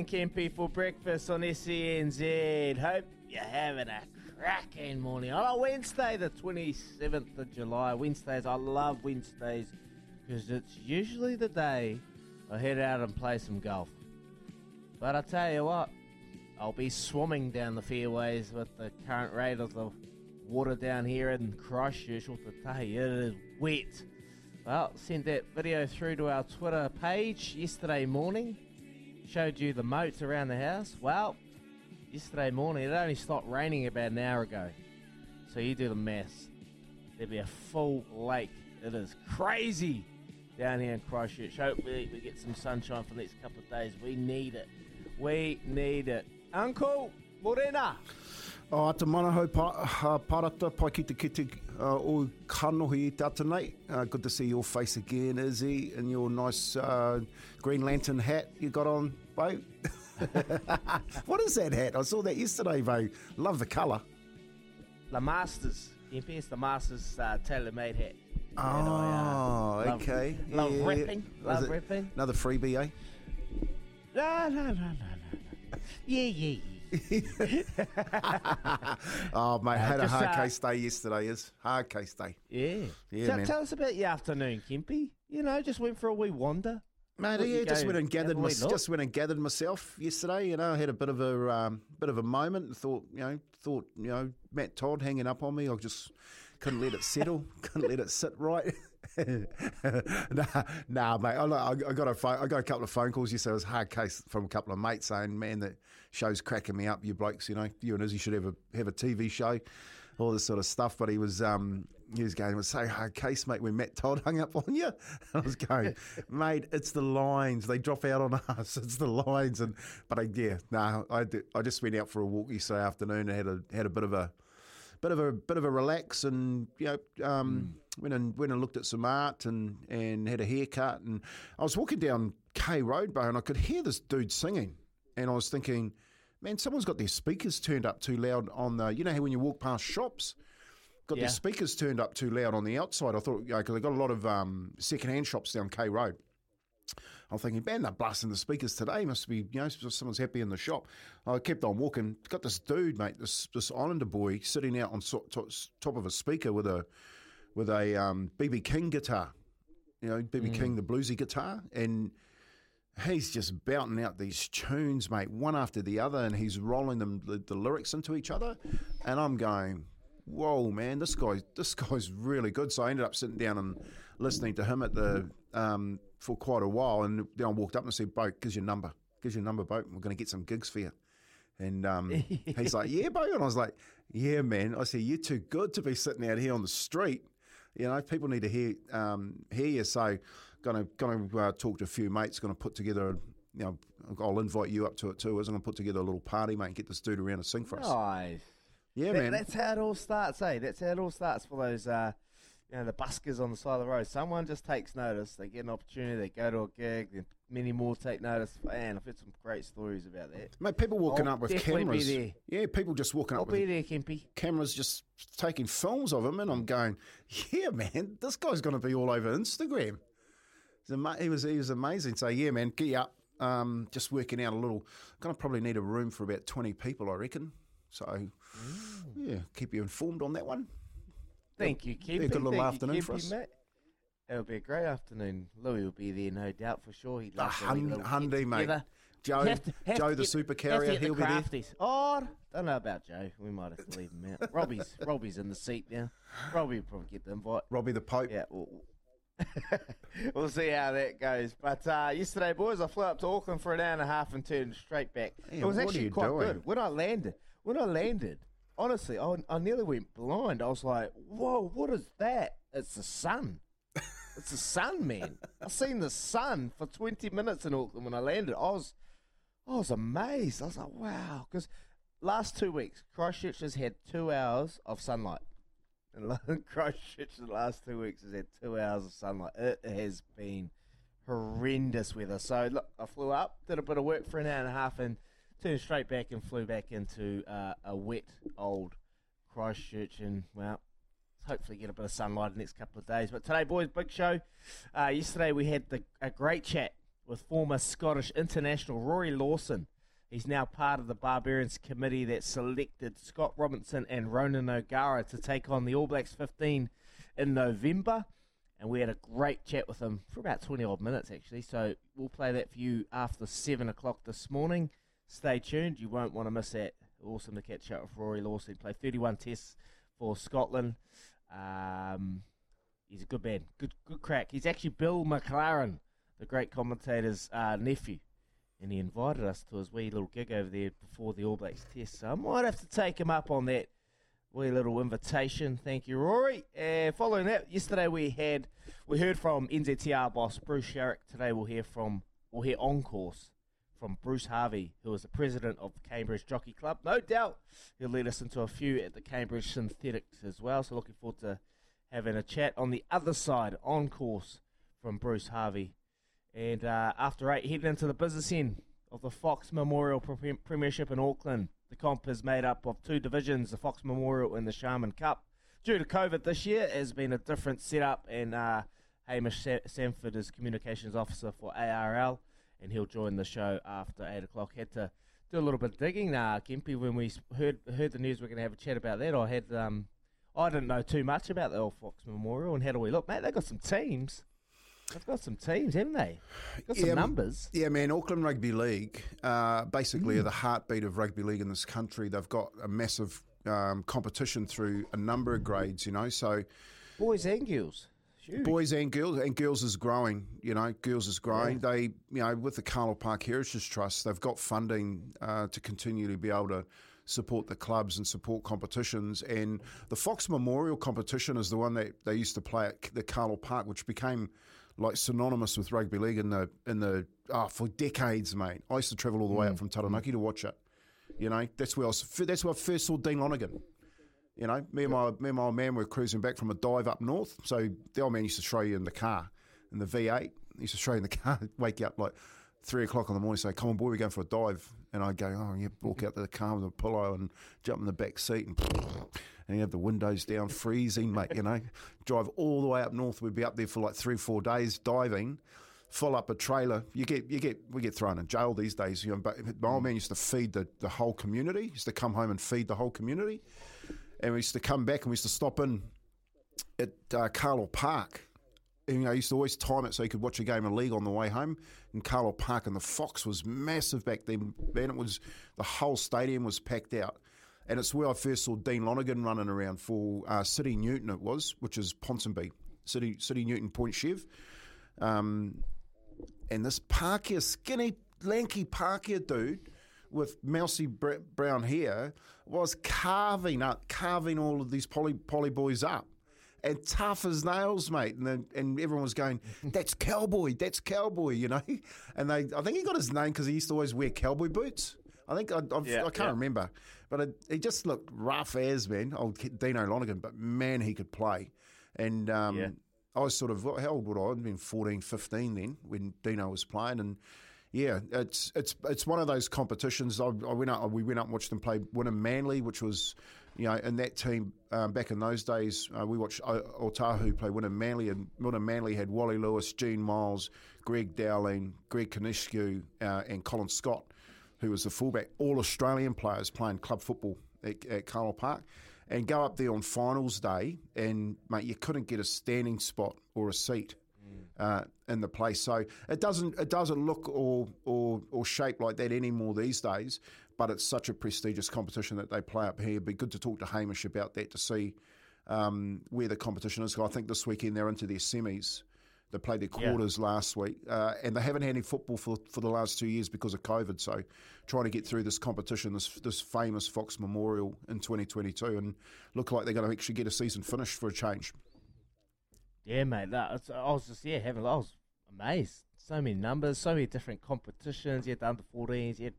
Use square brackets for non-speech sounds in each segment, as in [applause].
And Kempy for breakfast on SENZ. Hope you're having a cracking morning on a Wednesday, the 27th of July. Wednesdays, I love Wednesdays because it's usually the day I head out and play some golf. But I tell you what, I'll be swimming down the fairways with the current rate of the water down here in Christchurch. What to tell you, it is wet. Well, sent that video through to our Twitter page yesterday morning. Showed you the moats around the house. Well, yesterday morning it only stopped raining about an hour ago. So you do the maths. There'd be a full lake. It is crazy down here in Christchurch. Hopefully we get some sunshine for the next couple of days. We need it. We need it. Uncle Morena. O ata mana hau pa, uh, parata, pai ki te kite uh, o kanohi i. Uh, good to see your face again, Izzy, and your nice uh, Green Lantern hat you got on, Bo. [laughs] what is that hat? I saw that yesterday, Bo. Love the colour. The Masters. MP, it's the Masters uh, tailor-made hat. Oh, I, uh, love- okay. Love yeah. ripping. Love ripping. Another freebie, eh? No, no, no, no, no. Yeah, yeah, yeah. [laughs] oh, mate, had a hard uh, case day yesterday, is hard case day. Yeah. Yeah, tell, man. tell us about your afternoon, Kimpy. You know, just went for a wee wander. Mate, yeah, just went and gathered my, just went and gathered myself yesterday. You know, I had a bit of a um, bit of a moment and thought, you know, thought, you know, Matt Todd hanging up on me. I just couldn't let it settle, [laughs] couldn't let it sit right. [laughs] nah, nah, mate. I, I got a phone, I got a couple of phone calls yesterday. It was a hard case from a couple of mates saying, "Man, that show's cracking me up. You blokes, you know, you and Izzy should have a have a TV show." All this sort of stuff, but he was um, he was going, it was so hard case, mate, when Matt [laughs] Todd hung up on you. [laughs] I was going, mate, it's the lines. They drop out on [laughs] us. It's the lines. And but I, yeah, no, I did, I just went out for a walk yesterday afternoon and had a had a bit of a bit of a bit of a relax and you know um, went and went and looked at some art and and had a haircut and I was walking down K Road Bar and I could hear this dude singing and I was thinking, man, someone's got their speakers turned up too loud on the you know how when you walk past shops. Got Yeah. their speakers turned up too loud on the outside. I thought, you know, because they got a lot of um, second-hand shops down K Road. I'm thinking, man, they're blasting the speakers today. Must be, you know, someone's happy in the shop. I kept on walking. Got this dude, mate, this this Islander boy, sitting out on so, to, top of a speaker with a with a um, BB King guitar. You know, BB King, the bluesy guitar, and he's just belting out these tunes, mate, one after the other, and he's rolling them the, the lyrics into each other, and I'm going, whoa, man, this guy, this guy's really good. So I ended up sitting down and listening to him at the um, for quite a while, and then I walked up and said, "Boat, gives your number, gives your number, Boat. We're going to get some gigs for you." And um, [laughs] he's like, "Yeah, Boat," and I was like, "Yeah, man." I said, "You're too good to be sitting out here on the street. You know, people need to hear um, hear you." So, going to going to uh, talk to a few mates. Going to put together. You know, I'll invite you up to it too. I'm going to put together a little party, mate, and get this dude around to sing for us. Nice. yeah, That- man. That's how it all starts, eh? That's how it all starts for those, uh, you know, the buskers on the side of the road. Someone just takes notice. They get an opportunity. They go to a gig. Then many more take notice. Man, I've heard some great stories about that. Mate, people walking I'll up with be cameras. Yeah, people just walking I'll up be with there, Kempy. cameras, just taking films of him, and I'm going, yeah, man, this guy's going to be all over Instagram. He was he was amazing. So yeah, man, get up. Um, just working out a little. To probably need a room for about twenty people, I reckon. So yeah, keep you informed on that one. Thank you, Kempy. a good little Thank you, afternoon for us. Mate. It'll be a great afternoon. Louis will be there, no doubt, for sure. He'd love to hun- little Hundy, mate. together. Joe, Have to- have Joe the get- super to carrier, the he'll be there. crafties. Oh, don't know about Joe. We might have to leave him out. Robbie's Robbie's in the seat now. Robbie will probably get the invite. Robbie the Pope. Yeah, we'll, we'll see how that goes. But uh, yesterday, boys, I flew up to Auckland for an hour and a half and turned straight back. It was actually quite doing? good. When I landed, when I landed, honestly, I, I nearly went blind. I was like, "Whoa, what is that? It's the sun." It's the sun, man. I've seen the sun for 20 minutes in Auckland when I landed. I was, I was amazed. I was like, wow. Because last two weeks, Christchurch has had two hours of sunlight. And [laughs] Christchurch the last two weeks has had two hours of sunlight. It has been horrendous weather. So look, I flew up, did a bit of work for an hour and a half, and turned straight back and flew back into uh, a wet old Christchurch. And well, hopefully get a bit of sunlight in the next couple of days. But today, boys, big show. Uh, yesterday we had the, a great chat with former Scottish international Rory Lawson. He's now part of the Barbarians committee that selected Scott Robertson and Ronan O'Gara to take on the All Blacks 15 in November. And we had a great chat with him for about 20 odd minutes, actually. So we'll play that for you after 7 o'clock this morning. Stay tuned. You won't want to miss that. Awesome to catch up with Rory Lawson. Played 31 tests for Scotland. Um, he's a good man. Good, good crack. He's actually Bill McLaren, the great commentator's uh, nephew. And he invited us to his wee little gig over there before the All Blacks test. So I might have to take him up on that wee little invitation. Thank you, Rory. And following that, yesterday we had we heard from NZTR boss Bruce Sharrock. Today we'll hear from we'll hear on course from Bruce Harvey, who is the president of the Cambridge Jockey Club. No doubt he'll lead us into a few at the Cambridge Synthetics as well. So looking forward to having a chat on the other side on course from Bruce Harvey. And uh, after eight, heading into the business end of the Fox Memorial Premiership in Auckland. The comp is made up of two divisions, the Fox Memorial and the Sharman Cup. Due to COVID this year, it has been a different setup, and uh, Hamish Sa- Sanford is communications officer for ARL, and he'll join the show after eight o'clock. Had to do a little bit of digging, uh, Kempy, when we heard heard the news. We're going to have a chat about that. I had um, I didn't know too much about the old Fox Memorial, and how do we look, mate? They got some teams. They've got some teams, haven't they? Got some Yeah, numbers. Yeah, man, Auckland Rugby League uh, basically are the heartbeat of rugby league in this country. They've got a massive um, competition through a number of grades, you know. So Boys and girls. Boys and girls, and girls is growing. You know, girls is growing. They, you know, with the Carlaw Park Heritage Trust, they've got funding uh, to continue to be able to support the clubs and support competitions. And the Fox Memorial competition is the one that they used to play at the Carlaw Park, which became like synonymous with rugby league in the in the ah for decades, mate. I used to travel all the way up from Taranaki to watch it. You know, that's where I was. That's where I first saw Dean Lonergan. You know, me and my me and my old man were cruising back from a dive up north. So the old man used to show you in the car in the V8. He used to show you in the [laughs] car, wake you up like three o'clock in the morning, say, "Come on, boy, we're going for a dive." And I'd go, "Oh, yeah." Walk out to the car with a pillow and jump in the back seat, and [sniffs] and you have the windows down, freezing, mate. You know, [laughs] drive all the way up north. We'd be up there for like three, four days diving. Fill up a trailer. You get, you get, we get thrown in jail these days. You know, but my old man used to feed the, the whole community. He used to come home and feed the whole community and we used to come back and we used to stop in at uh, Carlaw Park you know, I used to always time it so you could watch a game of league on the way home. And Carlaw Park and the Fox was massive back then. Man, it was the whole stadium was packed out. And it's where I first saw Dean Lonergan running around for uh, City Newton. It was, which is Ponsonby, City City Newton Point Chev. Um, and this Pākehā, skinny, lanky Pākehā dude with mousy brown hair was carving up, carving all of these poly, poly boys up. And tough as nails, mate. And then, and everyone was going, "That's cowboy, that's cowboy," you know. And they, I think he got his name because he used to always wear cowboy boots. I think I, I've, Yeah, I can't yeah. remember, but it, he just looked rough as man, old Dino Lonergan. But man, he could play. And um, Yeah. I was sort of how old would I have been? 14, 15 then when Dino was playing, and yeah, it's it's it's one of those competitions. I, I went up, we went up and watched them play Wynnum Manly, which was, you know, in that team um, back in those days, uh, we watched O- Otahu play Wynnum Manly, and Wynnum Manly had Wally Lewis, Gene Miles, Greg Dowling, Greg Conescu, uh, and Colin Scott, who was the fullback, all Australian players playing club football at, at Carlaw Park. And go up there on finals day, and mate, you couldn't get a standing spot or a seat uh, in the place. So it doesn't it doesn't look or or or shape like that anymore these days. But it's such a prestigious competition that they play up here. It'd be good to talk to Hamish about that to see um, where the competition is. I think this weekend they're into their semis. They played their Yeah. quarters last week, uh, and they haven't had any football for, for the last two years because of COVID. So, trying to get through this competition, this this famous Fox Memorial in 2022, and look like they're going to actually get a season finished for a change. Yeah, mate. That, it's- I was just yeah having. I was amazed. So many numbers, so many different competitions. You had the under 14s. You had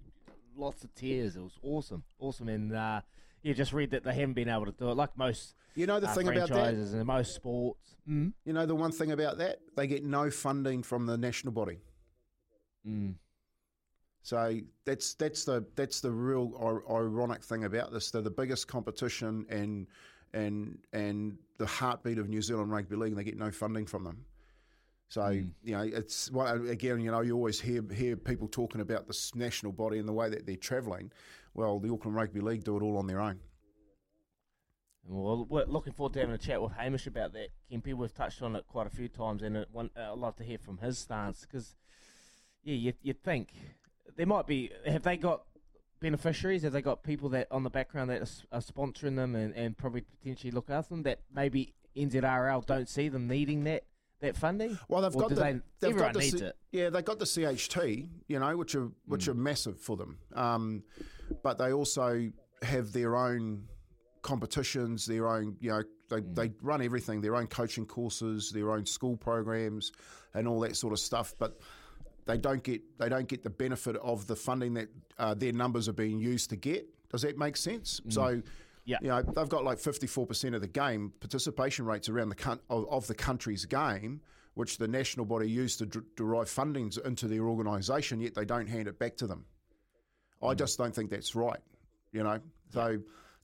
lots of tiers. It was awesome, awesome. And uh, you just read that they haven't been able to do it like most. You know the uh, thing about that. franchises and most sports. Mm. You know the one thing about that, they get no funding from the national body. Mm. So that's that's the that's the real ir- ironic thing about this. They're the biggest competition and and and the heartbeat of New Zealand rugby league, and they get no funding from them. So you know, it's well, again, you know, you always hear hear people talking about this national body and the way that they're travelling. Well, the Auckland Rugby League do it all on their own. Well, we're looking forward to having a chat with Hamish about that. Kempy, we've touched on it quite a few times, and one, uh, I'd love to hear from his stance because, yeah, you you think there might be have they got beneficiaries? Have they got people that on the background that are, are sponsoring them and, and probably potentially look after them that maybe NZRL don't see them needing that that funding? Well, they've Or got the, they- they've everyone got the needs C- it. Yeah, they got the CHT, you know, which are which are massive for them. Um, but they also have their own competitions, their own, you know, they, they run everything, their own coaching courses, their own school programs, and all that sort of stuff. But they don't get they don't get the benefit of the funding that uh, their numbers are being used to get. Does that make sense? So. Yeah. You know, they've got like 54% of the game participation rates around the coun- of, of the country's game, which the national body use to d- derive fundings into their organisation, yet they don't hand it back to them. I just don't think that's right, you know. So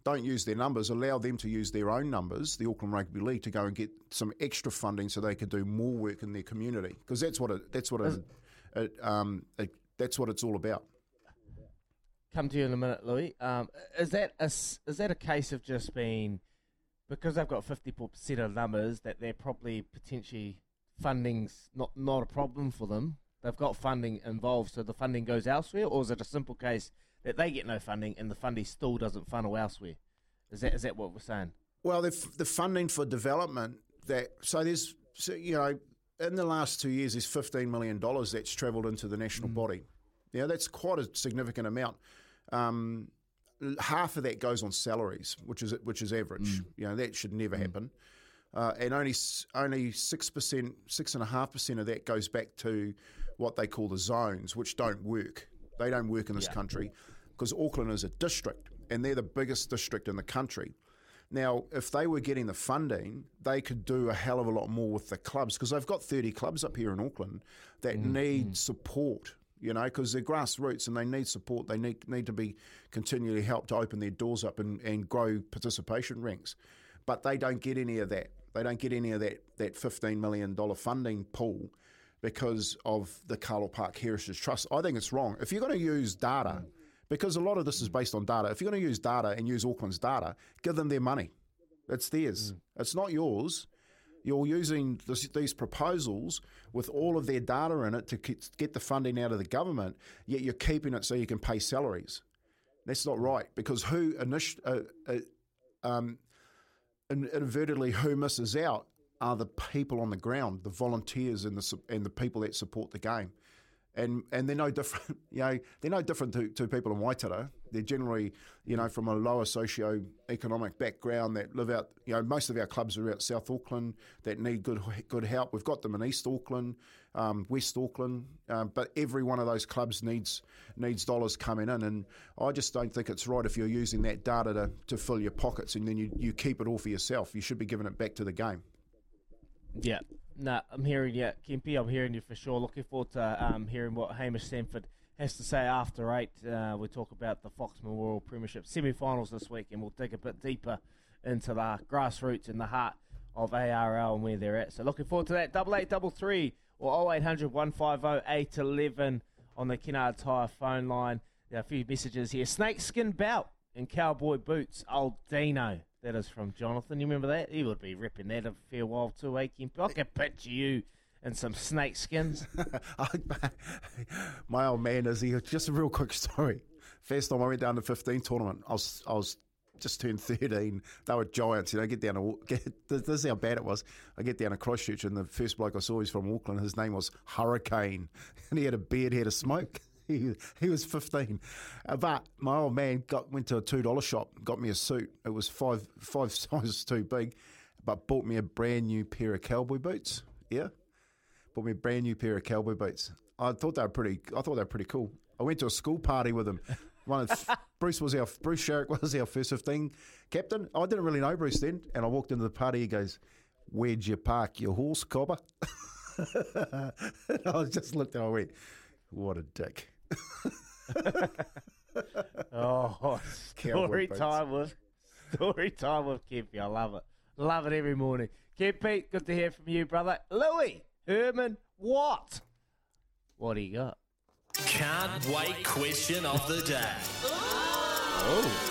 don't use their numbers, allow them to use their own numbers, the Auckland Rugby League, to go and get some extra funding so they can do more work in their community because that's what it, that's what it, it, um, it, that's what it's all about. come to you in a minute, Louis. Um, is that a, is that a case of just being because they've got fifty percent of numbers that they're probably potentially funding's not not a problem for them. They've got funding involved, so the funding goes elsewhere, or is it a simple case that they get no funding and the funding still doesn't funnel elsewhere? Is that is that what we're saying? Well, the, f- the funding for development that so there's so, you know in the last two years there's fifteen million dollars that's travelled into the national body. Yeah, that's quite a significant amount. Um, half of that goes on salaries, which is which is average. You know that should never happen. Uh, and only only six percent, six and a half percent of that goes back to what they call the zones, which don't work. They don't work in this country because Auckland is a district, and they're the biggest district in the country. Now, if they were getting the funding, they could do a hell of a lot more with the clubs because they've got 30 clubs up here in Auckland that mm, need mm. support, you know, because they're grassroots and they need support. They need, need to be continually helped to open their doors up and, and grow participation ranks. But they don't get any of that. They don't get any of that, that $15 million funding pool because of the Carlaw Park Heritage Trust. I think it's wrong. If you're going to use data, mm. Because a lot of this is based on data, if you're going to use data and use Auckland's data, give them their money. It's theirs. It's not yours. You're using this, these proposals with all of their data in it to get, get the funding out of the government, yet you're keeping it so you can pay salaries. That's not right because who init- uh, uh, um, inadvertently who misses out are the people on the ground, the volunteers and the and the people that support the game. And, and they're no different, [laughs] you know, they're no different to, to people in Waitara. They're generally, you know, from a lower socio-economic background that live out, you know, most of our clubs are out South Auckland that need good good help. We've got them in East Auckland, um, West Auckland, um, but every one of those clubs needs needs dollars coming in, and I just don't think it's right if you're using that data to, to fill your pockets and then you, you keep it all for yourself. You should be giving it back to the game. Yeah. No, I'm hearing you, Kimpy. I'm hearing you for sure. Looking forward to um, hearing what Hamish Sanford has to say after eight. Uh, we talk about the Fox Memorial Premiership semi-finals this week, and we'll dig a bit deeper into the grassroots and the heart of ARL and where they're at. So looking forward to that. Double eight, double three, or 0800 150 811 on the Kennard Tire phone line. There are a few messages here. Snakeskin belt and cowboy boots. Old Dino. That is from Jonathan. You remember that? He would be ripping that a fair while too, eh, Kemp? I can picture you in some snake skins. [laughs] My old man is here. Just a real quick story. First time I went down to 15 tournament, I was I was just turned 13. They were giants, you know. Get down to [laughs] get, this is how bad it was. I get down to Christchurch, and the first bloke I saw was from Auckland. His name was Hurricane, [laughs] and he had a beard, he had a smoke. [laughs] He, he was 15. Uh, but my old man got went to a $2 shop, got me a suit. It was five [laughs] five sizes too big, but bought me a brand new pair of cowboy boots. Yeah. Bought me a brand new pair of cowboy boots. I thought they were pretty. I thought they were pretty cool. I went to a school party with him. One of, [laughs] Bruce was our Bruce Sharrock was our first fifteen captain. I didn't really know Bruce then, and I walked into the party. He goes, "Where'd you park your horse, cobber?" I just looked and I went, "What a dick." Oh, Cowboy story boots. time with story time with Kempy. I love it. Love it every morning. Kempy, good to hear from you, brother. Louis Herman, what? What do you got? Can't wait question of the day. Oh,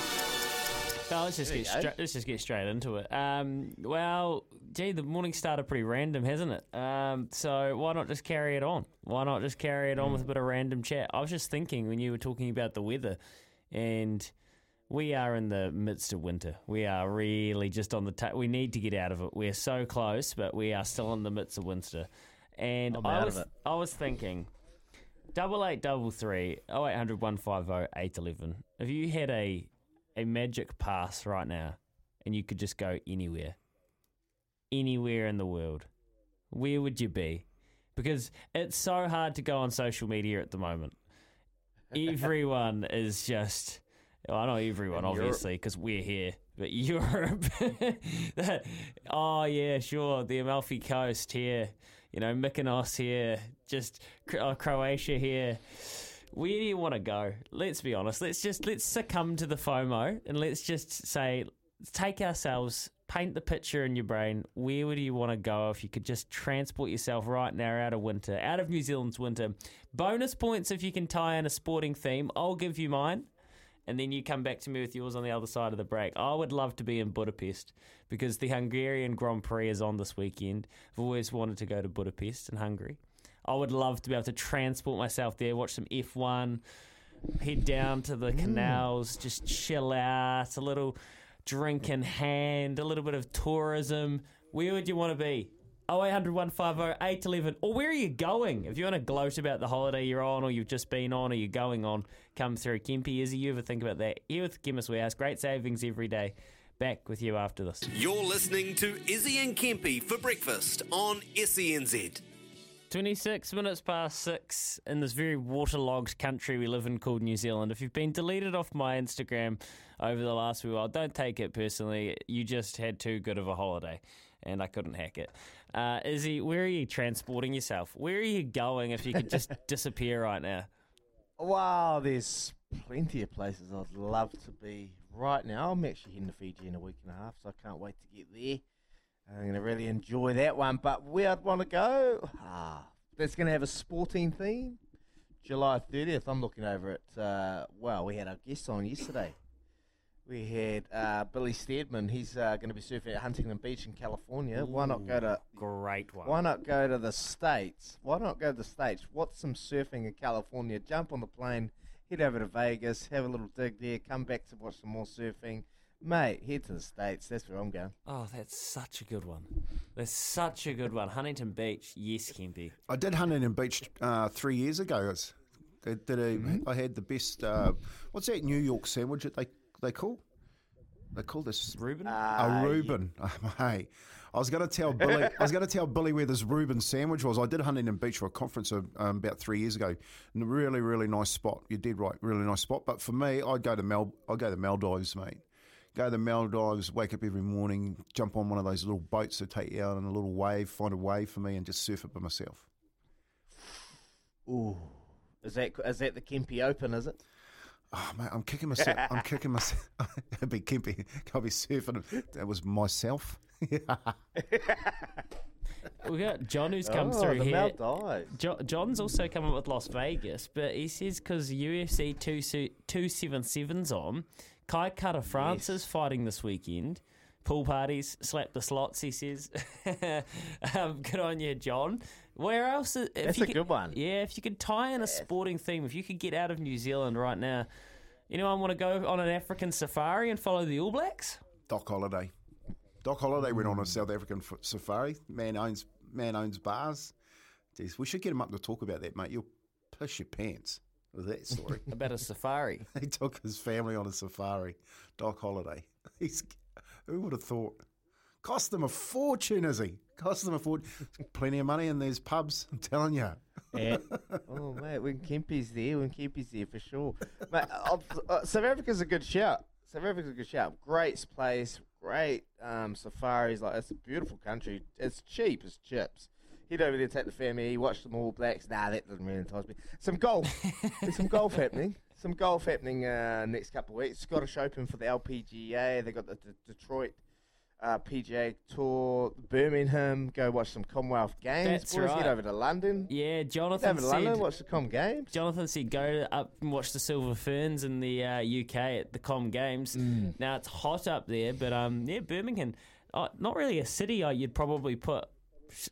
let's just There get straight. Let's just get straight into it. Um, well, gee, the morning started pretty random, hasn't it? Um, so why not just carry it on? Why not just carry it on with a bit of random chat? I was just thinking when you were talking about the weather, and we are in the midst of winter. We are really just on the. ta we need to get out of it. We're so close, but we are still in the midst of winter. And I'm I was. I was thinking, double eight double three oh eight hundred one five oh eight eleven. If you had a a magic pass right now and you could just go anywhere, anywhere in the world, where would you be? Because it's so hard to go on social media at the moment. Everyone [laughs] is just. Well, I know everyone, obviously, because we're here. But [laughs] Europe, that, [laughs] oh yeah, sure, the Amalfi Coast here, you know, Mykonos here, just uh, Croatia here. Where do you want to go? Let's be honest. Let's just let's succumb to the FOMO and let's just say, take ourselves, paint the picture in your brain. Where would you want to go if you could just transport yourself right now out of winter, out of New Zealand's winter? Bonus points if you can tie in a sporting theme. I'll give you mine and then you come back to me with yours on the other side of the break. I would love to be in Budapest because the Hungarian Grand Prix is on this weekend. I've always wanted to go to Budapest in Hungary. I would love to be able to transport myself there, watch some F1, head down to the mm. canals, just chill out, a little drink in hand, a little bit of tourism. Where would you want to be? 0800 150 811. Or where are you going? If you want to gloat about the holiday you're on, or you've just been on, or you're going on, come through. Kempy, Izzy, you ever think about that? Here with Chemist Warehouse. Great savings every day. Back with you after this. You're listening to Izzy and Kempy for breakfast on SENZ. 26 minutes past six in this very waterlogged country we live in called New Zealand. If you've been deleted off my Instagram over the last wee while, don't take it personally. You just had too good of a holiday and I couldn't hack it. Uh, Izzy, where are you transporting yourself? Where are you going if you could just [laughs] disappear right now? Wow, there's plenty of places I'd love to be right now. I'm actually heading to Fiji in a week and a half, so I can't wait to get there. I'm going to really enjoy that one. But where I'd want to go, ah, that's going to have a sporting theme. July 30th, I'm looking over at, uh, well, we had our guest on yesterday. We had uh, Billy Stairmand. He's uh, going to be surfing at Huntington Beach in California. Why not go to Great one. Why not go to the States? Why not go to the States? Watch some surfing in California. Jump on the plane, head over to Vegas, have a little dig there, come back to watch some more surfing. Mate, head to the States. That's where I'm going. Oh, that's such a good one. That's such a good one. Huntington Beach, yes, Kempy. I did Huntington Beach uh, three years ago. It's, they did a, I had the best. Uh, what's that New York sandwich that they they call? They call this Reuben. Uh, a Reuben. [laughs] hey, I was going to tell Billy. I was going to tell Billy where this Reuben sandwich was. I did Huntington Beach for a conference um, about three years ago. And a really, really nice spot. You did right, really nice spot. But for me, I'd go to Mel. I'd go to Maldives, mate. Go to the Maldives, wake up every morning, jump on one of those little boats that take you out on a little wave, find a wave for me, and just surf it by myself. Ooh. Is that is that the Kempy Open? Is it? Oh, mate, I'm kicking myself. [laughs] I'm kicking myself. [laughs] It'd be Kempy. I'll be surfing. That was myself. [laughs] We got John who's come oh, through the here. Jo- John's also come up with Las Vegas, but he says because UFC 277's on, Kai Kara-France is fighting this weekend. Pool parties, slap the slots, he says. [laughs] um, good on you, John. Where else? If That's you a could- good one. Yeah, if you could tie in a sporting theme, if you could get out of New Zealand right now, anyone want to go on an African safari and follow the All Blacks? Doc Holiday. Doc Holiday went on a South African f- safari. Man owns man owns bars. Jeez, we should get him up to talk about that, mate. You'll piss your pants with that story. [laughs] About a safari. [laughs] he took his family on a safari. Doc Holiday. [laughs] He's who would have thought? Cost them a fortune, is he? Cost them a fortune. Plenty of money in these pubs. I'm telling you. Yeah. oh, mate, when Kempy's there, when Kempy's there for sure. mate, uh, uh, South Africa's a good shout. South Africa's a good shout. Great place, great um, safaris. Like it's a beautiful country. It's cheap as chips. Head over there, take the family, watch them All Blacks. Nah, that doesn't really entice me. Some golf. There's [laughs] some golf happening. Some golf happening uh, next couple of weeks. Scottish Open for the LPGA. They got the, the Detroit uh, PGA Tour, Birmingham. Go watch some Commonwealth Games. That's boys. right. Head over to London. Yeah, Jonathan over to London. Watch the Com Games. Jonathan said go up and watch the Silver Ferns in the uh, UK at the Com Games. Mm. Now it's hot up there, but um, yeah, Birmingham, uh, not really a city uh, you'd probably put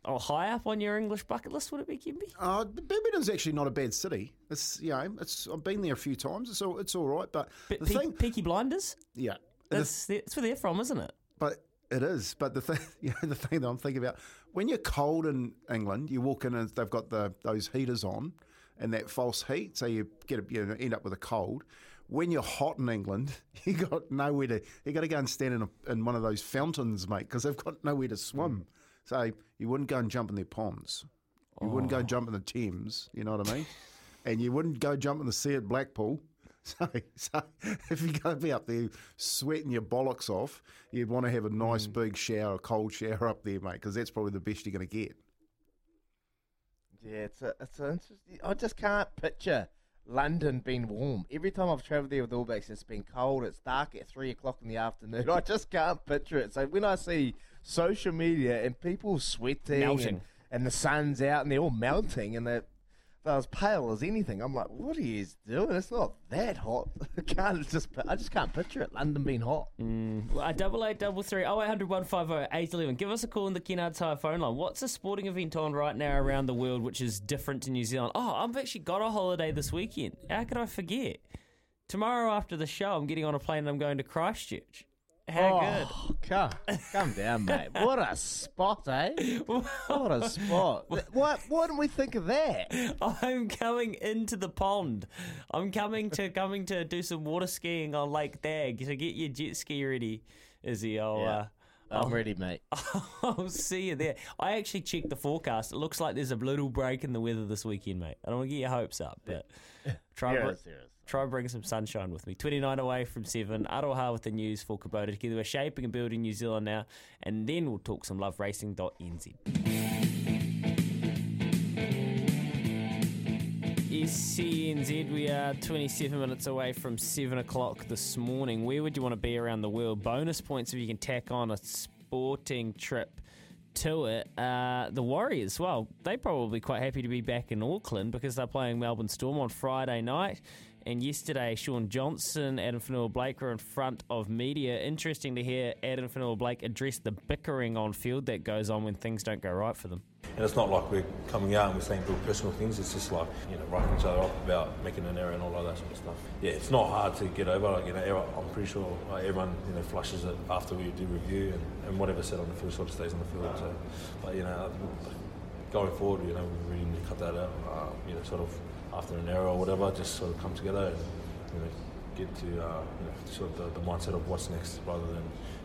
high up on your English bucket list, would it be, Kimby? Uh, Birmingham's actually not a bad city. It's you know, it's I've been there a few times. It's all it's all right, but But the Pe- thing, Peaky Blinders, yeah, the that's, that's where they're from, isn't it? But it is. But the thing, [laughs] you know, the thing that I'm thinking about when you're cold in England, you walk in and they've got the those heaters on, and that false heat, so you get a, you know, end up with a cold. When you're hot in England, [laughs] you got nowhere to. You got to go and stand in, a, in one of those fountains, mate, because they've got nowhere to swim. So you wouldn't go and jump in their ponds. You wouldn't go jump in the Thames. You know what I mean? [laughs] and you wouldn't go jump in the sea at Blackpool. [laughs] So, so if you're going to be up there sweating your bollocks off, you'd want to have a nice mm. big shower, a cold shower up there, mate, because that's probably the best you're going to get. Yeah, it's a, it's a interesting. I just can't picture London being warm. Every time I've travelled there with All Blacks, it's been cold. It's dark at three o'clock in the afternoon. [laughs] I just can't picture it. So when I see social media and people sweating Melting. and, and the sun's out and they're all melting and they're they're as pale as anything, I'm like, what are you doing? It's not that hot. [laughs] I can't just. I just can't picture it. London being hot. Mm. Well, uh, double eight double three oh eight hundred one five oh eight eleven. Give us a call on the Kennard Tire phone line. What's a sporting event on right now around the world which is different to New Zealand? Oh, I've actually got a holiday this weekend. How could I forget? Tomorrow after the show, I'm getting on a plane and I'm going to Christchurch. How good? Oh, Come, come down, mate. What a spot, eh? What a spot. [laughs] What? What didn't we think of that? I'm coming into the pond. I'm coming to coming to do some water skiing on Lake Dag. So get your jet ski ready, Izzy. I'll, Yeah. uh, I'm ready, mate. [laughs] I'll see you there. I actually checked the forecast. It looks like there's a little break in the weather this weekend, mate. I don't want to get your hopes up, but [laughs] try and bring, serious. Try and bring some sunshine with me. 29 away from 7. Aroha with the news for Kubota. Together we're shaping and building New Zealand now, and then we'll talk some love. SENZ, we are 27 minutes away from 7 o'clock this morning. Where would you want to be around the world? Bonus points if you can tack on a sporting trip to it. Uh, the Warriors, well, they're probably quite happy to be back in Auckland because they're playing Melbourne Storm on Friday night. And yesterday, Shaun Johnson, Addin Fonua-Blake were in front of media. Interesting to hear Addin Fonua-Blake address the bickering on field that goes on when things don't go right for them. And it's not like we're coming out and we're saying real personal things. It's just like, you know, writing each other up about making an error and all of that sort of stuff. Yeah, it's not hard to get over. Like, you know, I'm pretty sure like, everyone, you know, flushes it after we do review and, and whatever said on the field sort of stays on the field. So, but, you know, going forward, you know, we really need to cut that out, uh, you know, sort of after an error or whatever, just sort of come together and, you know, get to, uh, you know, sort of the, the mindset of what's next rather than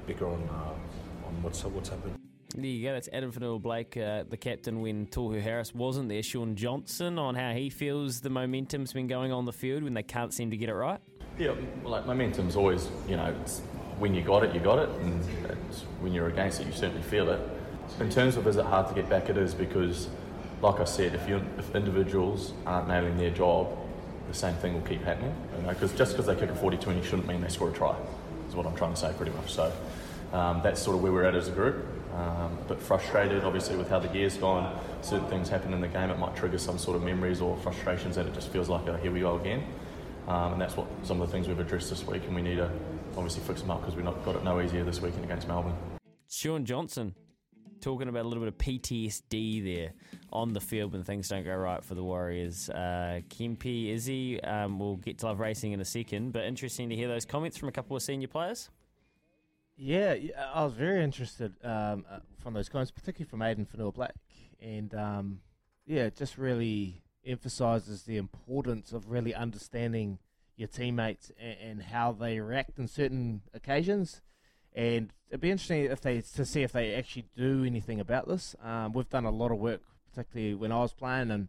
bicker on, uh, on what's, what's happened. There you go. That's Addin Fonua-Blake, uh, the captain, when Tohu Harris wasn't there. Shaun Johnson on how he feels the momentum's been going on the field when they can't seem to get it right. Yeah, like momentum's always, you know, when you got it, you got it, and when you're against it, you certainly feel it. In terms of is it hard to get back, it is because, like I said, if you if individuals aren't nailing their job, the same thing will keep happening. You know, because just because they kick a 40-20 shouldn't mean they score a try. Is what I'm trying to say, pretty much. So um, that's sort of where we're at as a group. Um, a bit frustrated, obviously, with how the year's gone. Certain things happen in the game, it might trigger some sort of memories or frustrations, and it just feels like, oh, here we go again. Um, and that's what some of the things we've addressed this week, and we need to obviously fix them up because we've not got it no easier this weekend against Melbourne. Shaun Johnson talking about a little bit of PTSD there on the field when things don't go right for the Warriors. Uh, Kempy, Izzy, um, we'll get to love racing in a second, but interesting to hear those comments from a couple of senior players. Yeah, yeah, I was very interested um, uh, from those comments, particularly from Addin Fonua-Blake. and um, yeah, it just really emphasises the importance of really understanding your teammates and, and, how they react in certain occasions. And it'd be interesting if they to see if they actually do anything about this. Um, we've done a lot of work, particularly when I was playing, and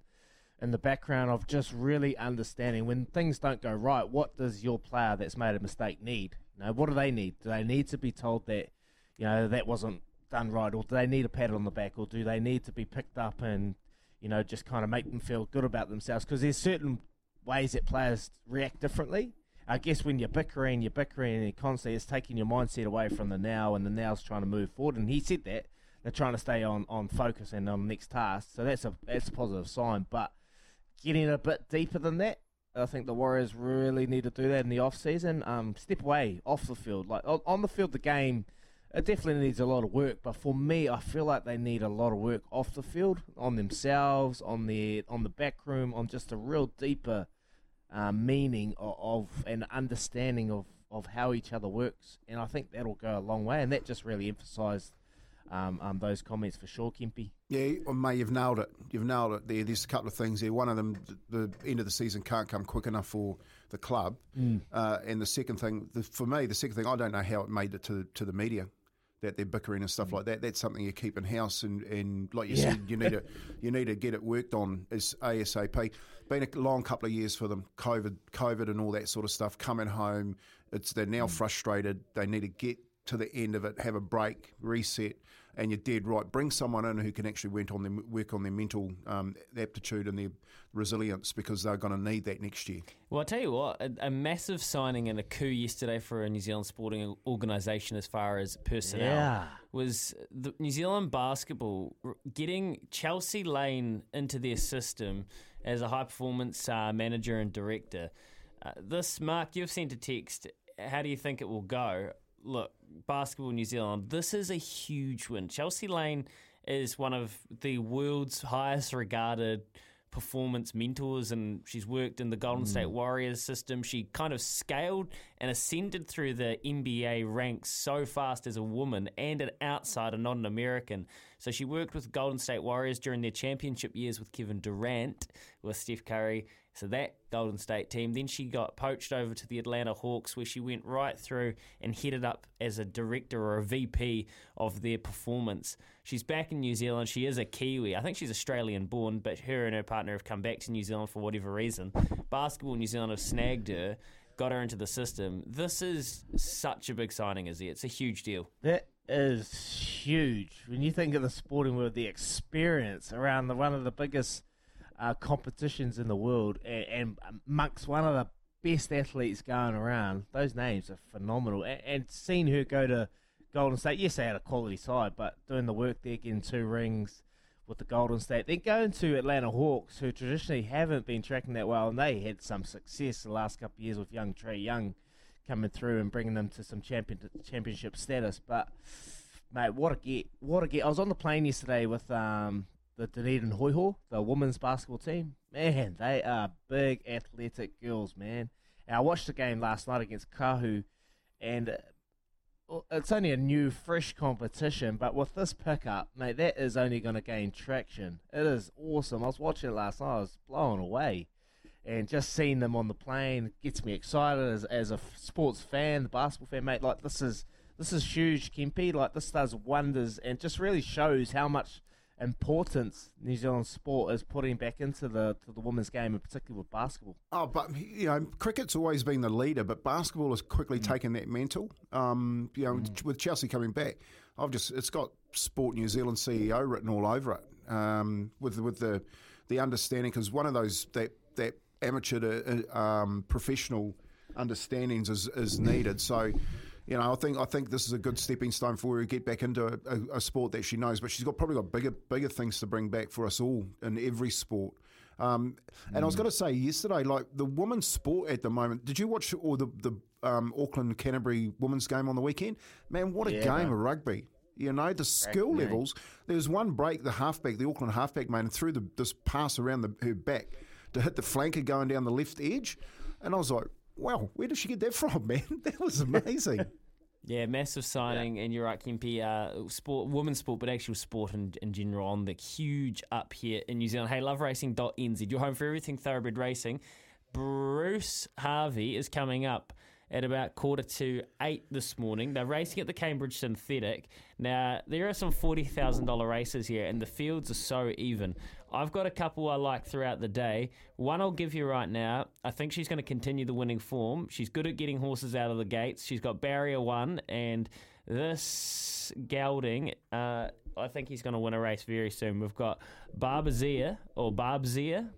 in the background of just really understanding when things don't go right. What does your player that's made a mistake need? You know, what do they need? Do they need to be told that, you know, that wasn't done right, or do they need a pat on the back, or do they need to be picked up and, you know, just kind of make them feel good about themselves? Because there's certain ways that players react differently. I guess when you're bickering, you're bickering, and constantly it's taking your mindset away from the now, and the now's trying to move forward. And he said that they're trying to stay on, on focus and on the next task, so that's a that's a positive sign. But getting a bit deeper than that, I think the Warriors really need to do that in the off season. Um, step away off the field. Like on the field, the game it definitely needs a lot of work. But for me, I feel like they need a lot of work off the field, on themselves, on their on the back room, on just a real deeper uh, meaning of, of and understanding of of how each other works. And I think that'll go a long way. And that just really emphasised um, um, those comments for sure, Kempy. Yeah, well, mate, you've nailed it. You've nailed it there. There's a couple of things there. One of them, the, the end of the season can't come quick enough for the club. Mm. Uh, and the second thing, the, for me, the second thing, I don't know how it made it to, to the media that they're bickering and stuff mm. like that. That's something you keep in house, and, and like you yeah. said, you need to [laughs] you need to get it worked on as ASAP. Been a long couple of years for them, COVID, COVID, and all that sort of stuff. Coming home, it's they're now mm. frustrated. They need to get to the end of it, have a break, reset, and you're dead right. Bring someone in who can actually work on their, work on their mental um, aptitude and their resilience because they're going to need that next year. Well, I tell you what, a, a, massive signing and a coup yesterday for a New Zealand sporting organisation as far as personnel yeah. was the New Zealand basketball getting Chelsea Lane into their system as a high performance uh, manager and director. Uh, this, Mark, you've sent a text. How do you think it will go? Look, Basketball New Zealand, this is a huge win. Chelsea Lane is one of the world's highest regarded performance mentors and she's worked in the Golden mm. State Warriors system. She kind of scaled and ascended through the NBA ranks so fast as a woman and an outsider, not an American. So she worked with Golden State Warriors during their championship years with Kevin Durant, with Steph Curry. So that Golden State team. Then she got poached over to the Atlanta Hawks, where she went right through and headed up as a director or a VP of their performance. She's back in New Zealand. She is a Kiwi. I think she's Australian born, but her and her partner have come back to New Zealand for whatever reason. Basketball New Zealand have snagged her, got her into the system. This is such a big signing, is it? It's a huge deal. That is huge. When you think of the sporting world, the experience around the one of the biggest uh, competitions in the world, and, and, amongst one of the best athletes going around, those names are phenomenal. And, and seeing her go to Golden State, yes, they had a quality side, but doing the work there, getting two rings with the Golden State. Then going to Atlanta Hawks, who traditionally haven't been tracking that well, and they had some success the last couple of years with young Trey Young coming through and bringing them to some champion championship status. But mate, what a get! What a get! I was on the plane yesterday with um, the Dunedin Hoiho, the women's basketball team. Man, they are big athletic girls, man. And I watched the game last night against Kahu, and it's only a new, fresh competition, but with this pickup, mate, that is only going to gain traction. It is awesome. I was watching it last night. I was blown away. And just seeing them on the plane gets me excited as, as a sports fan, the basketball fan, mate. Like, this is this is huge, Kempy. Like, this does wonders and just really shows how much importance New Zealand sport is putting back into the to the women's game, and particularly with basketball. Oh, but you know, cricket's always been the leader, but basketball has quickly mm. taken that mantle. Um, you know, mm. with Chelsea coming back, I've just it's got Sport New Zealand CEO written all over it. Um, with with the the understanding, because one of those that that amateur to uh, um, professional understandings is is needed. So you know, I think I think this is a good stepping stone for her to get back into a, a, a sport that she knows. But she's got probably got bigger bigger things to bring back for us all in every sport. Um, and mm. I was mm. going to say yesterday, like the women's sport at the moment. Did you watch all the the um, Auckland Canterbury women's game on the weekend? Man, what a yeah, game of rugby! You know, the skill right, levels. There was one break, the halfback, the Auckland halfback made, and threw the, this pass around the, her back to hit the flanker going down the left edge. And I was like, wow, where did she get that [laughs] from, man? That was amazing. Yeah, massive signing, yeah. and you're right, Kempy. Uh, sport, women's sport, but actual sport in, in general on the huge up here in New Zealand. Hey, loveracing.nz, you're home for everything thoroughbred racing. Bruce Harvey is coming up at about quarter to eight this morning. They're racing at the Cambridge Synthetic. Now, there are some $40,000 races here, and the fields are so even. I've got a couple I like throughout the day. One I'll give you right now. I think she's going to continue the winning form. She's good at getting horses out of the gates. She's got barrier one, and this gelding, uh, I think he's going to win a race very soon. We've got Barbazia or Barbzia.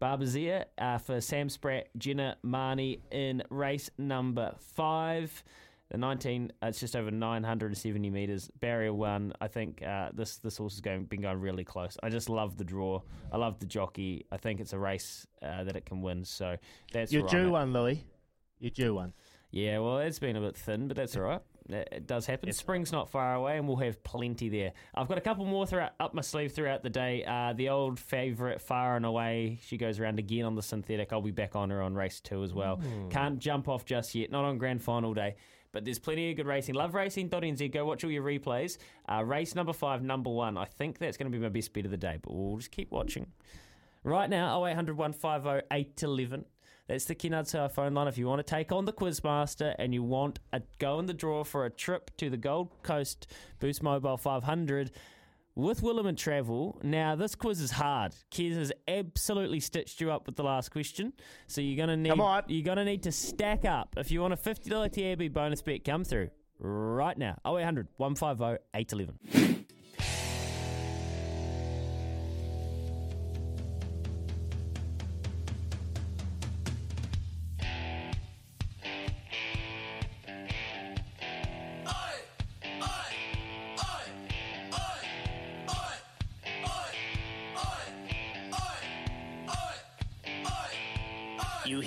Barbazia uh, for Sam Spratt, Jenna Marnie in race number five. The 19, uh, it's just over 970 metres. Barrier one, I think uh, this this horse has going, been going really close. I just love the draw. I love the jockey. I think it's a race uh, that it can win. So that's You're due one, Louis. You're due one. Yeah, well, it's been a bit thin, but that's all right. It does happen. It's Spring's not far away, and we'll have plenty there. I've got a couple more throughout, up my sleeve throughout the day. Uh, the old favourite, far and away. She goes around again on the synthetic. I'll be back on her on race two as well. Mm. Can't jump off just yet. Not on grand final day. But there's plenty of good racing. Love Loveracing.nz. Go watch all your replays. Uh, race number five, number one. I think that's going to be my best bet of the day, but we'll just keep watching. Right now, 0800 150 811. That's the Kennards phone line. If you want to take on the Quizmaster and you want a go in the draw for a trip to the Gold Coast Boost Mobile 500, with Willamette Travel, now this quiz is hard. Kez has absolutely stitched you up with the last question, so you're gonna need you're gonna need to stack up if you want a fifty dollar TAB bonus bet come through right now. 0800 150 811.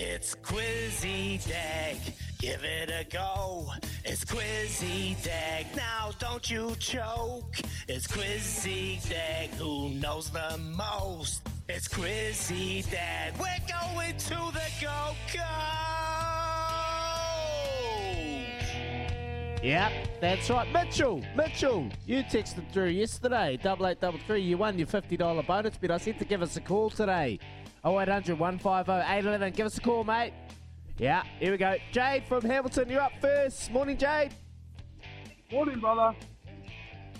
It's Quizzy Dag. Give it a go. It's Quizzy Dag. Now don't you choke. It's Quizzy Dag. Who knows the most? It's Quizzy Dag. We're going to the Go Go. Yep, that's right. Mitchell, Mitchell, you texted through yesterday, double eight double three. You won your fifty dollar bonus bet. I said to give us a call today. 0800 150 811. Give us a call, mate. Yeah, here we go. Jade from Hamilton, you're up first. Morning, Jade. Morning, brother.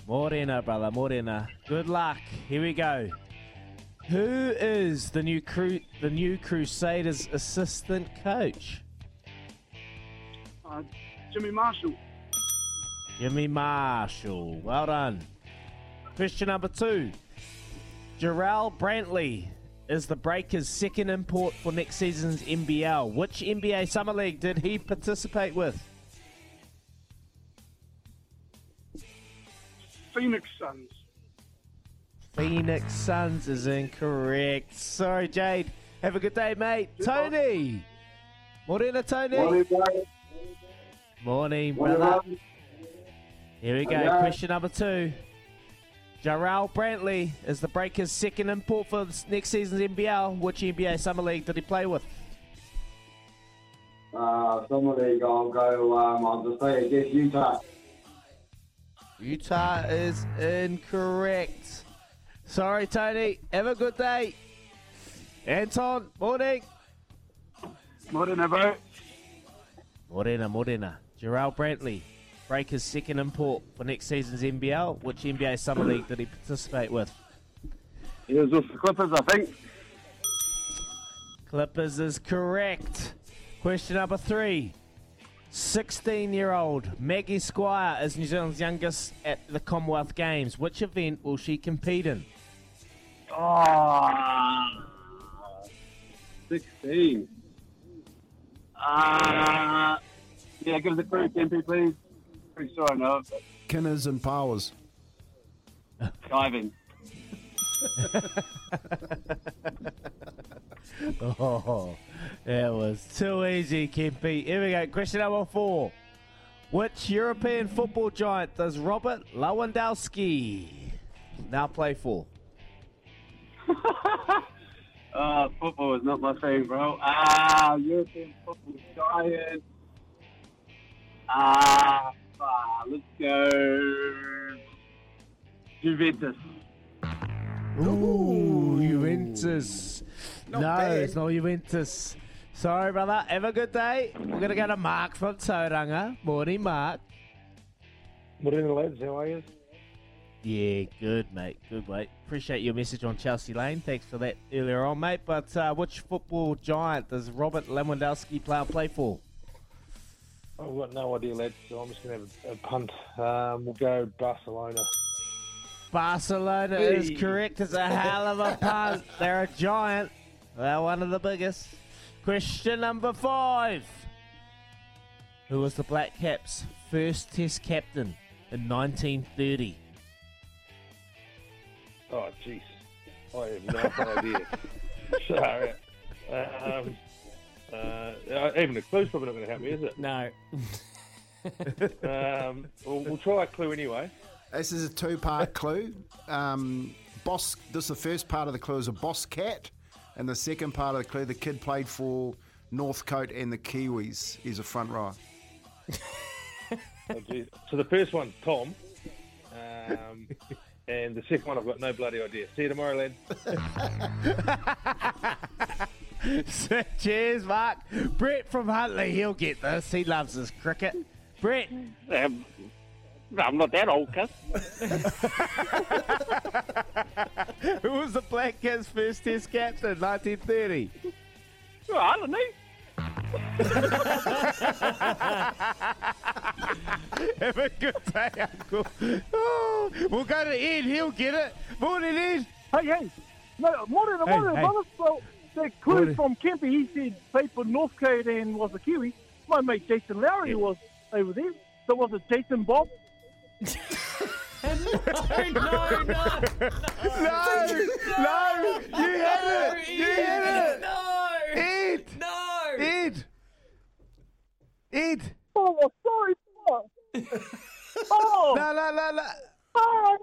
Morena, brother, Morena. Good luck. Here we go. Who is the new cru- the new Crusaders assistant coach? Uh, Jimmy Marshall. Jimmy Marshall. Well done. Question number two. Jarrell Brantley is the Breakers' second import for next season's NBL. Which NBA Summer League did he participate with? Phoenix Suns. Phoenix Suns is incorrect. Sorry, Jade. Have a good day, mate. Tony. Morena, Tony. Morning, brother. Morning, Morning, brother. brother. Here we go. Question number two. Jarrell Brantley is the Breakers' second import for this next season's NBL. Which NBA Summer League did he play with? Uh, Summer League, I'll go, um, I'll just say, I guess Utah. Utah is incorrect. Sorry, Tony. Have a good day. Anton, morning. Morning, bro. Morena, Morena. Jarrell Brantley, Breakers' second import for next season's NBL. Which NBA Summer League did he participate with? He was with the Clippers, I think. Clippers is correct. Question number three. 16 year old Maggie Squire is New Zealand's youngest at the Commonwealth Games. Which event will she compete in? Oh, 16. Uh, yeah, give us a clue, Kempy, please. Pretty sure I know it, but Kinners and Powers. diving. [laughs] Oh, that was too easy, Kempy. Here we go. Question number four. Which European football giant does Robert Lewandowski now play for? [laughs] Uh, football is not my thing, bro. Ah, European football giant. Ah, ah, let's go. Juventus. Ooh, Juventus. Not no, bad. it's not Juventus. Sorry, brother. Have a good day. We're going to go to Mark from Tauranga. Morning, Mark. Morning, lads. How are you? Yeah, good, mate. Good, mate. Appreciate your message on Chelsea Lane. Thanks for that earlier on, mate. But uh, which football giant does Robert Lewandowski play, play for? I've got no idea, lads. So I'm just going to have a, a punt. Um, we'll go Barcelona. Barcelona is correct. It's a hell of a punt. [laughs] They're a giant. They're one of the biggest. Question number five. Who was the Black Caps' first Test captain in 1930? Oh, jeez. I have no idea. [laughs] Sorry. Um, uh, even a clue's probably not going to help me, is it? No. [laughs] um, we'll, we'll try a clue anyway. This is a two-part clue. Um, boss. This is the first part of the clue is a boss cat, and the second part of the clue, the kid played for Northcote and the Kiwis. He's a front row. Oh. So the first one, Tom. Um, and the second one, I've got no bloody idea. See you tomorrow, lads. [laughs] Cheers, Mark. Brett from Huntly, he'll get this. He loves his cricket. Brett. Um, I'm not that old, cuz. [laughs] Who was the Black Caps' first Test captain? 1930. I don't know. [laughs] Have a good day, Uncle. Oh, we'll go to Ed. He'll get it. Morning, Ed. Hey, hey. No, morning, Hey, morning, hey. brother. The clue Morning. from Kempy, he said for Northcote and was a Kiwi. My mate Jason Lowry was over there. So was it Jason Bob? no, no, no. No, no, no, you had it. You had it. No. Ed. No. Ed. Ed. Oh, sorry. oh. No, no, no, no. Oh,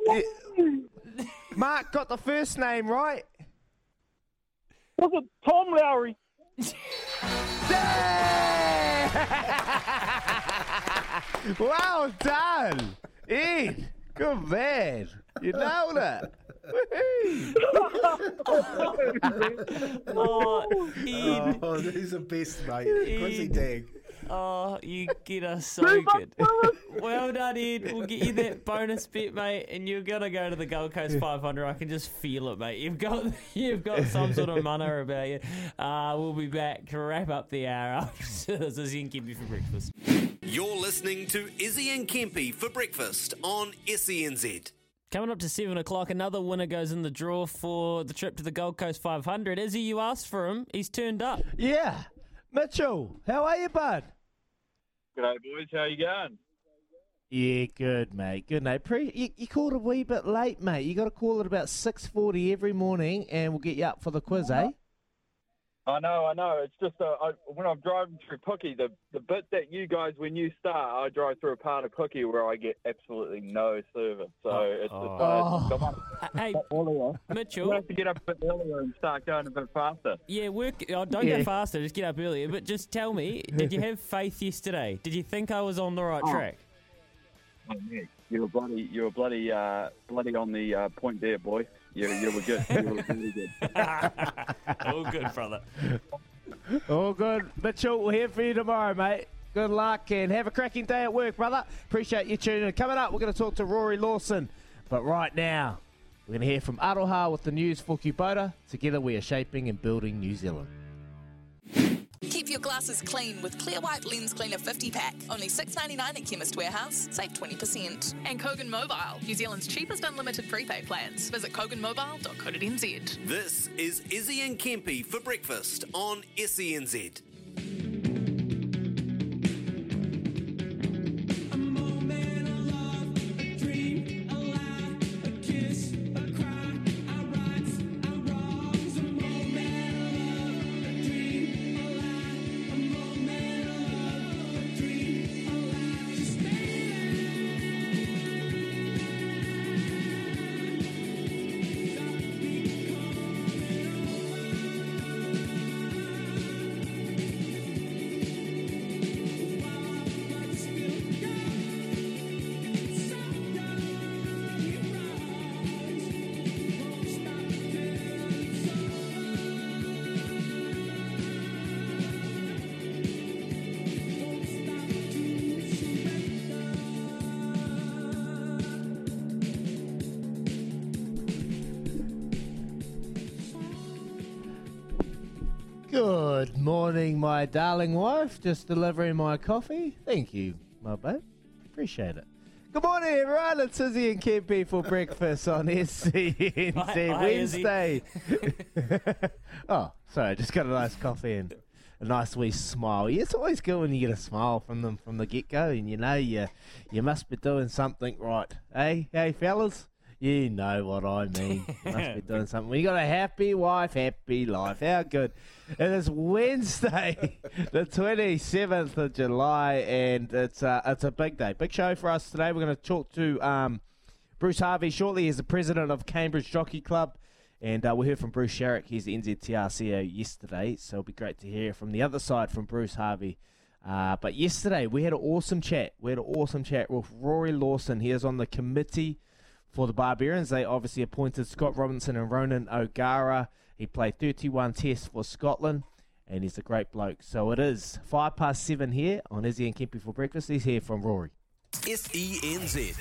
Mark got the first name right. Was it Tom Lowry? [laughs] well done, Ed. Good man. You nailed it. [laughs] oh, Ed. Oh, he's the best, mate. Quizzy Dag. Oh, you get us so good. [laughs] well done, Ed. We'll get you that bonus bet, mate, and you're gonna go to the Gold Coast 500. I can just feel it, mate. You've got [laughs] you've got some sort of mana about you. Uh, we'll be back to wrap up the hour. [laughs] this is Ian Kempy for breakfast. You're listening to Izzy and Kempy for breakfast on E SENZ. Coming up to seven o'clock, another winner goes in the draw for the trip to the Gold Coast 500. Izzy, you asked for him. He's turned up. Yeah. Mitchell, how are you, bud? G'day, boys. How you going? Yeah, good, mate. Good, mate. Pre- you, you called a wee bit late, mate. You got to call at about 6.40 every morning, and we'll get you up for the quiz, eh? I know, I know. It's just uh, I, when I'm driving through Cookie, the the bit that you guys, when you start, I drive through a part of Cookie where I get absolutely no service. So it's just Oh. uh, come on, Hey, earlier. Mitchell. You have to get up a bit earlier and start going a bit faster. Yeah, work. Oh, don't Yeah. go faster. Just get up earlier. But just tell me, [laughs] did you have faith yesterday? Did you think I was on the right Oh. track? Oh, mate, you were bloody, you were bloody, uh, bloody on the uh, point there, boy. You, you were good. You were really good. [laughs] All good, brother. All good. Mitchell, we're here for you tomorrow, mate. Good luck and have a cracking day at work, brother. Appreciate you tuning in. Coming up, we're going to talk to Rory Lawson. But right now, we're going to hear from Aroha with the news for Kubota. Together, we are shaping and building New Zealand. Keep your glasses clean with Clear White Lens Cleaner 50 pack. Only $6.99 at Chemist Warehouse. Save 20%. And Kogan Mobile, New Zealand's cheapest unlimited prepaid plans. Visit koganmobile.co.nz. This is Izzy and Kempy for breakfast on SENZ. My darling wife. Just delivering my coffee. Thank you, my babe. Appreciate it. Good morning, everyone. It's Izzy and Kempy for breakfast on [laughs] SENZ Hi- hi, Wednesday. [laughs] oh, sorry. I just got a nice coffee and a nice wee smile. It's always good when you get a smile from them from the get go, and you know you you must be doing something right. Hey, hey, fellas. You know what I mean. Must be [laughs] doing something. You got a happy wife, happy life. How good. It is Wednesday, [laughs] the 27th of July, and it's uh, it's a big day. Big show for us today. We're going to talk to um, Bruce Harvey shortly. He's the president of Cambridge Jockey Club. And uh, we heard from Bruce Sharrock. He's the NZTR CEO yesterday. So it'll be great to hear from the other side from Bruce Harvey. Uh, but yesterday, we had an awesome chat. We had an awesome chat with Rory Lawson. He is on the committee for the Barbarians. They obviously appointed Scott Robertson and Ronan O'Gara. He played 31 tests for Scotland, and he's a great bloke. So it is five past seven here on Izzy and Kempy for breakfast. He's here from Rory. SENZ.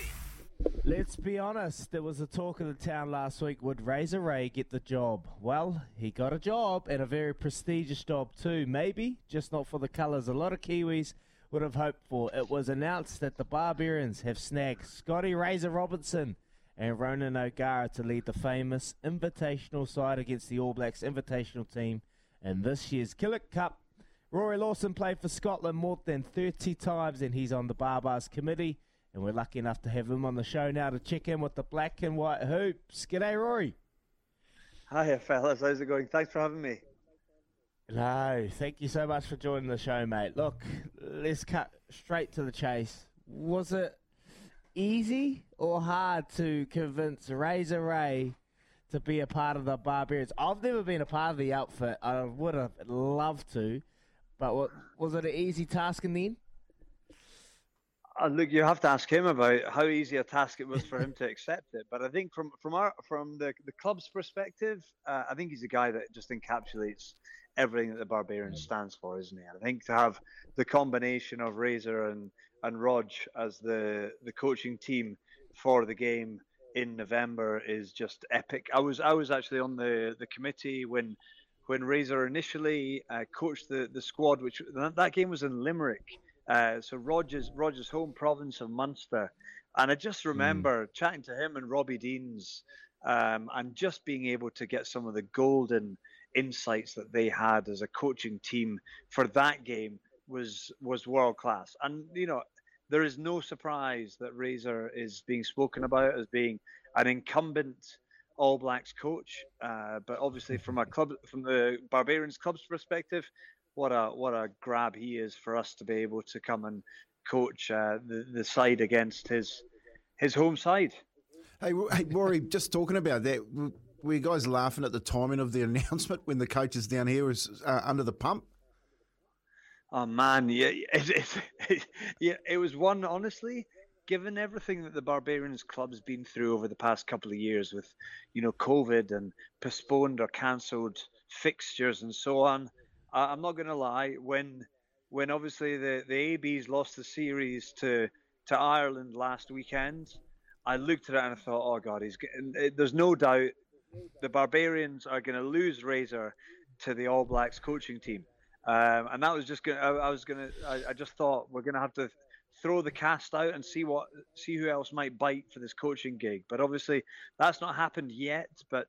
Let's be honest, there was a talk of the town last week. Would Razor Ray get the job? Well, he got a job and a very prestigious job too. Maybe, just not for the colours. A lot of Kiwis would have hoped for. It was announced that the Barbarians have snagged Scotty Razor Robertson and Ronan O'Gara to lead the famous invitational side against the All Blacks invitational team in this year's Killik Cup. Rory Lawson played for Scotland more than 30 times and he's on the Barbars committee. And we're lucky enough to have him on the show now to check in with the black and white hoops. G'day, Rory. Hiya, fellas. How's it going? Thanks for having me. No, thank you so much for joining the show, mate. Look, let's cut straight to the chase. Was it easy or hard to convince Razor Ray to be a part of the Barbarians? I've never been a part of the outfit. I would have loved to, but what, was it an easy task in the end? Uh, look, you have to ask him about how easy a task it was for him to accept it. But I think from from our from the the club's perspective, uh, I think he's a guy that just encapsulates everything that the Barbarians stands for, isn't he? And I think to have the combination of Razor and and Rog as the the coaching team for the game in November is just epic. I was I was actually on the the committee when when Razor initially uh, coached the the squad, which that, game was in Limerick. Uh, so Rogers Rogers home province of Munster, and I just remember chatting to him and Robbie Deans, um, and just being able to get some of the golden insights that they had as a coaching team for that game was was world class. And you know, there is no surprise that Razor is being spoken about as being an incumbent All Blacks coach. Uh, but obviously, from a club, from the Barbarians club's perspective, what a what a grab he is for us to be able to come and coach uh, the the side against his his home side. Hey, hey, Rory, [laughs] just talking about that, were you guys laughing at the timing of the [laughs] announcement when the coach is down here is uh, under the pump? Oh man, yeah, [laughs] it, it, yeah, it was one. Honestly, given everything that the Barbarians club's been through over the past couple of years, with you know COVID and postponed or cancelled fixtures and so on, I, I'm not going to lie. When when obviously the the ABs lost the series to to Ireland last weekend, I looked at it and I thought, oh god, he's getting. Uh, there's no doubt the Barbarians are going to lose Razor to the All Blacks coaching team. Um, and that was just going. I, I was going to. I just thought we're going to have to throw the cast out and see what see who else might bite for this coaching gig. But obviously, that's not happened yet. But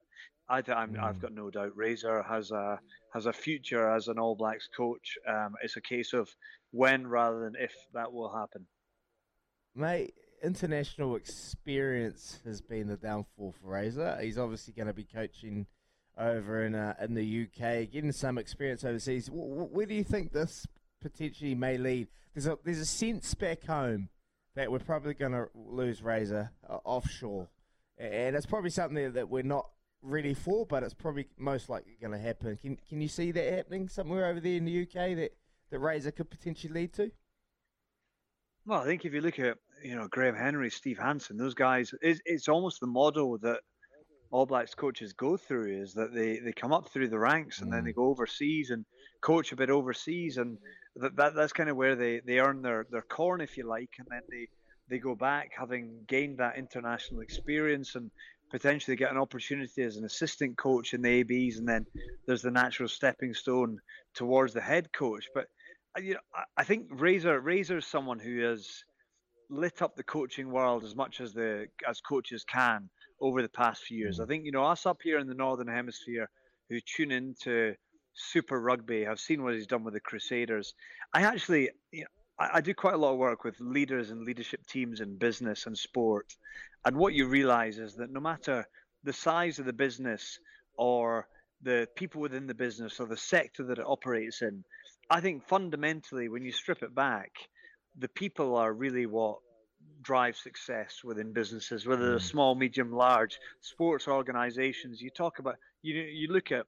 I, I'm, mm. I've got no doubt Razor has a has a future as an All Blacks coach. Um, it's a case of when rather than if that will happen. Mate, international experience has been the downfall for Razor. He's obviously going to be coaching over in uh, in the UK, getting some experience overseas. Where do you think this potentially may lead? There's a there's a sense back home that we're probably going to lose Razor uh, offshore, and it's probably something that we're not ready for, but it's probably most likely going to happen. Can can you see that happening somewhere over there in the UK that that Razor could potentially lead to? Well, I think if you look at you know Graham Henry, Steve Hansen, those guys, it's, it's almost the model that all Blacks coaches go through is that they, they come up through the ranks and mm. then they go overseas and coach a bit overseas and that, that that's kind of where they, they earn their, their corn if you like and then they, they go back having gained that international experience and potentially get an opportunity as an assistant coach in the ABs and then there's the natural stepping stone towards the head coach but uh, you know, I think Razor Razor is someone who has lit up the coaching world as much as the as coaches can over the past few years. I mm. think you know us up here in the northern hemisphere who tune into Super Rugby have seen what he's done with the Crusaders. I actually, you know, I, I do quite a lot of work with leaders and leadership teams in business and sport, and what you realise is that no matter the size of the business or the people within the business or the sector that it operates in, I think fundamentally when you strip it back, the people are really what drive success within businesses, whether they're mm. small, medium, large, sports organizations. You talk about you you look at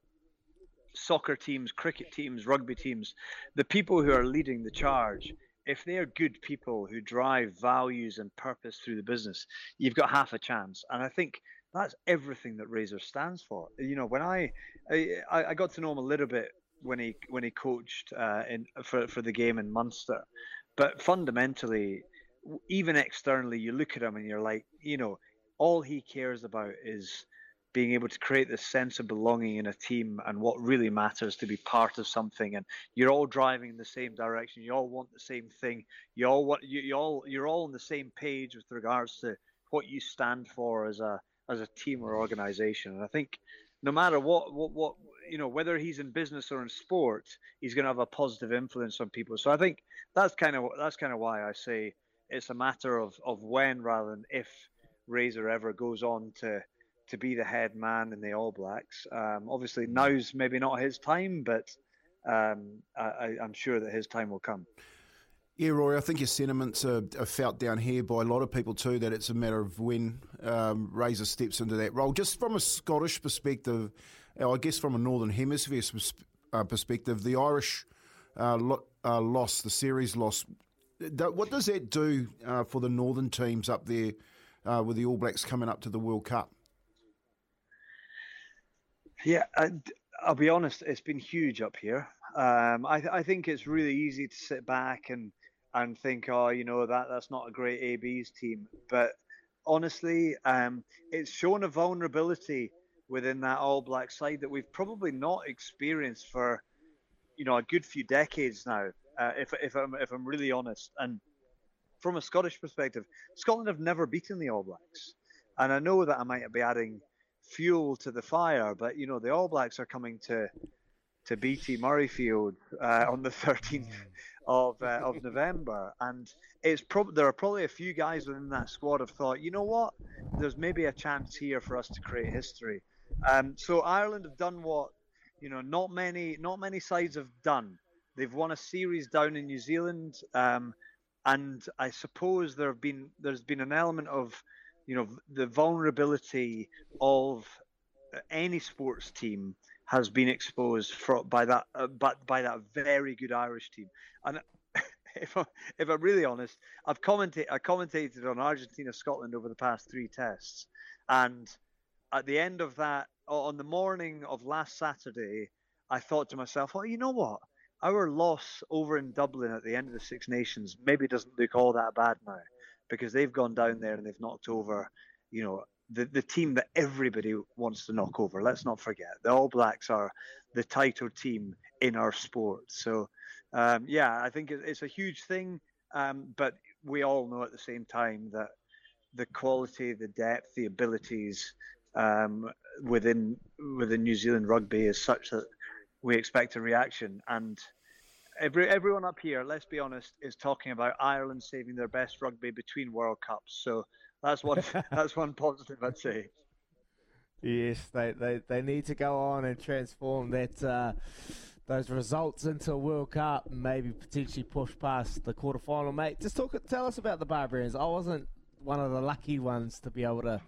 soccer teams, cricket teams, rugby teams, the people who are leading the charge. If they are good people who drive values and purpose through the business, you've got half a chance. And I think that's everything that Razor stands for. You know, when I I, I got to know him a little bit when he when he coached uh, in for for the game in Munster, but fundamentally, even externally, you look at him and you're like, you know, all he cares about is being able to create this sense of belonging in a team and what really matters to be part of something. And you're all driving in the same direction. You all want the same thing. You all want you, you all you're all on the same page with regards to what you stand for as a as a team or organization. And i think no matter what what what you know whether he's in business or in sport he's going to have a positive influence on people. So i think that's kind of that's kind of why i say it's a matter of of when rather than if razor ever goes on to to be the head man in the all blacks um, obviously now's maybe not his time but um, I, i'm sure that his time will come yeah, Rory, I think your sentiments are, are, felt down here by a lot of people too, that it's a matter of when um, Razor steps into that role. Just from a Scottish perspective, uh, I guess from a Northern Hemisphere uh, perspective, the Irish uh, lo- uh, loss, the series loss, what does that do uh, for the Northern teams up there uh, with the All Blacks coming up to the World Cup? Yeah, I'll be honest, it's been huge up here. Um, I, I think it's really easy to sit back and and think, oh, you know, that that's not a great AB's team. But honestly, um, it's shown a vulnerability within that All Black side that we've probably not experienced for, you know, a good few decades now. Uh, if if I'm if I'm really honest, and from a Scottish perspective, Scotland have never beaten the All Blacks, and I know that I might be adding fuel to the fire, but you know, the All Blacks are coming to to BT Murrayfield uh, on the [laughs] 13th of uh, of [laughs] November, and it's probably there are probably a few guys within that squad have thought, you know what, there's maybe a chance here for us to create history. Um, so Ireland have done what you know not many not many sides have done. They've won a series down in New Zealand, um, and I suppose there have been there's been an element of you know the vulnerability of any sports team has been exposed for, by that uh, but by that very good Irish team. And [laughs] if I, if I'm really honest, I've commented I commentated on Argentina Scotland over the past three tests, and at the end of that, on the morning of last Saturday, I thought to myself, well, you know what? Our loss over in Dublin at the end of the Six Nations maybe doesn't look all that bad now, because they've gone down there and they've knocked over, you know, the, the team that everybody wants to knock over. Let's not forget the All Blacks are the title team in our sport. So, um, yeah, I think it's a huge thing. Um, but we all know at the same time that the quality, the depth, the abilities um, within within New Zealand rugby is such that we expect a reaction. And every everyone up here, let's be honest, is talking about Ireland saving their best rugby between World Cups. So that's one. [laughs] that's one positive I'd say. Yes, they, they, they need to go on and transform that uh, those results into a World Cup and maybe potentially push past the quarterfinal, mate. Just talk, tell us about the Barbarians. I wasn't one of the lucky ones to be able to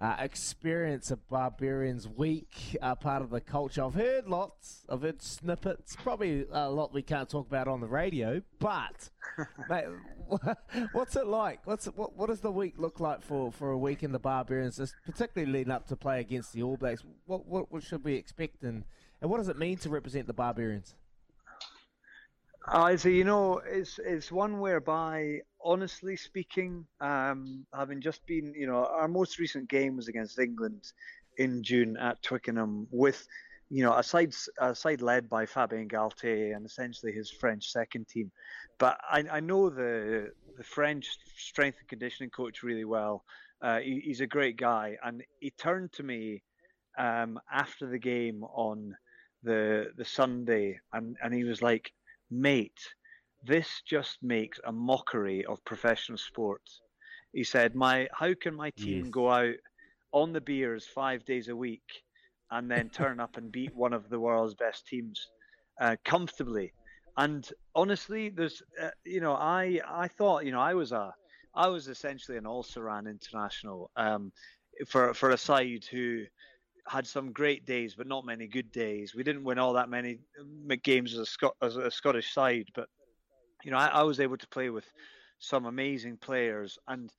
uh, experience a Barbarians week, uh, part of the culture. I've heard lots, I've heard snippets, probably a lot we can't talk about on the radio, but, [laughs] mate, [laughs] what's it like? What's it, what, what does the week look like for, for a week in the Barbarians, particularly leading up to play against the All Blacks? What, what, what should we expect and, and what does it mean to represent the Barbarians? Uh, so you know, it's it's one whereby, honestly speaking, um, having just been, you know, our most recent game was against England in June at Twickenham with, you know, a side a side led by Fabien Galthié and essentially his French second team. But I, I know the the French strength and conditioning coach really well. Uh, he, he's a great guy, and he turned to me um, after the game on the the Sunday, and and he was like mate, this just makes a mockery of professional sport. He said, "My, how can my team Yes. go out on the beers five days a week and then [laughs] turn up and beat one of the world's best teams uh, comfortably?" And honestly, there's, uh, you know, I, I thought, you know, I was a, I was essentially an all-Saran international um, for for a side who had some great days, but not many good days. We didn't win all that many um, games as a, Scot- as a Scottish side, but you know, I, I was able to play with some amazing players and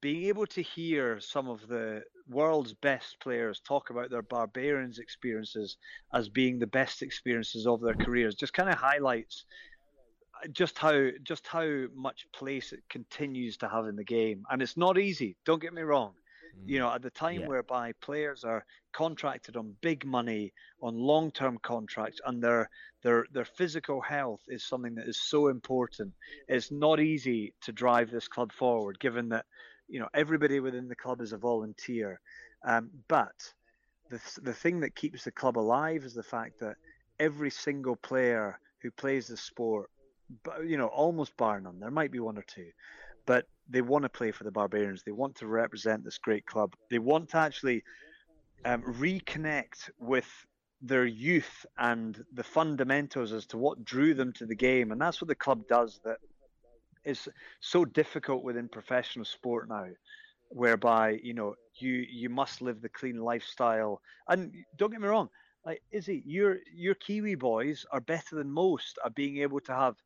being able to hear some of the world's best players talk about their barbarians experiences as being the best experiences of their careers just kind of highlights uh, just how just how much place it continues to have in the game and it's not easy don't get me wrong you know at the time Yeah. whereby players are contracted on big money on long-term contracts and their their their physical health is something that is so important it's not easy to drive this club forward given that you know everybody within the club is a volunteer um, but the, the thing that keeps the club alive is the fact that every single player who plays the sport but you know almost bar none there might be one or two but they want to play for the Barbarians. They want to represent this great club. They want to actually um, reconnect with their youth and the fundamentals as to what drew them to the game. And that's what the club does that is so difficult within professional sport now, whereby, you know, you, you must live the clean lifestyle. And don't get me wrong, like Izzy, your your Kiwi boys are better than most at being able to have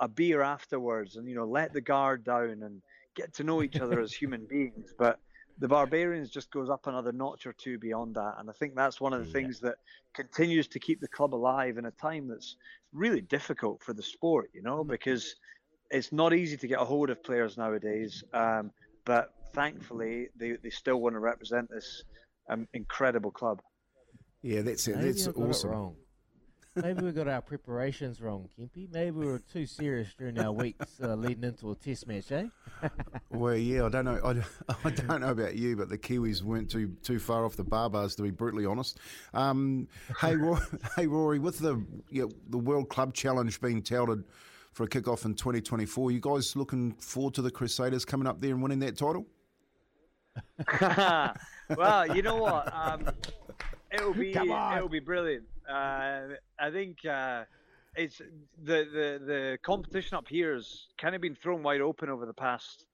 a beer afterwards and you know let the guard down and get to know each other as human [laughs] beings. But the Barbarians just goes up another notch or two beyond that, and I think that's one of the things that continues to keep the club alive in a time that's really difficult for the sport. You know, because it's not easy to get a hold of players nowadays. Um, but thankfully, they, they still want to represent this um, incredible club. Yeah, that's it. That's I it awesome. Wrong. Maybe we got our preparations wrong, Kempy. Maybe we were too serious during our weeks uh, leading into a test match, eh? [laughs] Well, yeah, I don't know. I, [laughs] I don't know about you, but the Kiwis weren't too too far off the bar bars, to be brutally honest. Um, hey, Rory, [laughs] hey, Rory, with the you know, the World Club Challenge being touted for a kick-off in 2024, you guys looking forward to the Crusaders coming up there and winning that title? well, you know what? Um, it'll [laughs] be it'll be brilliant. Uh, I think uh, it's the, the the competition up here has kind of been thrown wide open over the past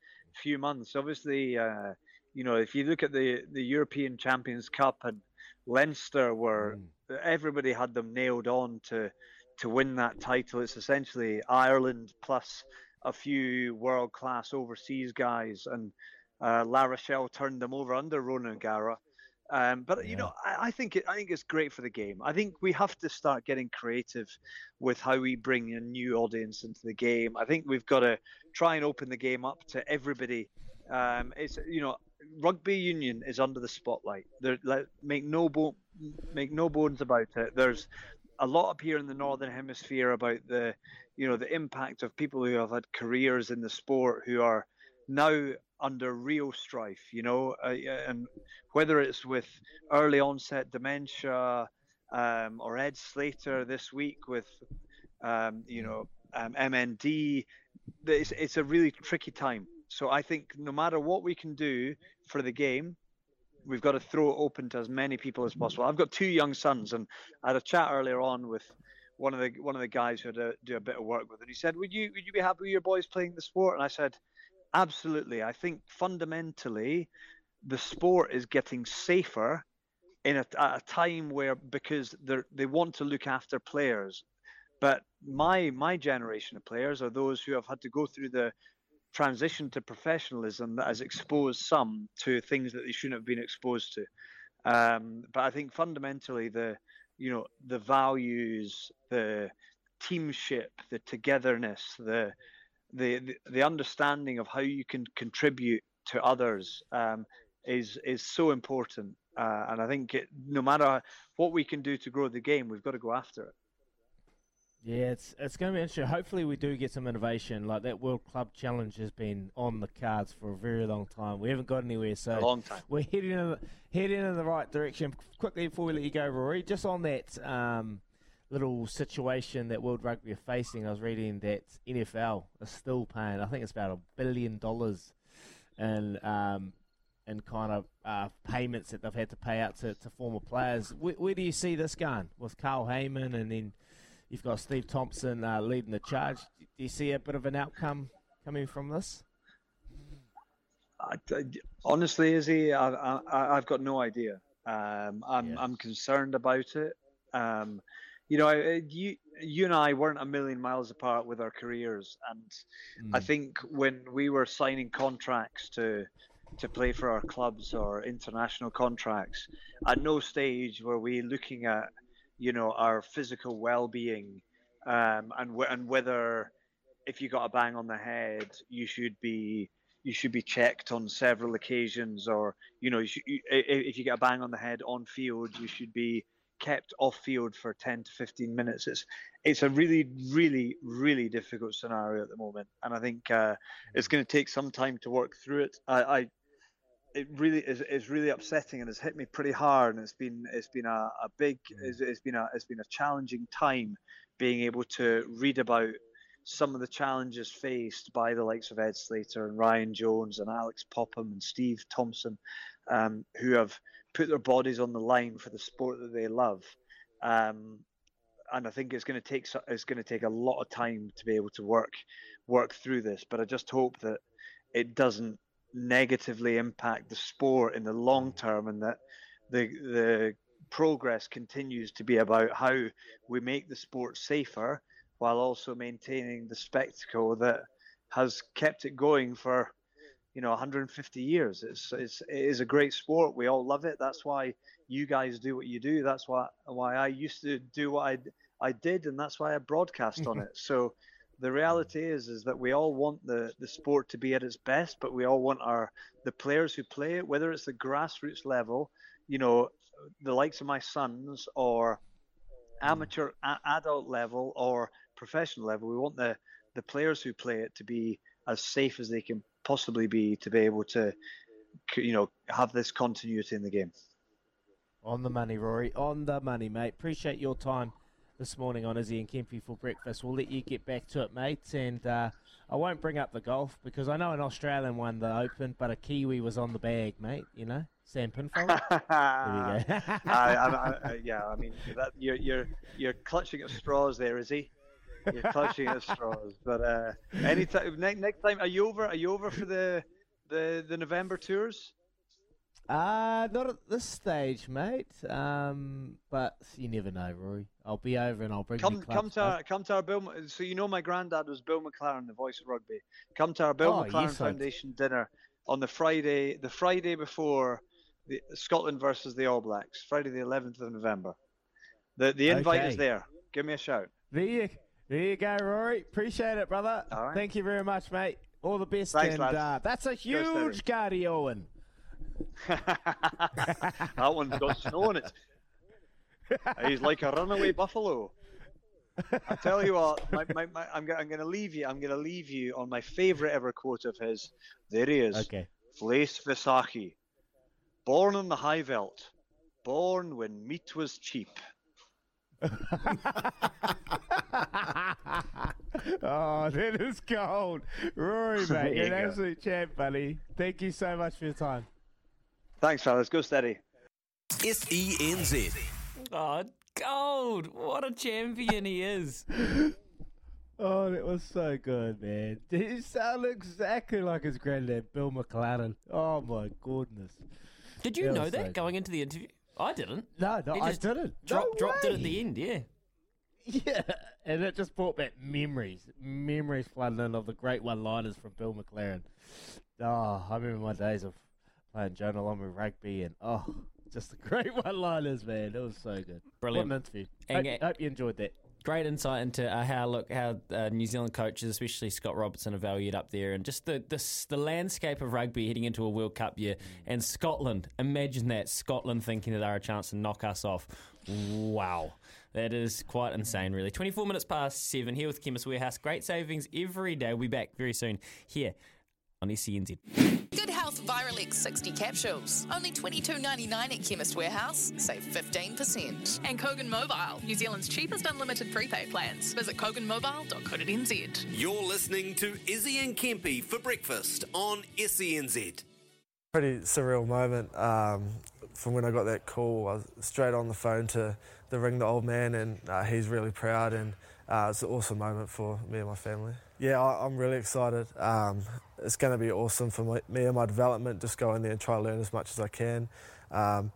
few months. Obviously, uh, you know, if you look at the the European Champions Cup and Leinster were everybody had them nailed on to to win that title. It's essentially Ireland plus a few world class overseas guys, and uh, La Rochelle turned them over under Ronan Gara. Um, but you know, I, I think it, I think it's great for the game. I think we have to start getting creative with how we bring a new audience into the game. I think we've got to try and open the game up to everybody. Um, it's you know, rugby union is under the spotlight. There, let, make no bo- make no bones about it. There's a lot up here in the northern hemisphere about the you know the impact of people who have had careers in the sport who are now under real strife you know uh, and whether it's with early onset dementia um, or ed slater this week with um, you know um, mnd it's, it's a really tricky time so i think no matter what we can do for the game we've got to throw it open to as many people as possible. I've got two young sons, and I had a chat earlier on with one of the one of the guys who do a bit of work with, and he said, "Would you would you be happy with your boys playing the sport?" And I said, "Absolutely. I think fundamentally, the sport is getting safer in a, a time where because they they want to look after players." But my my generation of players are those who have had to go through the transition to professionalism that has exposed some to things that they shouldn't have been exposed to. Um, but I think fundamentally the you know the values, the teamship, the togetherness, the the the, the understanding of how you can contribute to others um, is is so important. Uh, and I think it, no matter what we can do to grow the game, we've got to go after it. Yeah, it's it's going to be interesting. Hopefully, we do get some innovation. Like that World Club Challenge has been on the cards for a very long time. We haven't got anywhere, so A long time. We're heading in the, heading in the right direction. Quickly before we let you go, Rory, just on that um, little situation that World Rugby are facing, I was reading that NFL is still paying. I think it's about a billion dollars in um, in kind of uh, payments that they've had to pay out to, to former players. Where, where do you see this going with Carl Hayman and then? You've got Steve Thompson uh, leading the charge. Do you see a bit of an outcome coming from this? I, I- honestly, Izzy, I, I, I've got no idea. Um, I'm, I'm concerned about it. Um, you know, I- you, you and I weren't a million miles apart with our careers, and I Mm. think when we were signing contracts to to play for our clubs or international contracts, at no stage were we looking at, you know, our physical well-being um, and and whether if you got a bang on the head, you should be you should be checked on several occasions, or you know, you should, you, if you get a bang on the head on field, you should be kept off field for 10 to 15 minutes. It's it's a really, really, really difficult scenario at the moment, and I think uh, it's going to take some time to work through it. I, I it really is, is really upsetting and has hit me pretty hard, and it's been it's been a, a big it's, it's been a it's been a challenging time being able to read about some of the challenges faced by the likes of Ed Slater and Ryan Jones and Alex Popham and Steve Thompson, um, who have put their bodies on the line for the sport that they love. Um, and I think it's going to take it's going to take a lot of time to be able to work work through this. But I just hope that it doesn't negatively impact the sport in the long term, and that the the progress continues to be about how we make the sport safer while also maintaining the spectacle that has kept it going for you know 150 years. It's it's it is a great sport. We all love it. That's why you guys do what you do. That's why why I used to do what I I did, and that's why I broadcast on mm-hmm. it. So the reality is is that we all want the the sport to be at its best, but we all want our the players who play it, whether it's the grassroots level, you know, the likes of my sons or amateur a- adult level or professional level. We want the the players who play it to be as safe as they can possibly be to be able to, you know, have this continuity in the game. On the money, Rory. On the money, mate. Appreciate your time this morning on Izzy and Kempy for breakfast. We'll let you get back to it, mate. And uh, I won't bring up the golf because I know an Australian won the Open, but a Kiwi was on the bag, mate. You know, Sam Pinfold. [laughs] there we go. [laughs] I, I, I, yeah, I mean, that, you're you're you're clutching at straws there, is he? You're clutching at straws. But uh, anytime next, next time, are you over? Are you over for the the the November tours? Uh, not at this stage, mate. Um, but you never know, Rory. I'll be over and I'll bring Come you come to our, come to our Bill. So you know my granddad was Bill McLaren, the voice of rugby. Come to our Bill Oh, McLaren yes, Foundation dinner on the Friday, the Friday before the Scotland versus the All Blacks, Friday the 11th of November. The the invite is there. Give me a shout. There you, there you go, Rory. Appreciate it, brother. All right. Thank you very much, mate. All the best. Thanks, and uh, that's a huge Guardy Owen. [laughs] that one's got snow on it. He's like a runaway buffalo. I tell you what, my, my, my, I'm, I'm going to leave you. I'm going to leave you on my favourite ever quote of his. There he is. Okay. Vlaes Visachi. Born in the high veld. Born when meat was cheap. [laughs] oh, that is gold. Rory, [laughs] There mate. You're an absolute champ, buddy. Thank you so much for your time. Thanks, fellas. Go steady. SENZ. Oh, gold! What a champion he is. [laughs] Oh, that was so good, man. He sounded exactly like his granddad, Bill McLaren. Oh, my goodness. Did you That know that so going into the interview? I didn't. No, no, I just didn't. Drop, No dropped it at the end, yeah. Yeah, and it just brought back memories, memories flooding in of the great one-liners from Bill McLaren. Oh, I remember my days of playing Jonah with rugby, and oh, just the [laughs] great one-liners, man. It was so good. Brilliant. What an interview. And Hope, hope you enjoyed that. Great insight into uh, how look how uh, New Zealand coaches, especially Scott Robertson, are valued up there, and just the, the the landscape of rugby heading into a World Cup year, and Scotland. Imagine that Scotland thinking that they're a chance to knock us off. Wow, that is quite insane, really. Twenty four minutes past seven here with Chemist Warehouse. Great savings every day. We'll be back very soon here on SENZ. Good Viralex 60 capsules. Only $22.99 at Chemist Warehouse. Save 15%. And Kogan Mobile, New Zealand's cheapest unlimited prepaid plans. Visit koganmobile.co.nz. You're listening to Izzy and Kempy for breakfast on SENZ. pretty surreal moment um, from when I got that call. I was straight on the phone to the ring the old man, and uh, he's really proud, and uh, it's an awesome moment for me and my family. Yeah, I, I'm really excited. Um, it's going to be awesome for me and my development. Just go in there and try to learn as much as I can. Um,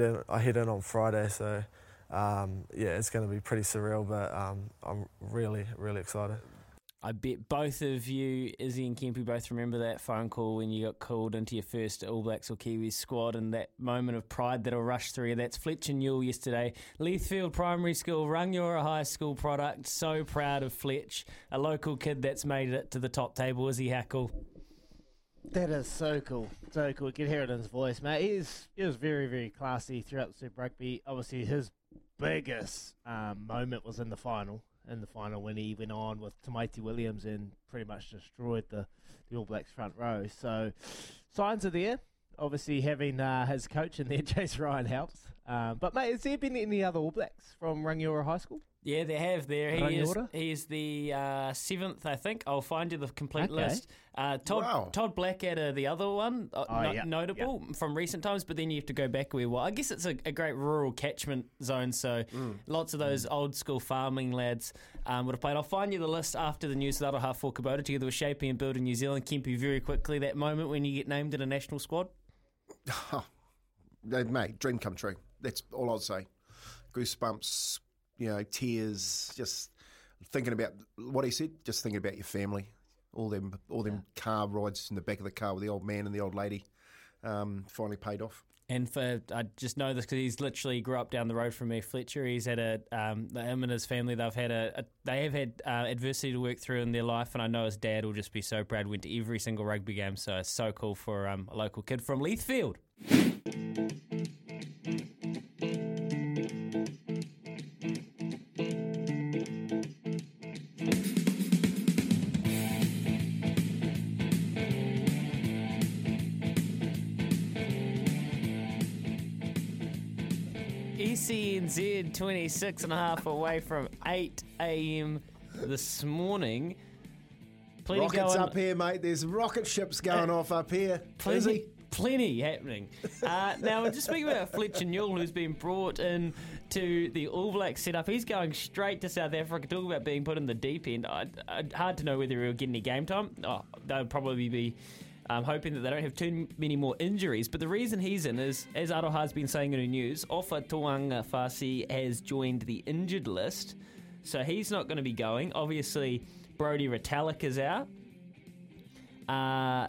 in, I head in on Friday, so um, yeah, it's going to be pretty surreal, but um, I'm really, really excited. I bet both of you, Izzy and Kempy, both remember that phone call when you got called into your first All Blacks or Kiwis squad and that moment of pride that'll rush through you. That's Fletcher Newell yesterday. Leithfield Primary School, Rangiora High School product. So proud of Fletch, a local kid that's made it to the top table. Izzy Hackle. That is so cool. So cool. You can hear it in his voice, mate. He's he was very, very classy throughout the Super Rugby. Obviously, his biggest um, moment was in the final. In the final, when he went on with Tamaiti Williams and pretty much destroyed the, the All Blacks front row. So, signs are there. Obviously, having uh, his coach in there, [laughs] Chase Ryan, helps. Um, but, mate, has there been any other All Blacks from Rangiora High School? Yeah, they have there. He is, he is the uh, seventh, I think. I'll find you the complete Okay. list. Uh, Todd Wow. Todd Blackadder, the other one, uh, Oh, no- yeah, notable from recent times, but then you have to go back where, well, I guess it's a, a great rural catchment zone, so Mm. lots of those old school farming lads um, would have played. I'll find you the list after the news. That'll have for Kubota together with Shaping and Building New Zealand. Kempy, very quickly, that moment when you get named in a national squad. [laughs] Uh, mate, dream come true. That's all I'd say. Goosebumps, you know, tears, just thinking about what he said, just thinking about your family. all them all them car rides in the back of the car with the old man and the old lady um, finally paid off. And for I just know this because he's literally grew up down the road from me, Fletcher. He's had a um, him and his family. They've had a, a they have had uh, adversity to work through in their life, and I know his dad will just be so proud. Went to every single rugby game, so it's so cool for um, a local kid from Leithfield. SENZ 26 and a half away from 8 a.m. this morning. Plenty Rockets going, up here, mate. There's rocket ships going off up here. Plenty, plenty happening. Uh, now, just speaking about Fletcher Newell, who's been brought in to the All Blacks setup, he's going straight to South Africa. Talk about being put in the deep end. I, I, hard to know whether he'll get any game time. Oh, they'll probably be um, hoping that they don't have too many more injuries. But the reason he's in is, as Aroha has been saying in the news, Ofa Tu'ungafasi has joined the injured list. So he's not going to be going. Obviously, Brodie Retallick is out. Uh,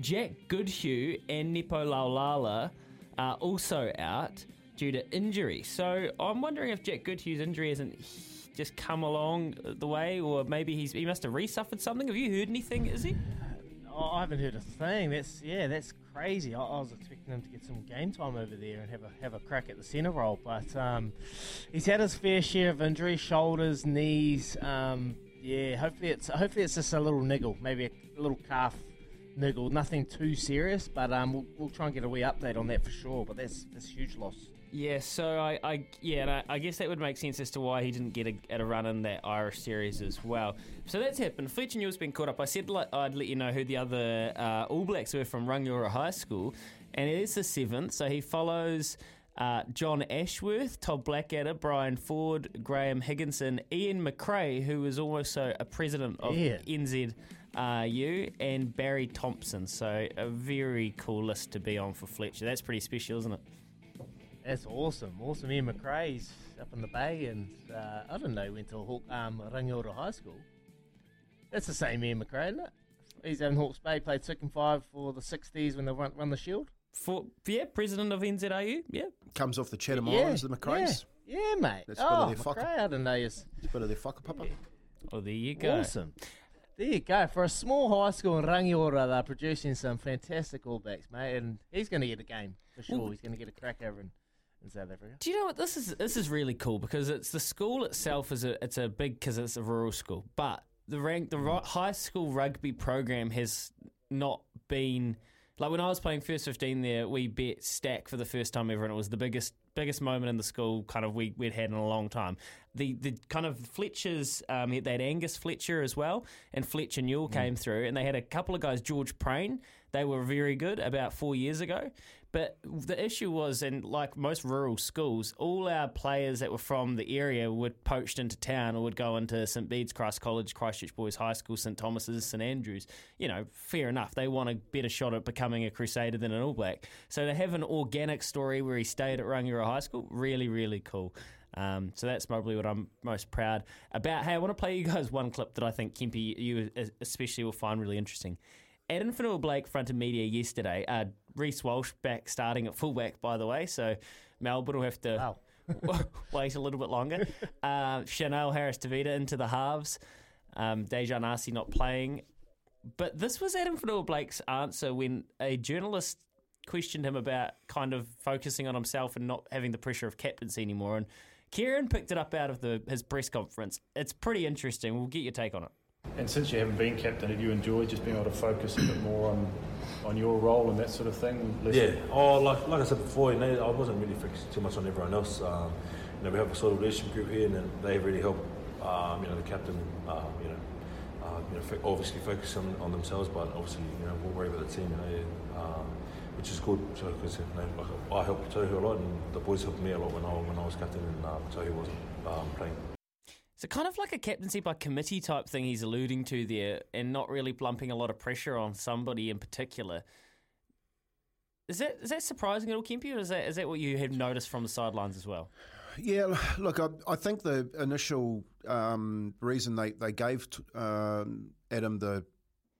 Jack Goodhue and Nepo Laulala are also out due to injury. So I'm wondering if Jack Goodhue's injury hasn't just come along the way, or maybe he's he must have resuffered something. Have you heard anything? Is he? Oh, I haven't heard a thing. That's yeah, that's crazy. I, I was expecting him to get some game time over there and have a have a crack at the centre role, but um, he's had his fair share of injuries, shoulders, knees. Um, yeah, hopefully it's hopefully it's just a little niggle, maybe a little calf niggle, nothing too serious. But um, we'll, we'll try and get a wee update on that for sure. But that's that's huge loss. Yeah, so I, I yeah, and I, I guess that would make sense as to why he didn't get a, get a run in that Irish series as well. So that's happened. Fletcher Newell's been caught up. I said like, I'd let you know who the other uh, All Blacks were from Rangiora High School, and it is the seventh. So he follows. Uh, John Ashworth, Todd Blackadder, Brian Ford, Graham Higginson, Ian McRae, who was also a president of Yeah. NZU, and Barry Thompson. So a very cool list to be on for Fletcher. That's pretty special, isn't it? That's awesome, awesome. Ian McRae's up in the bay, and uh, I didn't know he went to Hawk, um, Rangiora High School. That's the same Ian McRae, isn't it? He's in Hawke's Bay, played second five for the 60s when they run, run the Shield. For yeah, president of NZRU. Yeah, Comes off the Chatham Yeah, Islands, the McRae's. Yeah, yeah mate. That's a bit of oh, their fucker. McRae, I didn't know. It's a bit of their whakapapa. Oh, there you go. Awesome. There you go. For a small high school in Rangiora, they're producing some fantastic all backs, mate, and he's going to get a game for sure. Well- he's going to get a crack over in, in South Africa. Do you know what this is? This is really cool because it's the school itself is a it's a big because it's a rural school, but the rank the high school rugby program has not been like when I was playing first fifteen there. We bet stack for the first time ever, and it was the biggest biggest moment in the school kind of we we'd had in a long time. The the kind of Fletcher's um, they had Angus Fletcher as well, and Fletcher Newell came through, and they had a couple of guys, George Prain. They were very good about four years ago. But the issue was, and like most rural schools, all our players that were from the area were poached into town or would go into St Bede's Christ College, Christchurch Boys High School, St Thomas's, St Andrews. You know, fair enough. They want a better shot at becoming a Crusader than an All Black. So to have an organic story where he stayed at Rangiora High School, really, really cool. Um, so that's probably what I'm most proud about. Hey, I want to play you guys one clip that I think Kempy, you especially will find really interesting. Addin Fonua-Blake fronted media yesterday. Uh, Reece Walsh back starting at fullback, by the way. So Melbourne will have to [laughs] wait a little bit longer. [laughs] Uh, Chanel Harris Tavita into the halves. Um, Dejan Arce not playing. But this was Addin Fonua-Blake's answer when a journalist questioned him about kind of focusing on himself and not having the pressure of captaincy anymore. And Kieran picked it up out of the his press conference. It's pretty interesting. We'll get your take on it. And since you haven't been captain, have you enjoyed just being able to focus a bit more on on your role and that sort of thing? Less- Yeah. Oh, like like I said before, you know, I wasn't really focusing too much on everyone else. Um, you know, we have a sort of leadership group here, and they really help. Um, you know, the captain. Uh, you know, uh, you know, obviously focus on, on themselves, but obviously, you know, we'll worry about the team. You know, um, which is good. So because you know, like I helped Tohu a lot, and the boys helped me a lot when I when I was captain, and um, Tohu wasn't um, playing. So kind of like a captaincy by committee type thing he's alluding to there, and not really lumping a lot of pressure on somebody in particular. Is that is that surprising at all, Kempy, or is that is that what you have noticed from the sidelines as well? Yeah, look, I, I think the initial um, reason they, they gave t- um, Adam the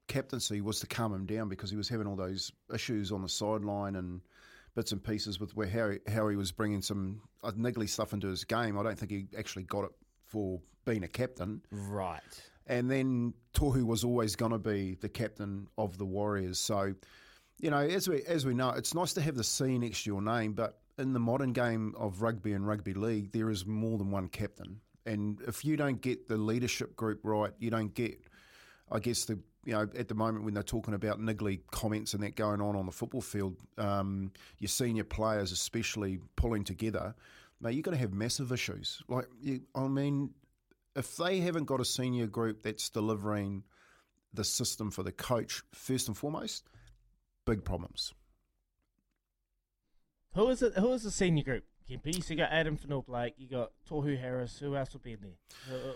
captaincy was to calm him down because he was having all those issues on the sideline and bits and pieces with where how he, how he was bringing some uh, niggly stuff into his game. I don't think he actually got it for being a captain. Right. And then Tohu was always going to be the captain of the Warriors. So, you know, as we as we know, it's nice to have the C next to your name, but in the modern game of rugby and rugby league, there is more than one captain. And if you don't get the leadership group right, you don't get, I guess the you know at the moment when they're talking about niggly comments and that going on on the football field, um, your senior players especially pulling together, mate, you're going to have massive issues. Like, you, I mean, if they haven't got a senior group that's delivering the system for the coach first and foremost, big problems. Who is it? Who is the senior group? Kempy? So you got Addin Fonua-Blake, you got Tohu Harris. Who else will be in there?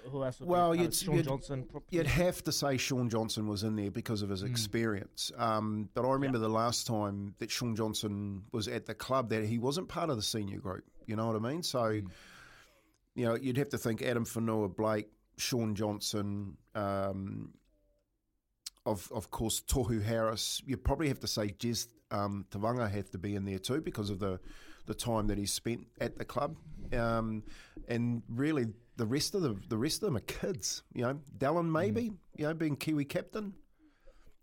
Who, who else? Will Well, be? Uh, you'd, Shaun you'd- Johnson. probably. You'd have to say Shaun Johnson was in there because of his experience. Um, but I remember the last time that Shaun Johnson was at the club that he wasn't part of the senior group. You know what I mean? So, you know, you'd have to think Addin Fonua, Blake, Shaun Johnson, um, of of course Tohu Harris. You probably have to say Jez um, Tevaga have to be in there too because of the the time that he spent at the club. Um, and really, the rest of the the rest of them are kids. You know, Dallin maybe you know being Kiwi captain,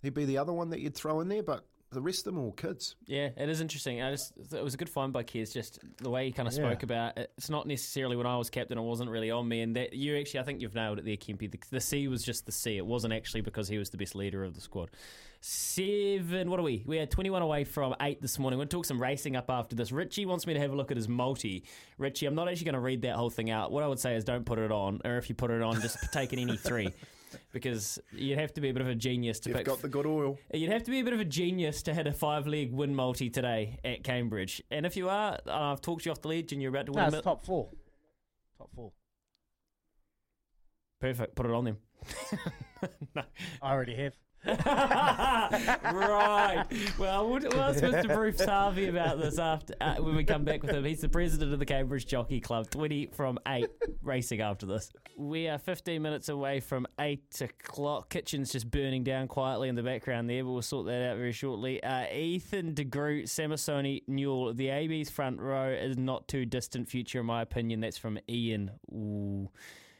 he'd be the other one that you'd throw in there, but. The rest of them are all kids. Yeah, it is interesting. I just it was a good find by Kez. Just the way he kind of Yeah. spoke about it. It's not necessarily when I was captain, it wasn't really on me. And that you actually, I think you've nailed it there, Kempy. The, the C was just the C. It wasn't actually because he was the best leader of the squad. Seven. What are we? We had twenty-one away from eight this morning. We're going to talk some racing up after this. Richie wants me to have a look at his multi. Richie, I'm not actually going to read that whole thing out. What I would say is don't put it on, or if you put it on, just take in any three. [laughs] Because you'd have to be a bit of a genius to You've pick got the good oil. You'd have to be a bit of a genius to hit a five leg win multi today at Cambridge. And if you are, uh, I've talked you off the ledge and you're about to win No, it's top four. Top four. Perfect. Put it on them. [laughs] I already have. Right. Well, we'll, we'll ask Mr. Bruce Harvey about this after uh, when we come back with him. He's the president of the Cambridge Jockey Club. Twenty from eight racing after this. We are fifteen minutes away from eight o'clock. Kitchen's just burning down quietly in the background there, but we'll sort that out very shortly. Uh, Ethan DeGroot, Samisoni, Newell. The AB's front row is not too distant future, in my opinion. That's from Ian. Ooh,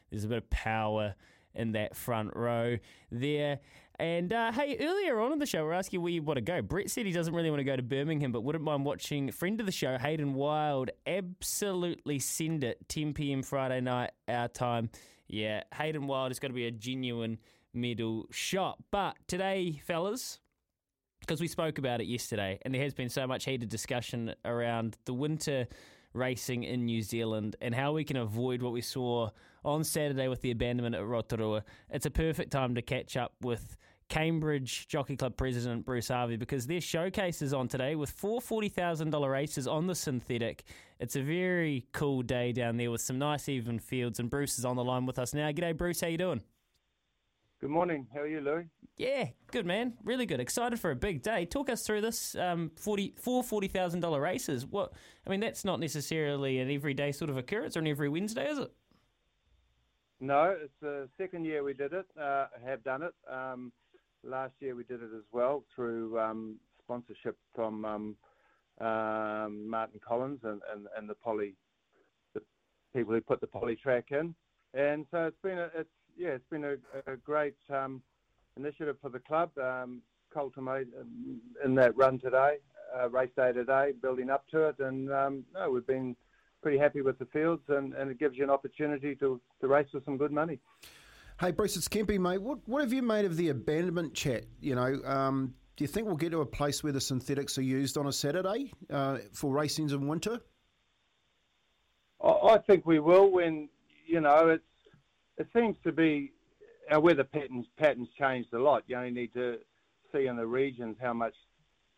there's a bit of power in that front row there. And uh, hey, earlier on in the show, we're asking where you want to go. Brett said he doesn't really want to go to Birmingham, but wouldn't mind watching friend of the show, Hayden Wilde. Absolutely send it. 10 p.m. Friday night, our time. Yeah, Hayden Wilde is going to be a genuine middle shot. But today, fellas, because we spoke about it yesterday, and there has been so much heated discussion around the winter racing in New Zealand and how we can avoid what we saw on Saturday with the abandonment at Rotorua. It's a perfect time to catch up with Cambridge Jockey Club president Bruce Harvey because their showcase is on today with four $40,000 races on the synthetic. It's a very cool day down there with some nice even fields, and Bruce is on the line with us now. G'day, Bruce. How you doing? Good morning. How are you, Louis? Yeah, good man. Really good. Excited for a big day. Talk us through this. Um, forty four forty thousand dollar races. What? I mean, that's not necessarily an everyday sort of occurrence or an every Wednesday, is it? No, it's the second year we did it. Uh, have done it. Um, last year we did it as well through um, sponsorship from um, um, Martin Collins and, and, and the poly, the people who put the poly track in. And so it's been a, it's yeah, it's been a, a great um, initiative for the club. Um, Colton um, in that run today, uh, race day today, building up to it, and um, no, we've been pretty happy with the fields, and, and it gives you an opportunity to, to race for some good money. Hey, Bruce, it's Kempy, mate. What what have you made of the abandonment chat? You know, um, do you think we'll get to a place where the synthetics are used on a Saturday uh, for racings in winter? I, think we will when you know it's it seems to be our weather patterns patterns changed a lot. You only need to see in the regions how much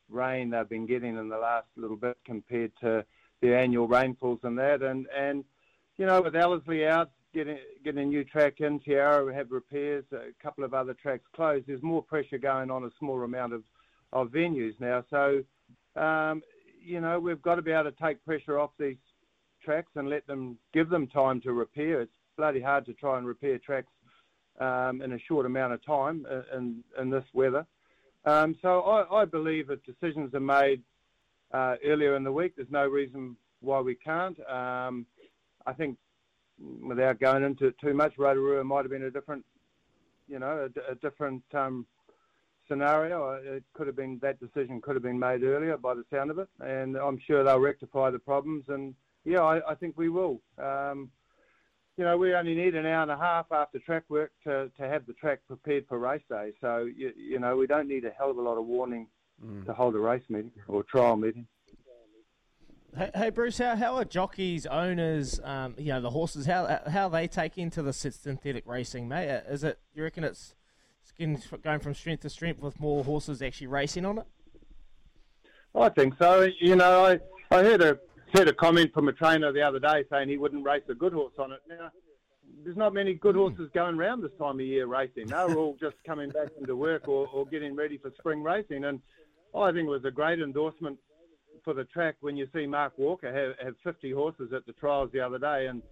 rain they've been getting in the last little bit compared to the annual rainfalls and that. And and you know with Ellerslie out getting getting a new track in, Te Rapa we have repairs, a couple of other tracks closed. There's more pressure going on a smaller amount of of venues now. So um, you know we've got to be able to take pressure off these tracks and let them give them time to repair. It's bloody hard to try and repair tracks um, in a short amount of time uh, in, in this weather. Um, so I, I believe if decisions are made uh, earlier in the week, there's no reason why we can't. Um, I think without going into it too much, Rotorua might have been a different, you know, a, a different um, scenario. Uh, It could have been that decision could have been made earlier by the sound of it, and I'm sure they'll rectify the problems. And yeah, I, I think we will. Um, you know, we only need an hour and a half after track work to, to have the track prepared for race day. So you, you know, we don't need a hell of a lot of warning to hold a race meeting or trial meeting. Hey, hey Bruce, how, how are jockeys, owners, um, you know, the horses, how how they take into the synthetic racing, mate? Uh, Is it, you reckon it's it's going from strength to strength with more horses actually racing on it? I think so. You know, I, I heard a heard a comment from a trainer the other day saying he wouldn't race a good horse on it. Now, there's not many good horses going around this time of year racing. They're [laughs] all just coming back into work or, or getting ready for spring racing. And I think it was a great endorsement for the track when you see Mark Walker have, have 50 horses at the trials the other day. And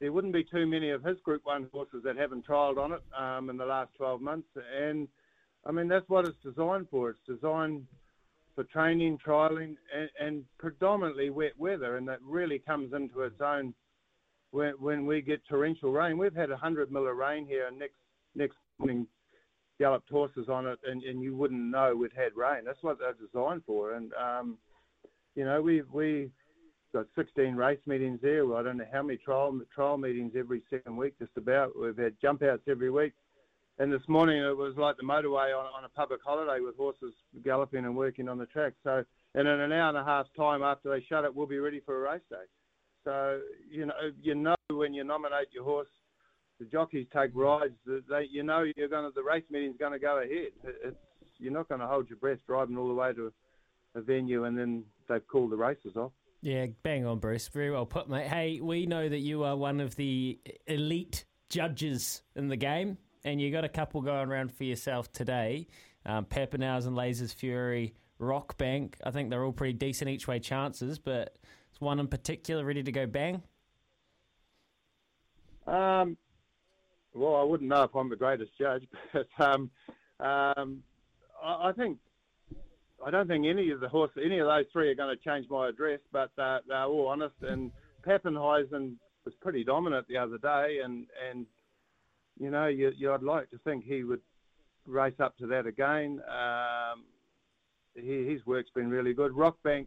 there wouldn't be too many of his Group 1 horses that haven't trialled on it um, in the last 12 months. And, I mean, that's what it's designed for. It's designed for training, trialing, and, and predominantly wet weather, and that really comes into its own when, when we get torrential rain. We've had 100 mil of rain here, and next next morning galloped horses on it, and, and you wouldn't know we'd had rain. That's what they're designed for, and um, you know we've we got 16 race meetings there. Well, I don't know how many trial trial meetings every second week, just about. We've had jump outs every week. And this morning it was like the motorway on, on a public holiday with horses galloping and working on the track. So, and in an hour and a half time after they shut it, we'll be ready for a race day. So, you know, you know when you nominate your horse, the jockeys take rides. They, you know, you're going to the race meeting's going to go ahead. It's you're not going to hold your breath driving all the way to a venue and then they've called the races off. Yeah, bang on, Bruce. Very well put, mate. Hey, we know that you are one of the elite judges in the game, and you got a couple going around for yourself today. Um, Pappenhausen, and Lasers Fury, Rock Bank. I think they're all pretty decent each way chances, but is one in particular ready to go bang? Um, well, I wouldn't know if I'm the greatest judge, [laughs] but um, um, I, I think I don't think any of the horse, any of those three are going to change my address. But they're all honest, and Pappenheisen was pretty dominant the other day, and and you know, you, you, I'd like to think he would race up to that again. Um, he, his work's been really good. Rockbank,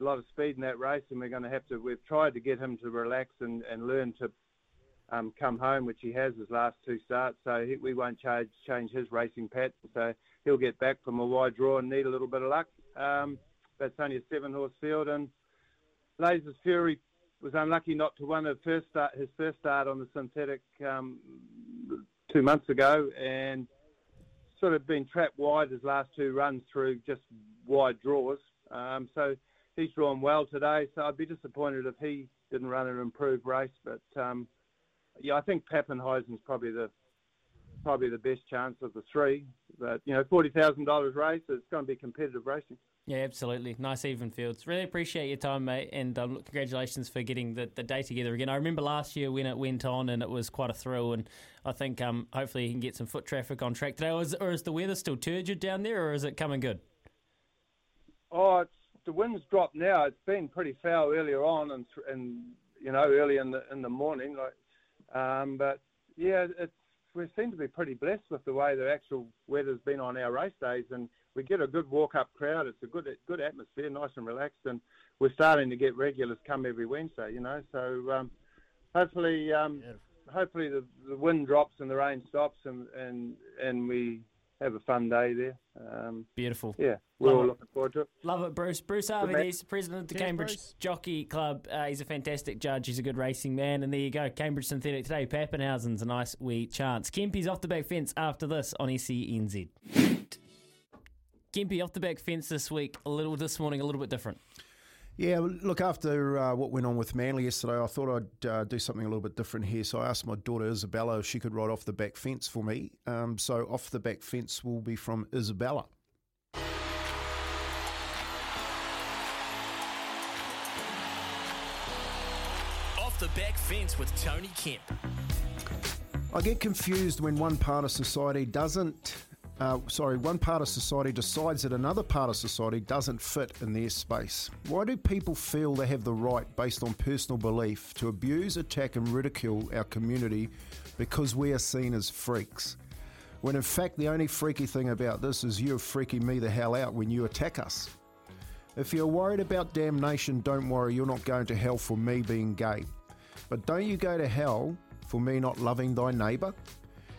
a lot of speed in that race, and we're going to have to. We've tried to get him to relax and, and learn to um, come home, which he has his last two starts. So he, we won't change change his racing pattern. So he'll get back from a wide draw and need a little bit of luck. Um, that's only a seven horse field, and Lasers Fury was unlucky not to win first start, his first start on the synthetic um, two months ago, and sort of been trapped wide his last two runs through just wide draws. Um, so he's drawn well today. So I'd be disappointed if he didn't run an improved race. But um, yeah, I think Pappenheisen's probably the probably the best chance of the three. But you know, forty thousand dollars race, it's going to be competitive racing. Yeah, absolutely. Nice even fields. Really appreciate your time, mate, and um, congratulations for getting the, the day together again. I remember last year when it went on, and it was quite a thrill. And I think um, hopefully you can get some foot traffic on track today. Or is, or is the weather still turgid down there, or is it coming good? Oh, it's, the wind's dropped now. It's been pretty foul earlier on, and and you know early in the in the morning. Like, um, but yeah, it's we seem to be pretty blessed with the way the actual weather's been on our race days, and we get a good walk up crowd. It's a good good atmosphere, nice and relaxed, and we're starting to get regulars come every Wednesday. You know, so um, hopefully, um, hopefully the, the wind drops and the rain stops, and and and we have a fun day there. Um, Beautiful. Yeah, we're Love all it. looking forward to it. Love it, Bruce. Bruce man. Arvides, president of the Cheers, Cambridge Bruce. Jockey Club. Uh, he's a fantastic judge. He's a good racing man. And there you go. Cambridge Synthetic today. Pappenhausen's a nice wee chance. Kempy's off the back fence after this on SENZ. Kempy off the back fence this week. A little this morning, a little bit different. Yeah, look, after uh, what went on with Manly yesterday, I thought I'd uh, do something a little bit different here. So I asked my daughter Isabella if she could ride off the back fence for me. Um, so off the back fence will be from Isabella. Off the back fence with Tony Kemp. I get confused when one part of society doesn't. Uh, sorry, one part of society decides that another part of society doesn't fit in their space. Why do people feel they have the right, based on personal belief, to abuse, attack, and ridicule our community because we are seen as freaks? When in fact, the only freaky thing about this is you're freaking me the hell out when you attack us. If you're worried about damnation, don't worry, you're not going to hell for me being gay. But don't you go to hell for me not loving thy neighbour?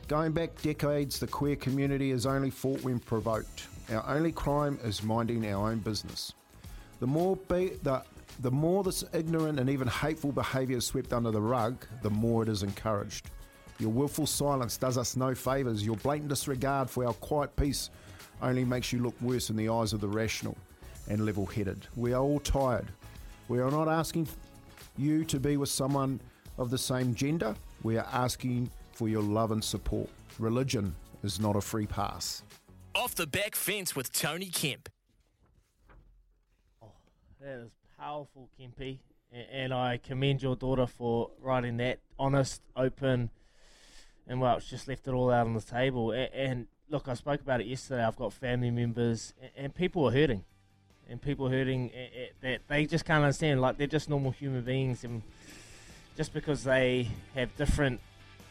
Going back decades, the queer community has only fought when provoked. Our only crime is minding our own business. The more be, the the more this ignorant and even hateful behaviour is swept under the rug, the more it is encouraged. Your willful silence does us no favours. Your blatant disregard for our quiet peace only makes you look worse in the eyes of the rational and level headed. We are all tired. We are not asking you to be with someone of the same gender. We are asking for your love and support. Religion is not a free pass. Off the back fence with Tony Kemp. Oh, that is powerful, Kempy. And I commend your daughter for writing that honest, open, and well, it's just left it all out on the table. And look, I spoke about it yesterday. I've got family members, and people are hurting. And people are hurting a- a- that they just can't understand. Like, they're just normal human beings. And just because they have different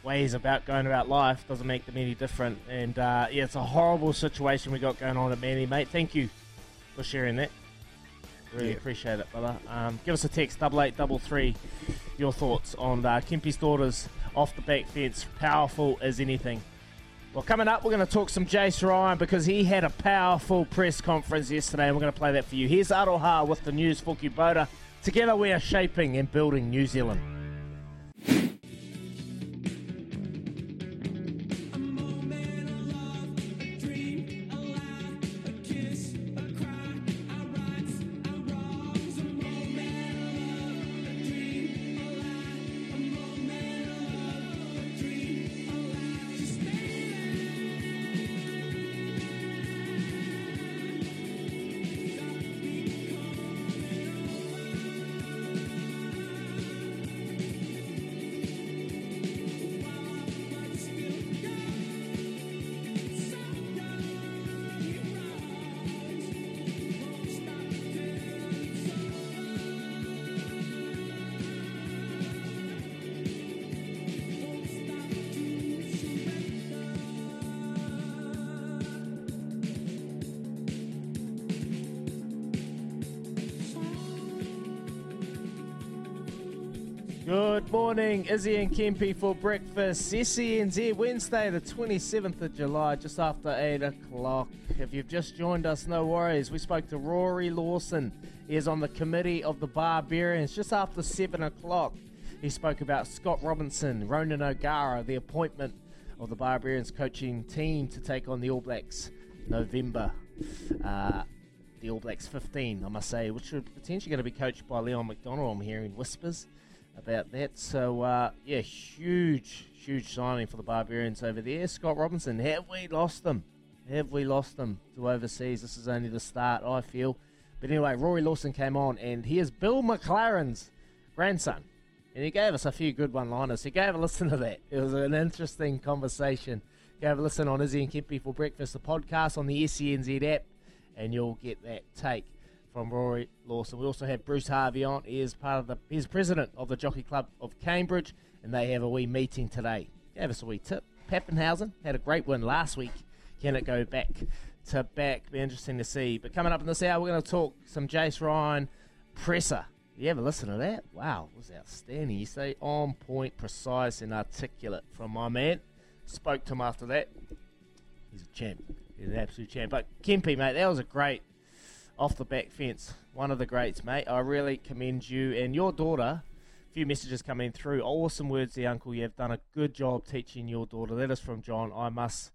ways about going about life doesn't make them any different. And uh, yeah, it's a horrible situation we got going on at Manly, mate. Thank you for sharing that. Really Yeah. appreciate it, brother. Um, give us a text, double eight double three, your thoughts on uh, Kempy's daughters off the back fence, powerful as anything. Well, coming up, we're going to talk some Jace Ryan because he had a powerful press conference yesterday, and we're going to play that for you. Here's Aroha with the news for Kubota. Together, we are shaping and building New Zealand. Morning, Izzy and Kempy for breakfast. SENZ Wednesday, the 27th of July, just after 8 o'clock. If you've just joined us, no worries. We spoke to Rory Lawson. He is on the committee of the Barbarians just after 7 o'clock. He spoke about Scott Robertson, Ronan O'Gara, the appointment of the Barbarians coaching team to take on the All Blacks November. Uh, the All Blacks 15, I must say, which are potentially going to be coached by Leon MacDonald. I'm hearing whispers about that. So, uh, yeah, huge, huge signing for the Barbarians over there. Scott Robertson, have we lost them? Have we lost them to overseas? This is only the start, I feel. But anyway, Rory Lawson came on, and he is Bill McLaren's grandson. And he gave us a few good one liners. He gave a listen to that. It was an interesting conversation. Gave a listen on Izzy and Kempy for Breakfast, the podcast on the SENZ app, and you'll get that take from Rory Lawson. We also have Bruce Harvey on. He is part of the he's president of the Jockey Club of Cambridge, and they have a wee meeting today. Gave us a wee tip. Pappenhausen had a great win last week. Can it go back to back? Be interesting to see. But coming up in this hour, we're going to talk some Jace Ryan presser. You ever listen to that? Wow, it was outstanding. You say on point, precise, and articulate from my man. Spoke to him after that. He's a champ. He's an absolute champ. But Kempy, mate, that was a great off the back fence. One of the greats, mate. I really commend you and your daughter. A few messages coming through. Awesome words there, Uncle. You have done a good job teaching your daughter. That is from John. I must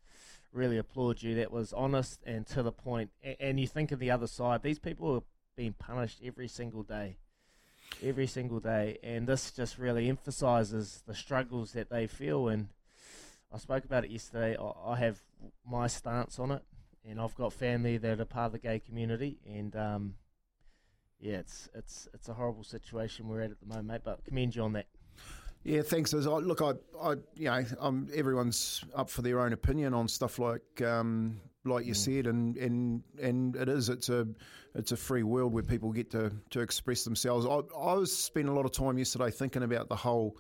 really applaud you. That was honest and to the point. And you think of the other side. These people are being punished every single day. Every single day. And this just really emphasizes the struggles that they feel. And I spoke about it yesterday. I have my stance on it and I've got family that are part of the gay community, and um, yeah, it's it's it's a horrible situation we're at at the moment, mate. But commend you on that. Yeah, thanks. As I, look, I, I, you know, I'm, everyone's up for their own opinion on stuff like, um, like you said, and, and and it is. It's a, it's a free world where people get to, to express themselves. I, I was spending a lot of time yesterday thinking about the whole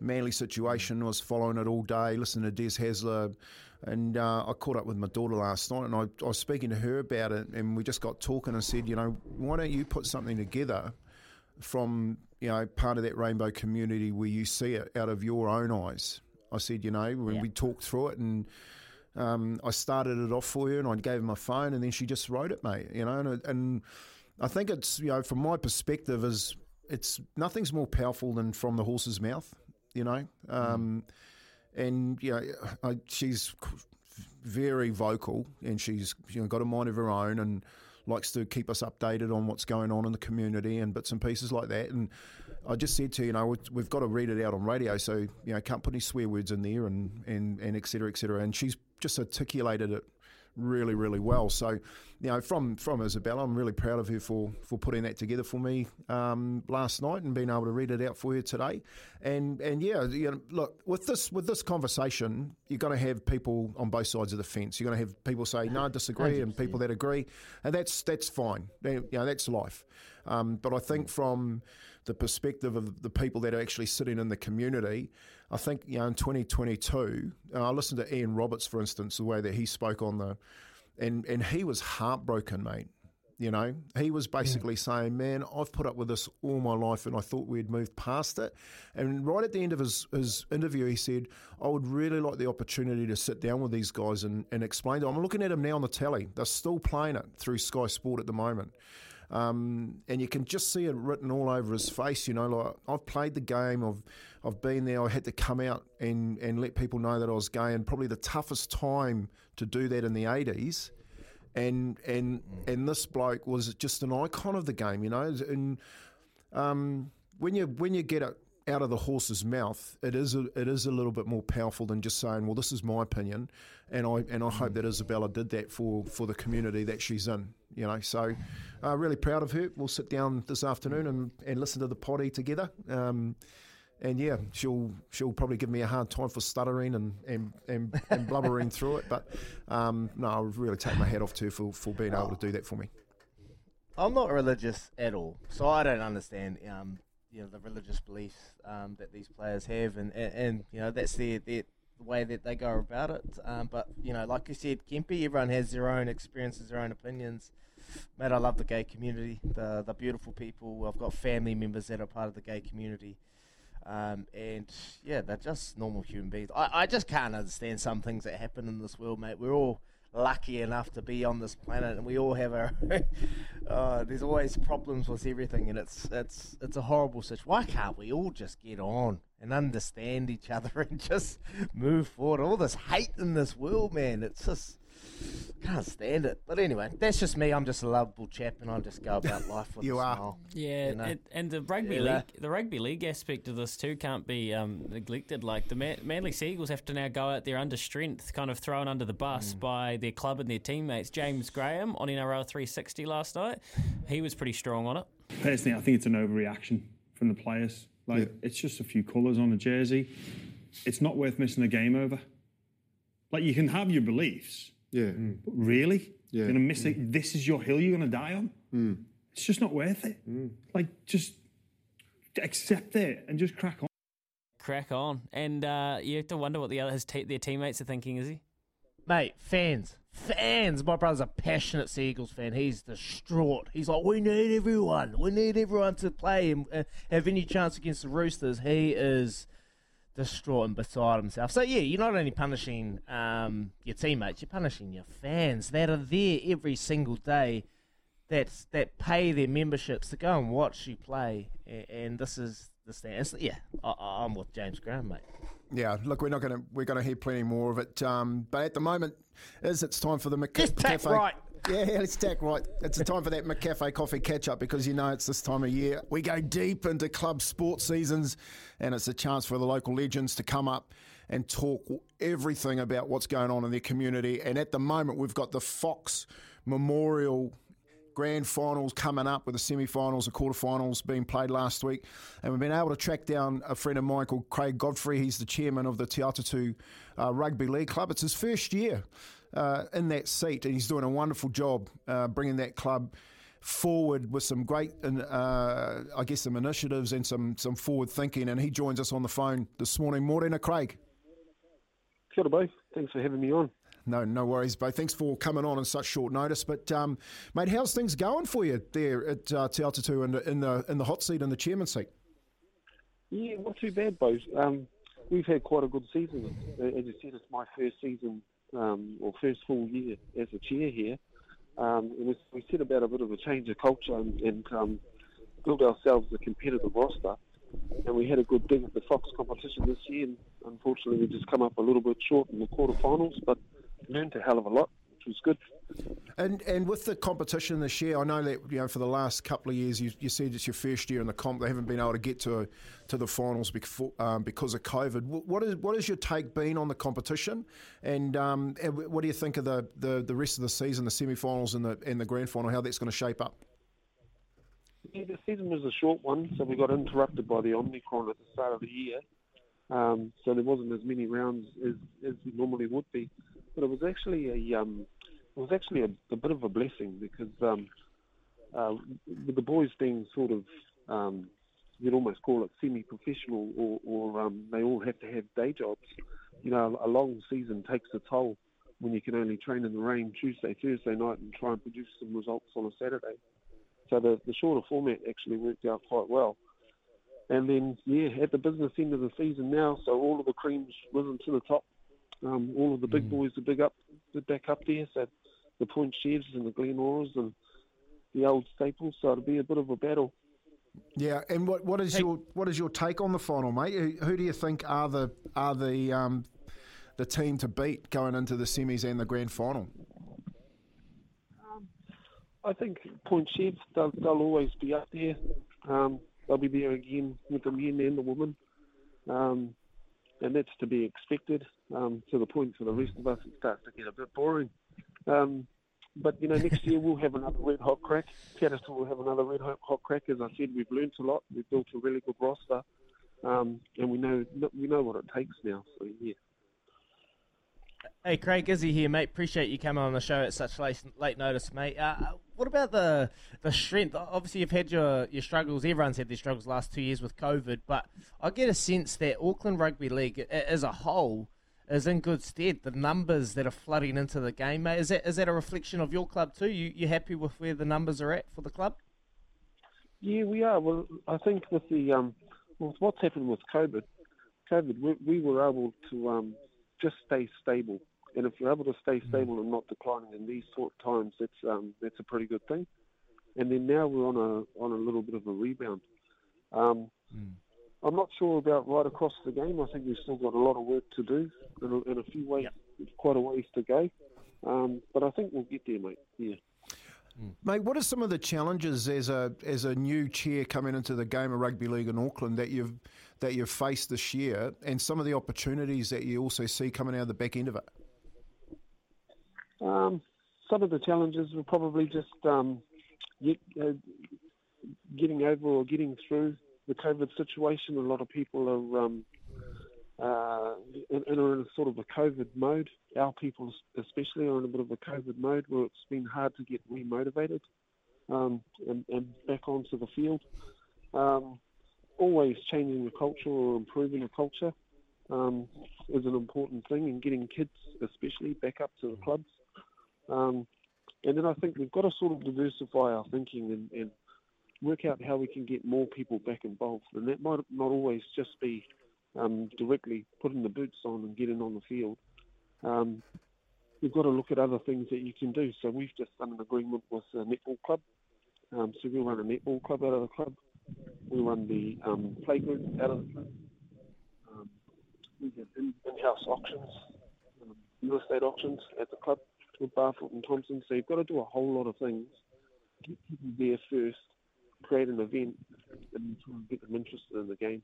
Manly situation. I was following it all day, listening to Des Hasler, and uh, I caught up with my daughter last night, and I, I was speaking to her about it, and we just got talking and said, you know, why don't you put something together from you know part of that rainbow community where you see it out of your own eyes. I said, you know, when Yeah. we talked through it, and um, I started it off for her, and I gave her my phone, and then she just wrote it, mate. You know, and, and I think it's you know from my perspective is it's nothing's more powerful than from the horse's mouth. You know, um, and you know, I, she's very vocal, and she's you know got a mind of her own, and likes to keep us updated on what's going on in the community and bits and pieces like that. And I just said to her, you know, we- we've got to read it out on radio, so you know, can't put any swear words in there, and and and et cetera, et cetera. And she's just articulated it really, really well. So, you know, from from Isabella, I'm really proud of her for for putting that together for me um, last night and being able to read it out for her today. And and yeah, you know, look with this with this conversation, you're going to have people on both sides of the fence. You're going to have people say no, I disagree, and people that agree, and that's that's fine. You know, that's life. Um, but I think from the perspective of the people that are actually sitting in the community, I think you know in 2022, and I listened to Ian Roberts, for instance, the way that he spoke on the, and and he was heartbroken, mate. You know, he was basically saying, "Man, I've put up with this all my life, and I thought we'd moved past it." And right at the end of his, his interview, he said, "I would really like the opportunity to sit down with these guys and, and explain to them." I'm looking at them now on the telly; they're still playing it through Sky Sport at the moment. Um, and you can just see it written all over his face. You know, like I've played the game. I've I've been there. I had to come out and, and let people know that I was gay. And probably the toughest time to do that in the eighties. And and and this bloke was just an icon of the game. You know, and um, when you when you get it out of the horse's mouth, it is a, it is a little bit more powerful than just saying, "Well, this is my opinion," and I and I hope that Isabella did that for for the community that she's in. You know, so uh, really proud of her. We'll sit down this afternoon and, and listen to the potty together. Um, and yeah, she'll she'll probably give me a hard time for stuttering and and, and, and blubbering through it. But um, no, I'll really take my hat off to her for, for being able to do that for me. I'm not religious at all, so I don't understand, um, you know, the religious beliefs um, that these players have, and, and, and you know that's their, their the way that they go about it. Um, but you know, like you said, Kempy, everyone has their own experiences, their own opinions. Mate, I love the gay community, the the beautiful people. I've got family members that are part of the gay community. Um, and yeah, they're just normal human beings. I, I just can't understand some things that happen in this world, mate. We're all lucky enough to be on this planet, and we all have our. [laughs] uh, there's always problems with everything, and it's it's it's a horrible situation. Why can't we all just get on and understand each other [laughs] and just move forward? All this hate in this world, man. It's just can't stand it. But anyway, that's just me. I'm just a lovable chap, and I just go about [laughs] life with You a are. smile. Yeah, you know? and, and the rugby Yeah. league, the rugby league aspect of this too can't be um, neglected. Like the Man- Manly Seagulls have to now go out there under strength, kind of thrown under the bus Mm. by their club and their teammates. James Graham on NRL 360 last night, he was pretty strong on it. Personally, I think it's an overreaction from the players. Like it's just a few colours on a jersey. It's not worth missing a game over. Like you can have your beliefs. Yeah. But really? Yeah. You're gonna miss it. This is your hill you're gonna die on? It's just not worth it. Like just accept it and just crack on. Crack on, and uh, you have to wonder what the other his te- their teammates are thinking. Is he? Mate, fans, fans. My brother's a passionate Seagulls fan. He's distraught. He's like, we need everyone. We need everyone to play and uh, have any chance against the Roosters. He is distraught and beside himself. So yeah, you're not only punishing um, your teammates, you're punishing your fans that are there every single day. That's that pay their memberships to go and watch you play. And, and this is the stand. Yeah, I, I'm with James Graham, mate. Yeah, look, we're not going to we're going to hear plenty more of it. Um, but at the moment, is it's time for the Mc- Just tack right. Yeah, let's tack right. It's the time for that McCafe coffee catch up because you know it's this time of year. We go deep into club sports seasons, and it's a chance for the local legends to come up and talk everything about what's going on in their community. And at the moment, we've got the Fox Memorial grand finals coming up with the semi-finals, the quarter-finals being played last week, and we've been able to track down a friend of mine called Craig Godfrey. He's the chairman of the Te Atatu uh, Rugby League Club. It's his first year uh, in that seat, and he's doing a wonderful job uh, bringing that club forward with some great, uh, I guess, some initiatives and some some forward thinking. And he joins us on the phone this morning. Morena, Craig. Kia ora, both. Thanks for having me on. No, no worries, Bo. Thanks for coming on in such short notice. But, um, mate, how's things going for you there at uh, Te Atatu in the, in the in the hot seat in the chairman seat? Yeah, not too bad, Bo. Um, we've had quite a good season. As you said, it's my first season um, or first full year as a chair here. Um, and we, we set about a bit of a change of culture and, and um, build ourselves a competitive roster. And we had a good dig at the Fox competition this year. And unfortunately, we just come up a little bit short in the quarterfinals, but learned a hell of a lot, which was good. And and with the competition this year, I know that you know for the last couple of years, you, you said it's your first year in the comp. They haven't been able to get to to the finals before, um, because of COVID. What is what is your take been on the competition, and, um, and what do you think of the, the, the rest of the season, the semi-finals and the and the grand final, how that's going to shape up? Yeah, the season was a short one, so we got interrupted by the Omicron at the start of the year. Um, so there wasn't as many rounds as, as we normally would be but it was actually a um, it was actually a, a bit of a blessing because um, uh, with the boys being sort of um, you'd almost call it semi-professional, or, or um, they all have to have day jobs. You know, a long season takes a toll when you can only train in the rain Tuesday, Thursday night, and try and produce some results on a Saturday. So the, the shorter format actually worked out quite well. And then, yeah, at the business end of the season now, so all of the creams risen to the top um, all of the big mm. boys are big up, back up there. So the Point Chevs and the Glenoras and the old staples. So it'll be a bit of a battle. Yeah, and what, what is hey. your what is your take on the final, mate? Who, who do you think are the are the um, the team to beat going into the semis and the grand final? Um, I think Point Chevs they'll, they'll always be up there. Um, they'll be there again with the men and the women. Um, and that's to be expected. Um, to the point for the rest of us, it starts to get a bit boring. Um, but you know, next year we'll have another red hot crack. Piatis will have another red hot, hot crack. As I said, we've learnt a lot. We've built a really good roster, um, and we know we know what it takes now. So yeah. Hey, Craig Izzy here, mate. Appreciate you coming on the show at such late, late notice, mate. Uh, what about the the strength? Obviously, you've had your, your struggles. Everyone's had their struggles last two years with COVID, but I get a sense that Auckland Rugby League as a whole is in good stead. The numbers that are flooding into the game, mate, is that is that a reflection of your club too? You you happy with where the numbers are at for the club? Yeah, we are. Well, I think with the um, with what's happened with COVID, COVID, we, we were able to um, just stay stable. And if you're able to stay mm. stable and not declining in these sort of times, that's um, that's a pretty good thing. And then now we're on a on a little bit of a rebound. Um, mm. I'm not sure about right across the game. I think we've still got a lot of work to do and a, and a few ways, yep. quite a ways to go. Um, but I think we'll get there, mate. Yeah. Mm. Mate, what are some of the challenges as a as a new chair coming into the game of rugby league in Auckland that you've that you've faced this year, and some of the opportunities that you also see coming out of the back end of it? Um, some of the challenges were probably just um, get, uh, getting over or getting through the COVID situation. A lot of people are um, uh, are in a sort of a COVID mode. Our people, especially, are in a bit of a COVID mode where it's been hard to get remotivated um, and, and, back onto the field. Um, always changing the culture or improving the culture um, is an important thing, and getting kids, especially, back up to the clubs. Um, and then I think we've got to sort of diversify our thinking and, and work out how we can get more people back involved. And that might not always just be um, directly putting the boots on and getting on the field. Um, you've got to look at other things that you can do. So we've just done an agreement with a netball club. Um, so we run a netball club out of the club. We run the um, playgroup out of the club. Um, we have in- in-house auctions, um, real estate auctions at the club with Barfoot and Thompson. So you've got to do a whole lot of things. Get people there first, create an event, and try and get them interested in the game.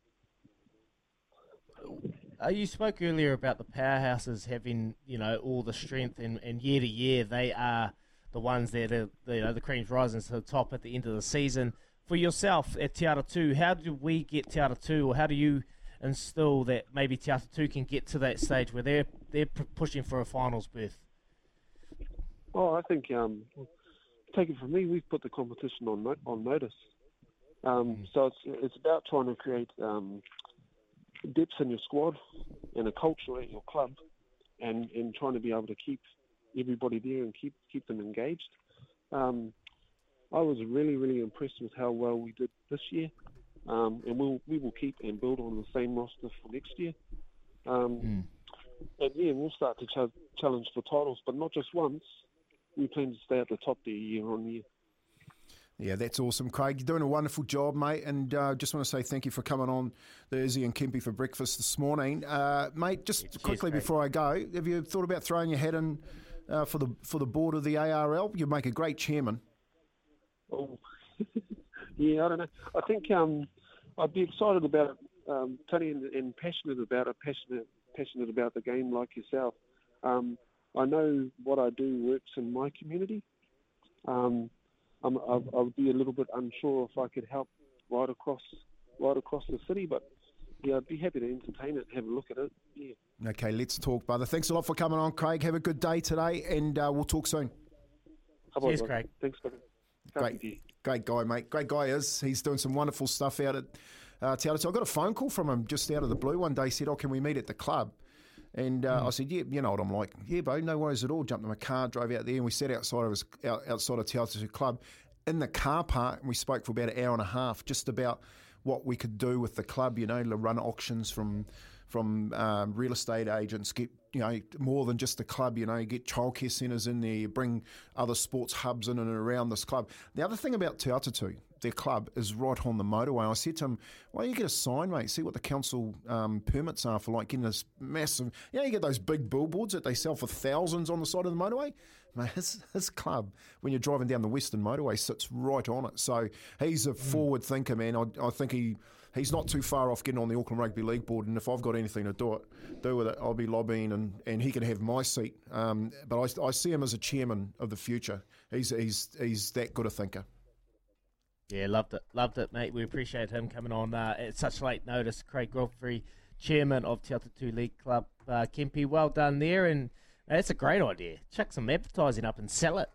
Uh, you spoke earlier about the powerhouses having, you know, all the strength, and, and year to year they are the ones that are you know the creams rising to the top at the end of the season. For yourself at Te Atatu, how do we get Te Atatu, or how do you instill that maybe Te Ara Two can get to that stage where they're they're pushing for a finals berth? Oh, I think um, take it from me. We've put the competition on no- on notice. Um, So it's it's about trying to create um, depth in your squad and a culture at your club, and, and trying to be able to keep everybody there and keep keep them engaged. Um, I was really really impressed with how well we did this year, um, and we'll we will keep and build on the same roster for next year. Um, And yeah, we'll start to ch- challenge for titles, but not just once. We plan to stay at the top there year on year. Yeah, that's awesome, Craig. You're doing a wonderful job, mate. And uh, just want to say thank you for coming on the Izzy and Kempy for breakfast this morning, uh, mate. Just quickly Craig. before I go, have you thought about throwing your head in uh, for the for the board of the ARL? You'd make a great chairman. Oh, [laughs] yeah, I don't know. I think um, I'd be excited about it, um, Tony, and, and passionate about it. Passionate, passionate about the game like yourself. Um, I know what I do works in my community. Um, I'm, I, I would be a little bit unsure if I could help right across, right across the city, but yeah, I'd be happy to entertain it, have a look at it. Yeah. Okay, let's talk, brother. Thanks a lot for coming on, Craig. Have a good day today, and uh, we'll talk soon. Cheers, that? Craig. Thanks, buddy. Great, great guy, mate. Great guy is. He's doing some wonderful stuff out at uh, Te Aroha. I got a phone call from him just out of the blue one day. He said, "Oh, can we meet at the club?" And uh, I said, "Yeah, you know what I'm like. Yeah, bro, no worries at all." Jumped in my car, drove out there, and we sat outside of his out, outside of Aroha Club in the car park, and we spoke for about an hour and a half just about what we could do with the club. You know, to run auctions from from um, real estate agents, get you know more than just the club. You know, get childcare centres in there, bring other sports hubs in and around this club. The other thing about Te Atatu, their club, is right on the motorway. I said to him, "Why don't you get a sign, mate? See what the council um, permits are for like getting this massive. You know, you get those big billboards that they sell for thousands on the side of the motorway." [laughs] Mate, his, his club, when you're driving down the Western Motorway, sits right on it. So he's a forward thinker, man. I, I think he he's not too far off getting on the Auckland Rugby League board. And if I've got anything to do it, do with it, I'll be lobbying, and, and he can have my seat. Um, but I, I see him as a chairman of the future. He's he's he's that good a thinker. Yeah, loved it, loved it, mate. We appreciate him coming on uh, at such late notice. Craig Godfrey, chairman of Te Two League Club, uh, Kempy. Well done there, and uh, that's a great idea. Chuck some advertising up and sell it.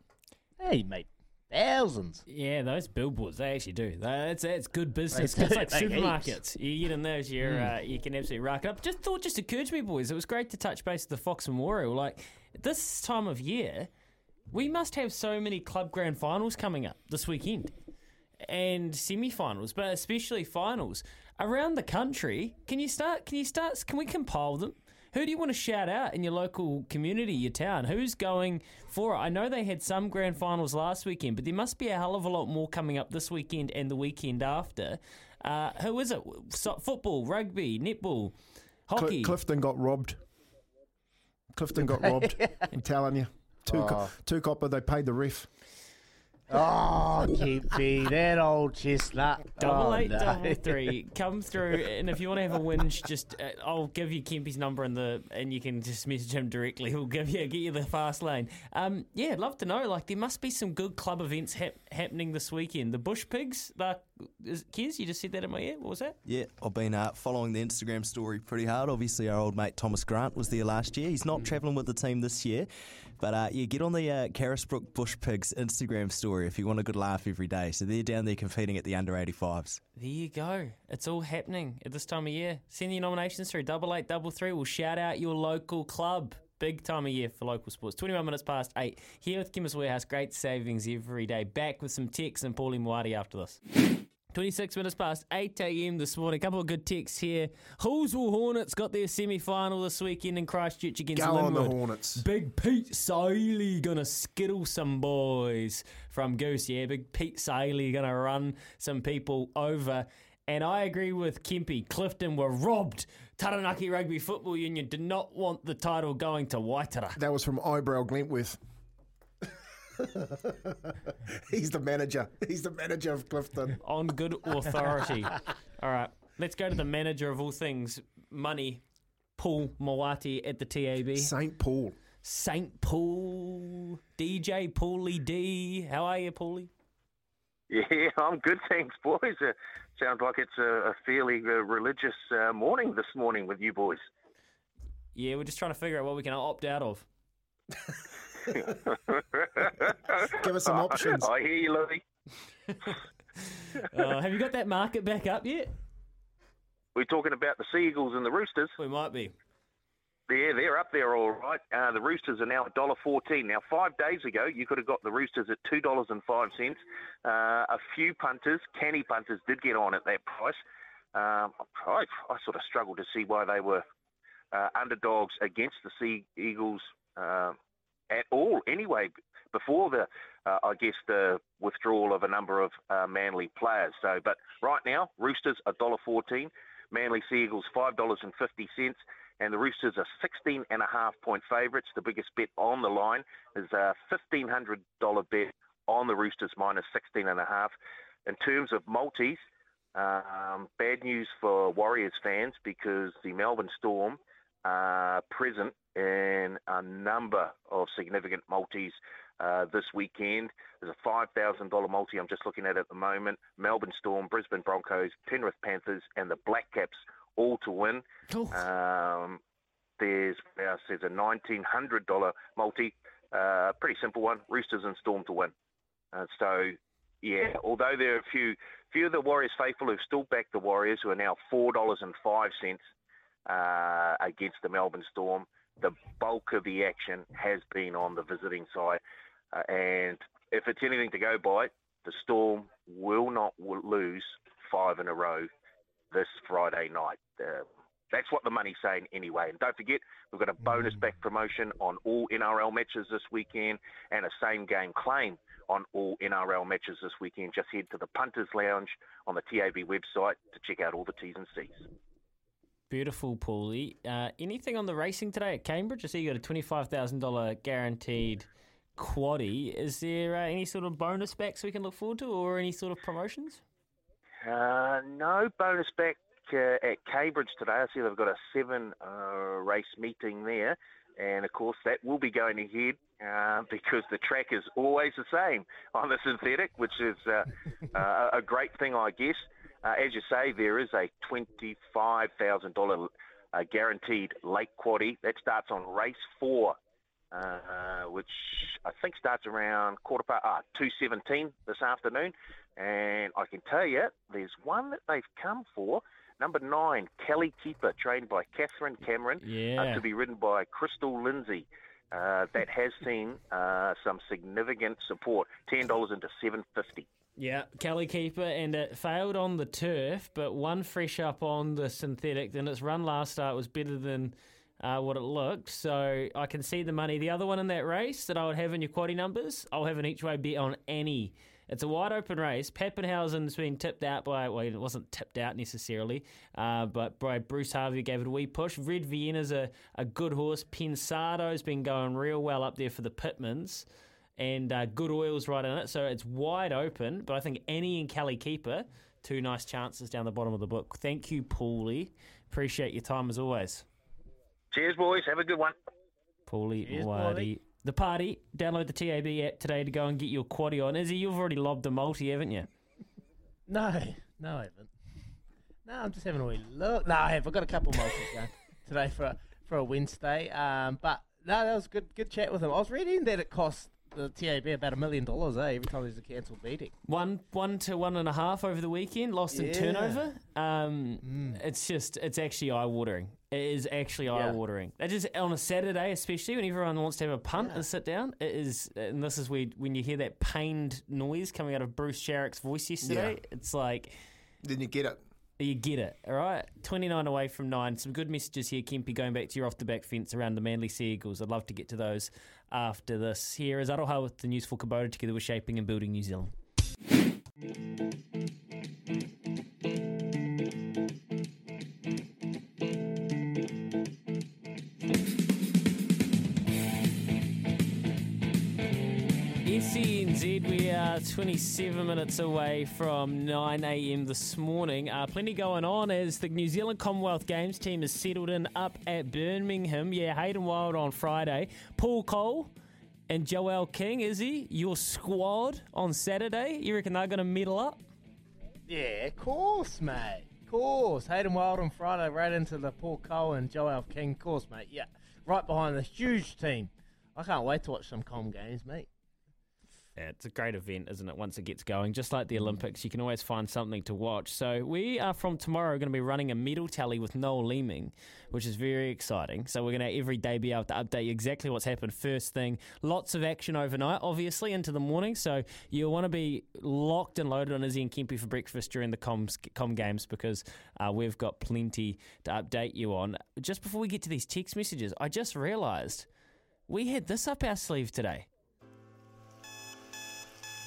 Hey, mate, thousands. Yeah, those billboards, they actually do. That's it's good business. They It's like they supermarkets. You get in those, you're, Mm. uh, you can absolutely rack it up. Just thought, just occurred to me, boys, it was great to touch base with the Fox Memorial. Like, this time of year, we must have so many club grand finals coming up this weekend and semi-finals, but especially finals around the country. Can you start? Can you start? Can we compile them? Who do you want to shout out in your local community, your town? Who's going for it? I know they had some grand finals last weekend, but there must be a hell of a lot more coming up this weekend and the weekend after. Uh, who is it? So, football, rugby, netball, Cl- hockey. Clifton got robbed. Clifton got robbed. [laughs] I'm telling you. Two, co- Oh. two copper, they paid the ref. Oh, Kempy, that old chestnut. Double oh, eight, no. double [laughs] three. Come through, and if you want to have a whinge, just uh, I'll give you Kempy's number in the, and you can just message him directly. [laughs] He'll give you get you the fast lane. Um, yeah, I'd love to know. Like, there must be some good club events hap- happening this weekend. The Bush Pigs, the is, Kez, you just said that in my ear. What was that? Yeah, I've been uh, following the Instagram story pretty hard. Obviously, our old mate Thomas Grant was there last year. He's not travelling with the team this year. But uh, yeah, get on the uh, Carisbrook Bush Pigs Instagram story if you want a good laugh every day. So they're down there competing at the under 85s. There you go. It's all happening at this time of year. Send your nominations through double eight double three. We'll shout out your local club. Big time of year for local sports. 21 minutes past 8. Here with Chemist Warehouse. Great savings every day. Back with some texts and Paulie Moati after this. 26 minutes past 8 a.m. this morning. A couple of good texts here. Halswell Hornets got their semi final this weekend in Christchurch against Go on the Hornets. Big Pete Siley gonna skittle some boys from Goose. Yeah, big Pete Siley gonna run some people over. And I agree with Kempy. Clifton were robbed. Taranaki Rugby Football Union did not want the title going to Waitara. That was from Eyebrow Glentworth. [laughs] He's the manager. He's the manager of Clifton. On good authority. all right, let's go to the manager of all things money, Paul Mawati at the TAB. St. Paul. St. Paul. DJ Paulie D. How are you, Paulie? Yeah, I'm good, thanks, boys. Uh, sounds like it's a, a fairly uh, religious uh, morning this morning with you boys. Yeah, we're just trying to figure out what we can opt out of. [laughs] [laughs] Give us some options. I hear you, Louis. Uh, [laughs] have you got that market back up yet? We're talking about the Seagulls and the Roosters. We might be. Yeah, they're up there all right. Uh, the Roosters are now $1.14. Now, five days ago, you could have got the Roosters at $2.05. Uh, a few punters, canny punters, did get on at that price. Um, I, I sort of struggled to see why they were uh, underdogs against the Sea Eagles uh, at all. Anyway, before the, uh, I guess, the withdrawal of a number of uh, Manly players. So, but right now, Roosters $1.14, Manly Sea Eagles $5.50, and the Roosters are 16 and a half point favourites. The biggest bet on the line is a $1,500 bet on the Roosters minus 16 and a half. In terms of multis, um, bad news for Warriors fans because the Melbourne Storm are present in a number of significant multis uh, this weekend. There's a $5,000 multi I'm just looking at at the moment. Melbourne Storm, Brisbane Broncos, Penrith Panthers, and the Black Caps all to win. Um, there's uh, there's a $1,900 multi, uh, pretty simple one, Roosters and Storm to win. Uh, so, yeah, although there are a few few of the Warriors faithful who've still backed the Warriors, who are now $4.05 uh, against the Melbourne Storm, the bulk of the action has been on the visiting side. Uh, and if it's anything to go by, the Storm will not lose five in a row this Friday night. Uh, that's what the money's saying anyway. And don't forget, we've got a bonus back promotion on all NRL matches this weekend and a same game claim on all NRL matches this weekend. Just head to the Punters Lounge on the TAB website to check out all the T's and C's. Beautiful, Paulie. Uh, anything on the racing today at Cambridge? I see you got a twenty-five thousand dollar guaranteed quaddy. Is there uh, any sort of bonus backs we can look forward to, or any sort of promotions? Uh, no bonus back uh, at Cambridge today. I see they've got a seven uh, race meeting there. And of course, that will be going ahead uh, because the track is always the same [laughs] on the synthetic, which is uh, [laughs] uh, a great thing, I guess. Uh, as you say, there is a $25,000 uh, guaranteed late quaddy. That starts on race four, uh, which I think starts around quarter past ah, 2.17 this afternoon. And I can tell you, there's one that they've come for. Number nine, Kelly Keeper, trained by Catherine Cameron, Yeah. uh, to be ridden by Crystal Lindsay. Uh, that has seen uh, some significant support, ten dollars into seven fifty. Yeah, Kelly Keeper, and it failed on the turf, but one fresh up on the synthetic. and its run last start was better than uh, what it looked, so I can see the money. The other one in that race that I would have in your quaddy numbers, I'll have an each way bet on any. It's a wide open race. Pappenhausen's been tipped out by, well, it wasn't tipped out necessarily, uh, but by Bruce Harvey gave it a wee push. Red Vienna's a, a good horse. Pensado's been going real well up there for the Pitmans and uh, good oils right in it. So it's wide open. But I think Annie and Kelly Keeper, two nice chances down the bottom of the book. Thank you, Paulie. Appreciate your time as always. Cheers, boys. Have a good one. Paulie Cheers, Whitey. The party. Download the TAB app today to go and get your quaddy on. Izzy, you've already lobbed the multi, haven't you? No, no, I haven't. No, I'm just having a wee look. No, I have. I've got a couple multis going today for a, for a Wednesday. Um, but no, that was good. Good chat with him. I was reading that it cost the TAB about a million dollars, eh? Every time there's a cancelled meeting. One one to one and a half over the weekend, lost in Yeah. turnover. Um, It's just, it's actually eye watering. It is actually eye watering. That just on a Saturday, especially when everyone wants to have a punt and sit down. It is, and this is where when you hear that pained noise coming out of Bruce Sharrock's voice yesterday. It's like then you get it. You get it, all right. Twenty nine away from nine. Some good messages here, Kempy. Going back to your off the back fence around the Manly Sea Eagles. I'd love to get to those after this. Here is Aroha with the news for Kubota together with shaping and building New Zealand. SENZ, we are 27 minutes away from 9am this morning. Uh, plenty going on as the New Zealand Commonwealth Games team is settled in up at Birmingham. Yeah, Hayden Wilde on Friday. Paul Coll And Joelle King, is he your squad on Saturday? You reckon they're going to medal up? Yeah, of course, mate. Of course. Hayden Wilde on Friday, right into the Paul Coll and Joelle King. Of course, mate. Yeah, right behind this huge team. I can't wait to watch some com games, mate. It's a great event, isn't it? Once it gets going, just like the Olympics, you can always find something to watch. So we are from tomorrow going to be running a medal tally with Noel Leeming, which is very exciting. So we're going to every day be able to update you exactly what's happened first thing. Lots of action overnight, obviously into the morning. So you'll want to be locked and loaded on Izzy and Kempy for breakfast during the comms, com games because uh, we've got plenty to update you on. Just before we get to these text messages, I just realised we had this up our sleeve today.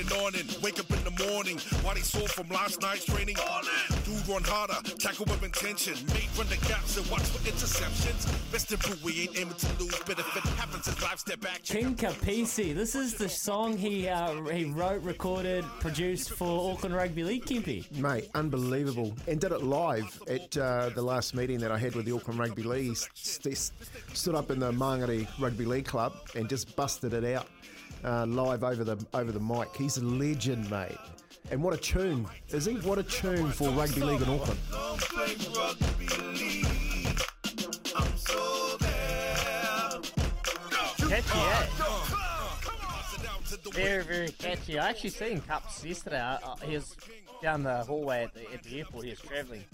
and on and wake up in the morning. Body sore from last night's training. Dude run harder, tackle with intention. Mate run the gaps and watch for interceptions. Best improve, we ain't aiming to lose. But if it happens, it's live step back. King Kapisi. This is the song he uh, he wrote, recorded, produced for Auckland Rugby League, Kempy. Mate, unbelievable. And did it live at uh, the last meeting that I had with the Auckland Rugby League. He st- st- stood up in the Mangere Rugby League Club and just busted it out uh, live over the over the mic. He's a legend, mate. And what a tune, is he? What a tune for rugby league in Auckland. Catchy, eh? Very, very catchy. I actually seen Cups yesterday. I, he was down the hallway at the, at the airport. He was travelling.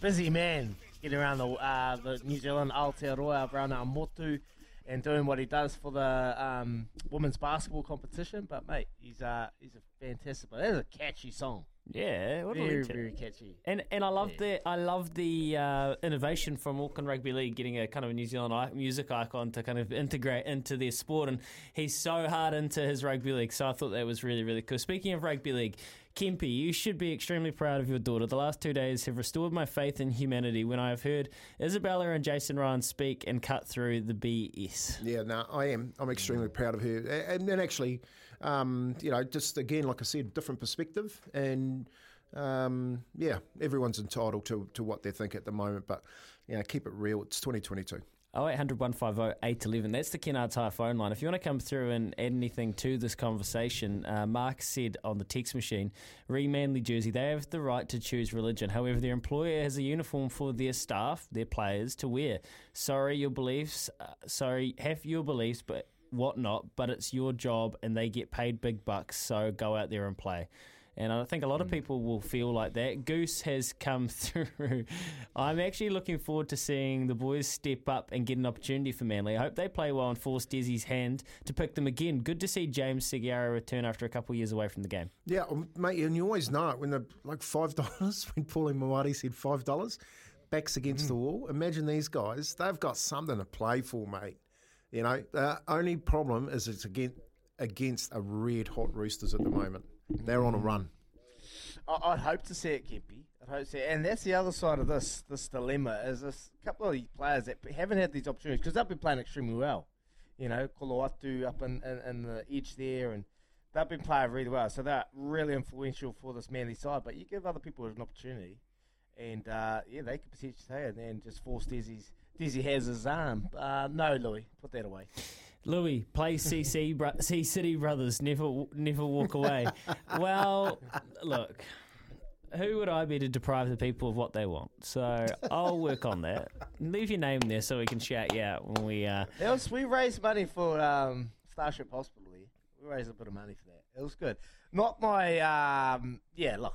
Busy man, getting around the uh, the New Zealand Aotearoa Brown Motu and doing what he does for the um, women's basketball competition. But mate, he's uh, he's a fantastic. But that's a catchy song. Yeah, what a very, very catchy. And and I love the I love the uh, innovation from Auckland Rugby League getting a kind of a New Zealand music icon to kind of integrate into their sport, and he's so hard into his rugby league. So I thought that was really really cool. Speaking of rugby league. Kempy, you should be extremely proud of your daughter. The last two days have restored my faith in humanity when I have heard Isabella and Jason Ryan speak and cut through the BS. Yeah, no, I am. I'm extremely proud of her. And then actually, um, you know, just again, like I said, different perspective. And um, yeah, everyone's entitled to, to what they think at the moment. But, you know, keep it real. It's 2022. 0800 150 811. That's the Kennards Hire phone line. If you want to come through and add anything to this conversation, uh, Mark said on the text machine, re Manly jersey, they have the right to choose religion. However, their employer has a uniform for their staff, their players, to wear. Sorry, your beliefs, uh, sorry, have your beliefs, but whatnot, but it's your job and they get paid big bucks, so go out there and play. And I think a lot of people will feel like that. Goose has come [laughs] through. I'm actually looking forward to seeing the boys step up and get an opportunity for Manly. I hope they play well and force Desi's hand to pick them again. Good to see James Segeyaro return after a couple of years away from the game. Yeah, um, mate, and you always know it when they're like $5, [laughs] when Paulie Mawadi said $5, backs against the wall. Imagine these guys, they've got something to play for, mate. You know, the only problem is it's against, against a red hot Roosters at the moment. They're on a run. I- I'd hope to see it, Kippy. I'd hope to see it. And that's the other side of this this dilemma is this couple of these players that haven't had these opportunities because they've been playing extremely well. You know, Koloatu up in, in, in the edge there, and they've been playing really well. So they're really influential for this Manly side. But you give other people an opportunity, and uh, yeah, they could potentially say and then just force Desi's. Desi has his arm. Uh, no, Louis, put that away. Louis, play CC, bro- C City Brothers, never never walk away. [laughs] well, look, who would I be to deprive the people of what they want? So I'll work on that. Leave your name there so we can shout you out when we. Uh, It was, we raised money for um, Starship Hospital here. We raised a bit of money for that. It was good. Not my, um, yeah, look,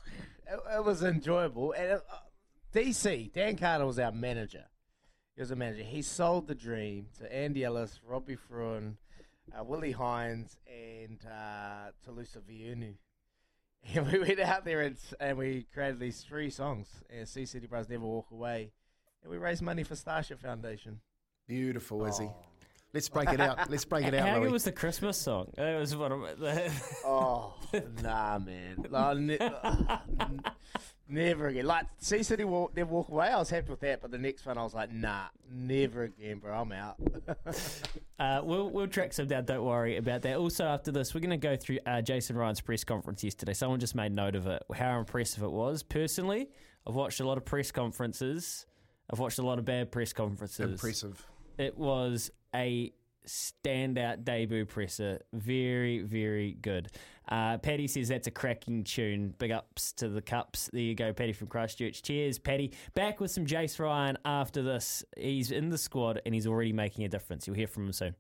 it, it was enjoyable. And uh, DC, Dan Carter was our manager. He was a manager. He sold the dream to Andy Ellis, Robbie Fruean, uh, Willi Heinz, and uh, Toulouse Viunu. [laughs] And we went out there and, and we created these three songs. And Sea City Brothers Never Walk Away. And we raised money for Starship Foundation. Beautiful, is he? Let's break it out. Let's break it out, How good was the Christmas song? It was one of the. [laughs] Oh, nah, man. [laughs] Like, ne- n- never again. Like, Sea City walk, never walk away. I was happy with that, but the next one I was like, nah, never again, bro. I'm out. [laughs] Uh, we'll we'll track some down. Don't worry about that. Also, after this, we're going to go through uh, Jason Ryan's press conference yesterday. Someone just made note of it. How impressive it was. Personally, I've watched a lot of press conferences. I've watched a lot of bad press conferences. Impressive. It was a standout debut presser. Very, very good. Uh, Paddy says that's a cracking tune. Big ups to the Cups. There you go, Paddy from Christchurch. Cheers, Paddy. Back with some Jace Ryan after this. He's in the squad and he's already making a difference. You'll hear from him soon.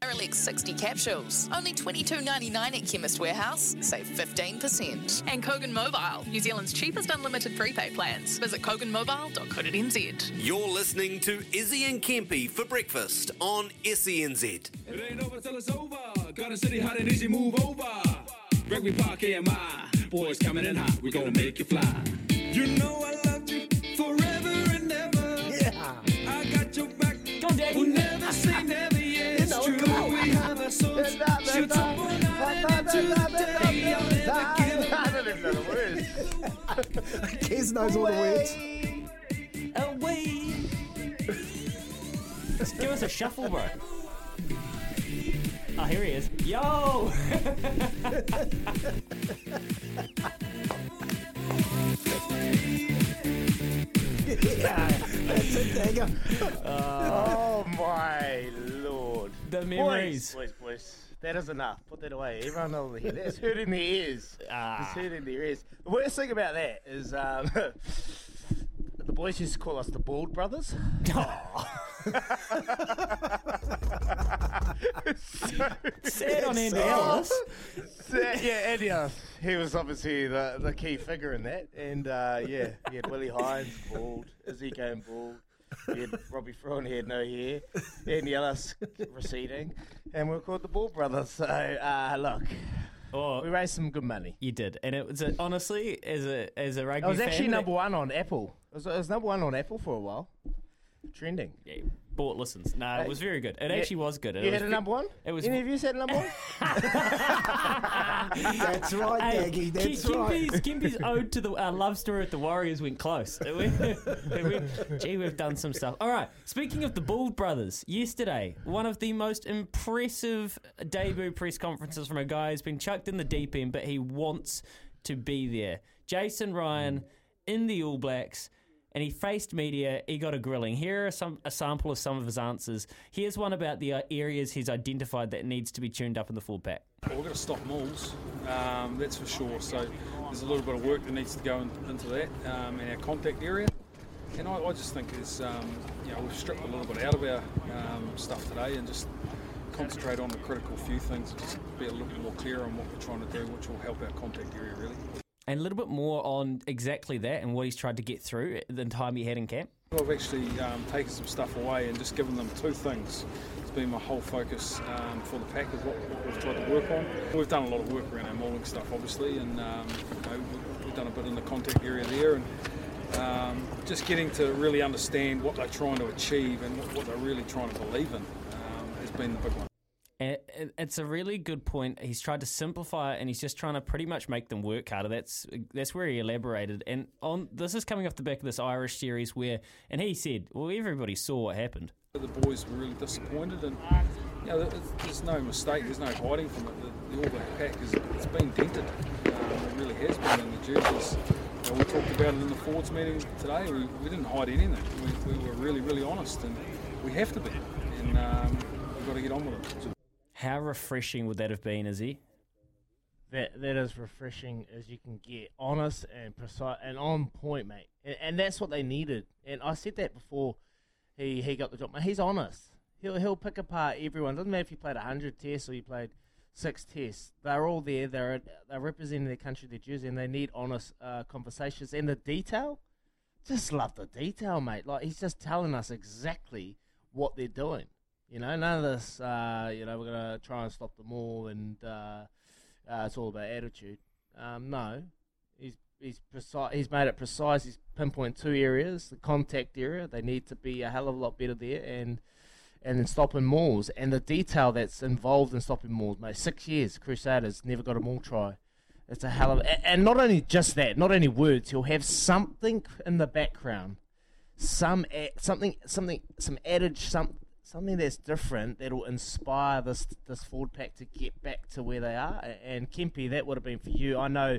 Aerolix 60 capsules. Only $22.99 at Chemist Warehouse. Save 15%. And Kogan Mobile, New Zealand's cheapest unlimited prepaid plans. Visit koganmobile.co.nz. You're listening to Izzy and Kempy for breakfast on E SENZ. It ain't over till it's over. Got a city hot and easy move over. Rugby Park AMI. Boys coming in hot. We gonna make you fly. You know I loved you forever and ever. Yeah. I got your back. Go, Daddy. We'll never say never. Yeah, it's know, true. come on. We have our souls. Shoot up all night and into the day. I'll never give up. I don't even know the words. Kez knows all the words. Away. Just give us a shuffle, bro. Oh, here he is. Yo! yeah, That's a Dagger. oh, my lord. The memories. Boys, boys. That is enough. Put that away. Everyone over here. That's hurting their ears. Ah. It's hurting their ears. The worst thing about that is um, [laughs] the boys used to call us the Bald Brothers. [laughs] Sad on Andy Ellis. So, yeah, Andy Ellis. He was obviously the, the key figure in that. And uh, yeah, he had Willi Heinz, bald. Izzy going bald. He had Robbie Fruean, he had no hair. Andy Ellis receding. And we are called the Ball Brothers. So uh, look, Oh, we raised some good money. you did, and it was a, honestly as a as a rugby. It was actually that- number one on Apple. It was, it was number one on Apple for a while. Trending. Yeah, bought listens. No, it was very good. It you- actually was good. It You was had a number one? It was. Any of you had a number one? [laughs] That's right, Hey, Daggy. That's Kim- right. Kempy's, Kempy's ode to the uh, love story at the Warriors went close. It went- it went- gee, we've done some stuff. All right. Speaking of the Bald brothers, yesterday, one of the most impressive debut press conferences from a guy who's been chucked in the deep end, but he wants to be there. Jason Ryan in the All Blacks. And he faced media. He got a grilling. Here are some a sample of some of his answers. Here's one about the uh, areas he's identified that needs to be tuned up in the full pack. Well, we're going to stop mauls, um, that's for sure. So there's a little bit of work that needs to go in, into that um, in our contact area. And I, I just think is, um, you know, we've stripped a little bit out of our um, stuff today and just concentrate on the critical few things just be a little bit more clear on what we're trying to do, which will help our contact area really. And a little bit more on exactly that and what he's tried to get through the time he had in camp. I've actually um, taken some stuff away and just given them two things. It's been my whole focus um, for the pack is what, we've tried to work on. We've done a lot of work around our mauling stuff, obviously, and um, you know, we've, we've done a bit in the contact area there, and um, just getting to really understand what they're trying to achieve and what, what they're really trying to believe in um, has been the big one. And it's a really good point. He's tried to simplify it, and he's just trying to pretty much make them work harder. That's that's where he elaborated. And on this is coming off the back of this Irish series where, and he said, well, everybody saw what happened. The boys were really disappointed, and you know, there's, no mistake, there's no hiding from it. The, the All Black pack is it's been dented. Um, it really has been in the jerseys. You know, we talked about it in the Fords meeting today. We, we didn't hide anything. We, we were really, really honest, and we have to be. And um, we've got to get on with it. How refreshing would that have been, he? That that is refreshing as you can get, honest and precise and on point, mate. And, and that's what they needed. And I said that before he, he got the job. Mate, he's honest. He'll he'll pick apart everyone. Doesn't matter if you played hundred tests or you played six tests. They're all there. They're they're representing their country, their jersey, and they need honest uh, conversations. And the detail, just love the detail, mate. Like he's just telling us exactly what they're doing. You know, none of this. Uh, you know, we're gonna try and stop them all, and uh, uh, it's all about attitude. Um, no, he's he's precise. He's made it precise. He's pinpointed two areas: the contact area. They need to be a hell of a lot better there, and and stopping mauls and the detail that's involved in stopping mauls, mate. Six years, Crusaders never got a maul try. It's a hell of, and not only just that, not only words. He'll have something in the background, some something, something, some adage, some something that's different that'll inspire this this forward pack to get back to where they are. And Kempy, that would have been for you. I know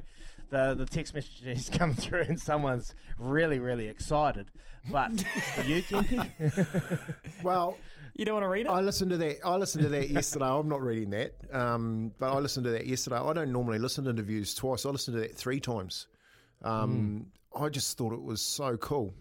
the the text messages [laughs] come through and someone's really really excited, but [laughs] for you, Kempy. [laughs] Well, you don't want to read it. I listened to that. I listened to that yesterday. I'm not reading that, um, but I listened to that yesterday. I don't normally listen to interviews twice. I listened to that three times. Um, I just thought it was so cool.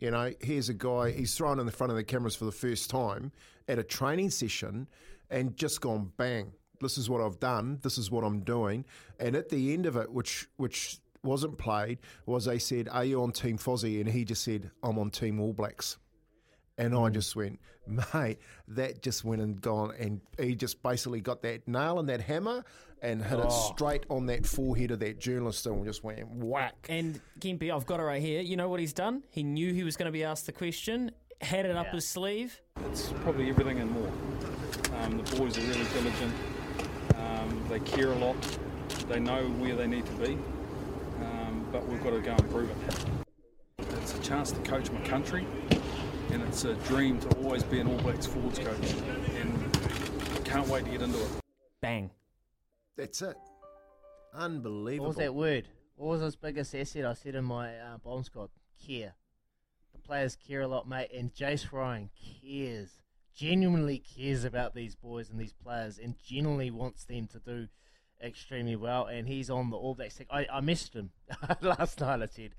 You know, here's a guy. He's thrown in the front of the cameras for the first time at a training session, and just gone bang. This is what I've done. This is what I'm doing. And at the end of it, which which wasn't played, was they said, "Are you on Team Fozzie?" And he just said, "I'm on Team All Blacks." And I just went, mate, that just went and gone. And he just basically got that nail and that hammer and hit it Oh. straight on that forehead of that journalist and just went whack. And Gimpy, I've got it right here. You know what he's done? He knew he was going to be asked the question, had it up his sleeve. It's probably everything and more. Um, the boys are really diligent. Um, they care a lot. They know where they need to be. Um, but we've got to go and prove it. It's a chance to coach my country, and it's a dream to always be an All Blacks forwards coach. And can't wait to get into it. Bang. That's it. Unbelievable. What was that word? What was his biggest asset? I said in my uh, bomb squad, care. The players care a lot, mate, and Jace Ryan cares, genuinely cares about these boys and these players, and genuinely wants them to do extremely well. And he's on the All Blacks. I, I missed him [laughs] last night. I said,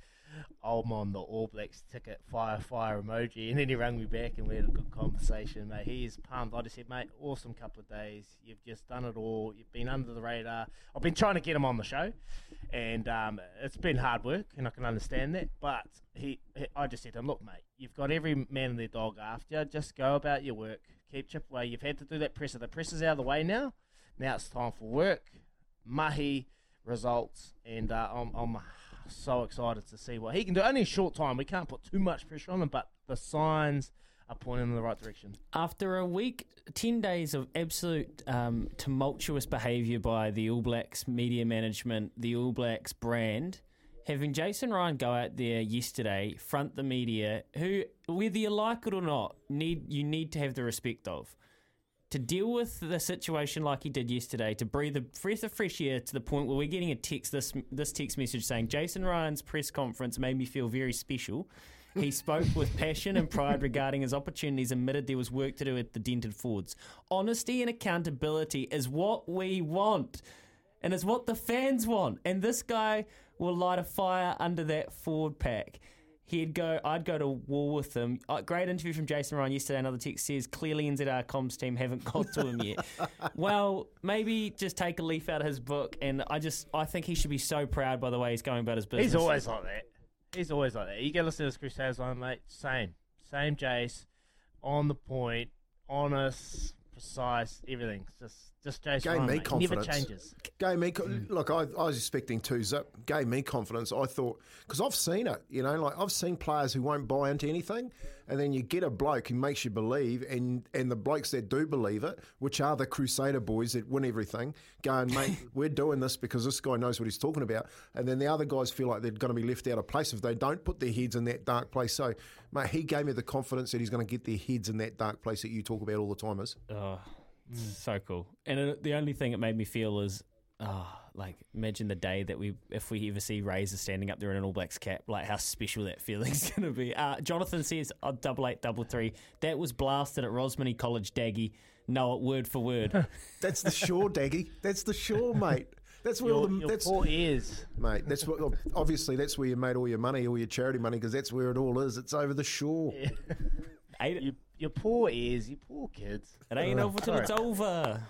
I'm on the All Blacks ticket, fire, fire emoji. And then he rang me back and we had a good conversation, mate. He is pumped. I just said, mate, awesome couple of days. You've just done it all. You've been under the radar. I've been trying to get him on the show, and um, it's been hard work, and I can understand that. But he, he, I just said to him, look, mate, you've got every man and their dog after you. Just go about your work. Keep chip away. You've had to do that presser. The presser's out of the way now. Now it's time for work. Mahi results, and uh, I'm, I'm so excited to see what he can do. Only a short time. We can't put too much pressure on him, but the signs are pointing in the right direction. After a week, 10 days of absolute um, tumultuous behaviour by the All Blacks media management, the All Blacks brand, having Jason Ryan go out there yesterday, front the media, who, whether you like it or not, need you need to have the respect of. To deal with the situation like he did yesterday, to breathe a breath of fresh air to the point where we're getting a text this this text message saying Jason Ryan's press conference made me feel very special. He [laughs] spoke with passion and pride regarding his opportunities, admitted there was work to do at the dented forwards. Honesty and accountability is what we want, and it's what the fans want. And this guy will light a fire under that forward pack. He'd go, I'd go to war with him. Uh, great interview from Jason Ryan yesterday. Another text says, clearly NZR comms team haven't got to him yet. [laughs] well, maybe just take a leaf out of his book. And I just, I think he should be so proud by the way he's going about his business. He's always like that. He's always like that. You get listen to this Crusaders line, mate. Same, same Jace, on the point, honest, precise, everything. Just, just Jace. Gave Ryan, me mate. confidence. Never changes. Gave me co- mm. look. I, I was expecting two zip. Gave me confidence. I thought because I've seen it. You know, like I've seen players who won't buy into anything, and then you get a bloke who makes you believe, and and the blokes that do believe it, which are the Crusader boys that win everything, going, [laughs] mate, we're doing this because this guy knows what he's talking about, and then the other guys feel like they're going to be left out of place if they don't put their heads in that dark place. So, mate, he gave me the confidence that he's going to get their heads in that dark place that you talk about all the time. Is Oh, so cool. And it, the only thing it made me feel is, oh, like imagine the day that we, if we ever see Razor standing up there in an All Blacks cap, like how special that feeling's [laughs] going to be. Uh, Jonathan says, oh, double eight, double three. That was blasted at Rosmini College, Daggy. Know it word for word. [laughs] That's the shore, Daggy. That's the shore, mate. That's where all the your that's poor ears, mate. That's what obviously that's where you made all your money, all your charity money, because that's where it all is. It's over the shore. [laughs] You, your poor ears, you poor kids. It ain't Uh, over till it's over.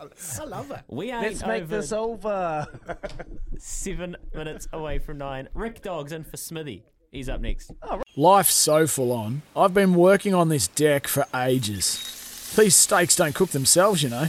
[laughs] I love it. We ain't Let's make over. this over. [laughs] Seven minutes away from nine. Rick Dogs in for Smithy. He's up next. Life's so full on. I've been working on this deck for ages. These steaks don't cook themselves, you know.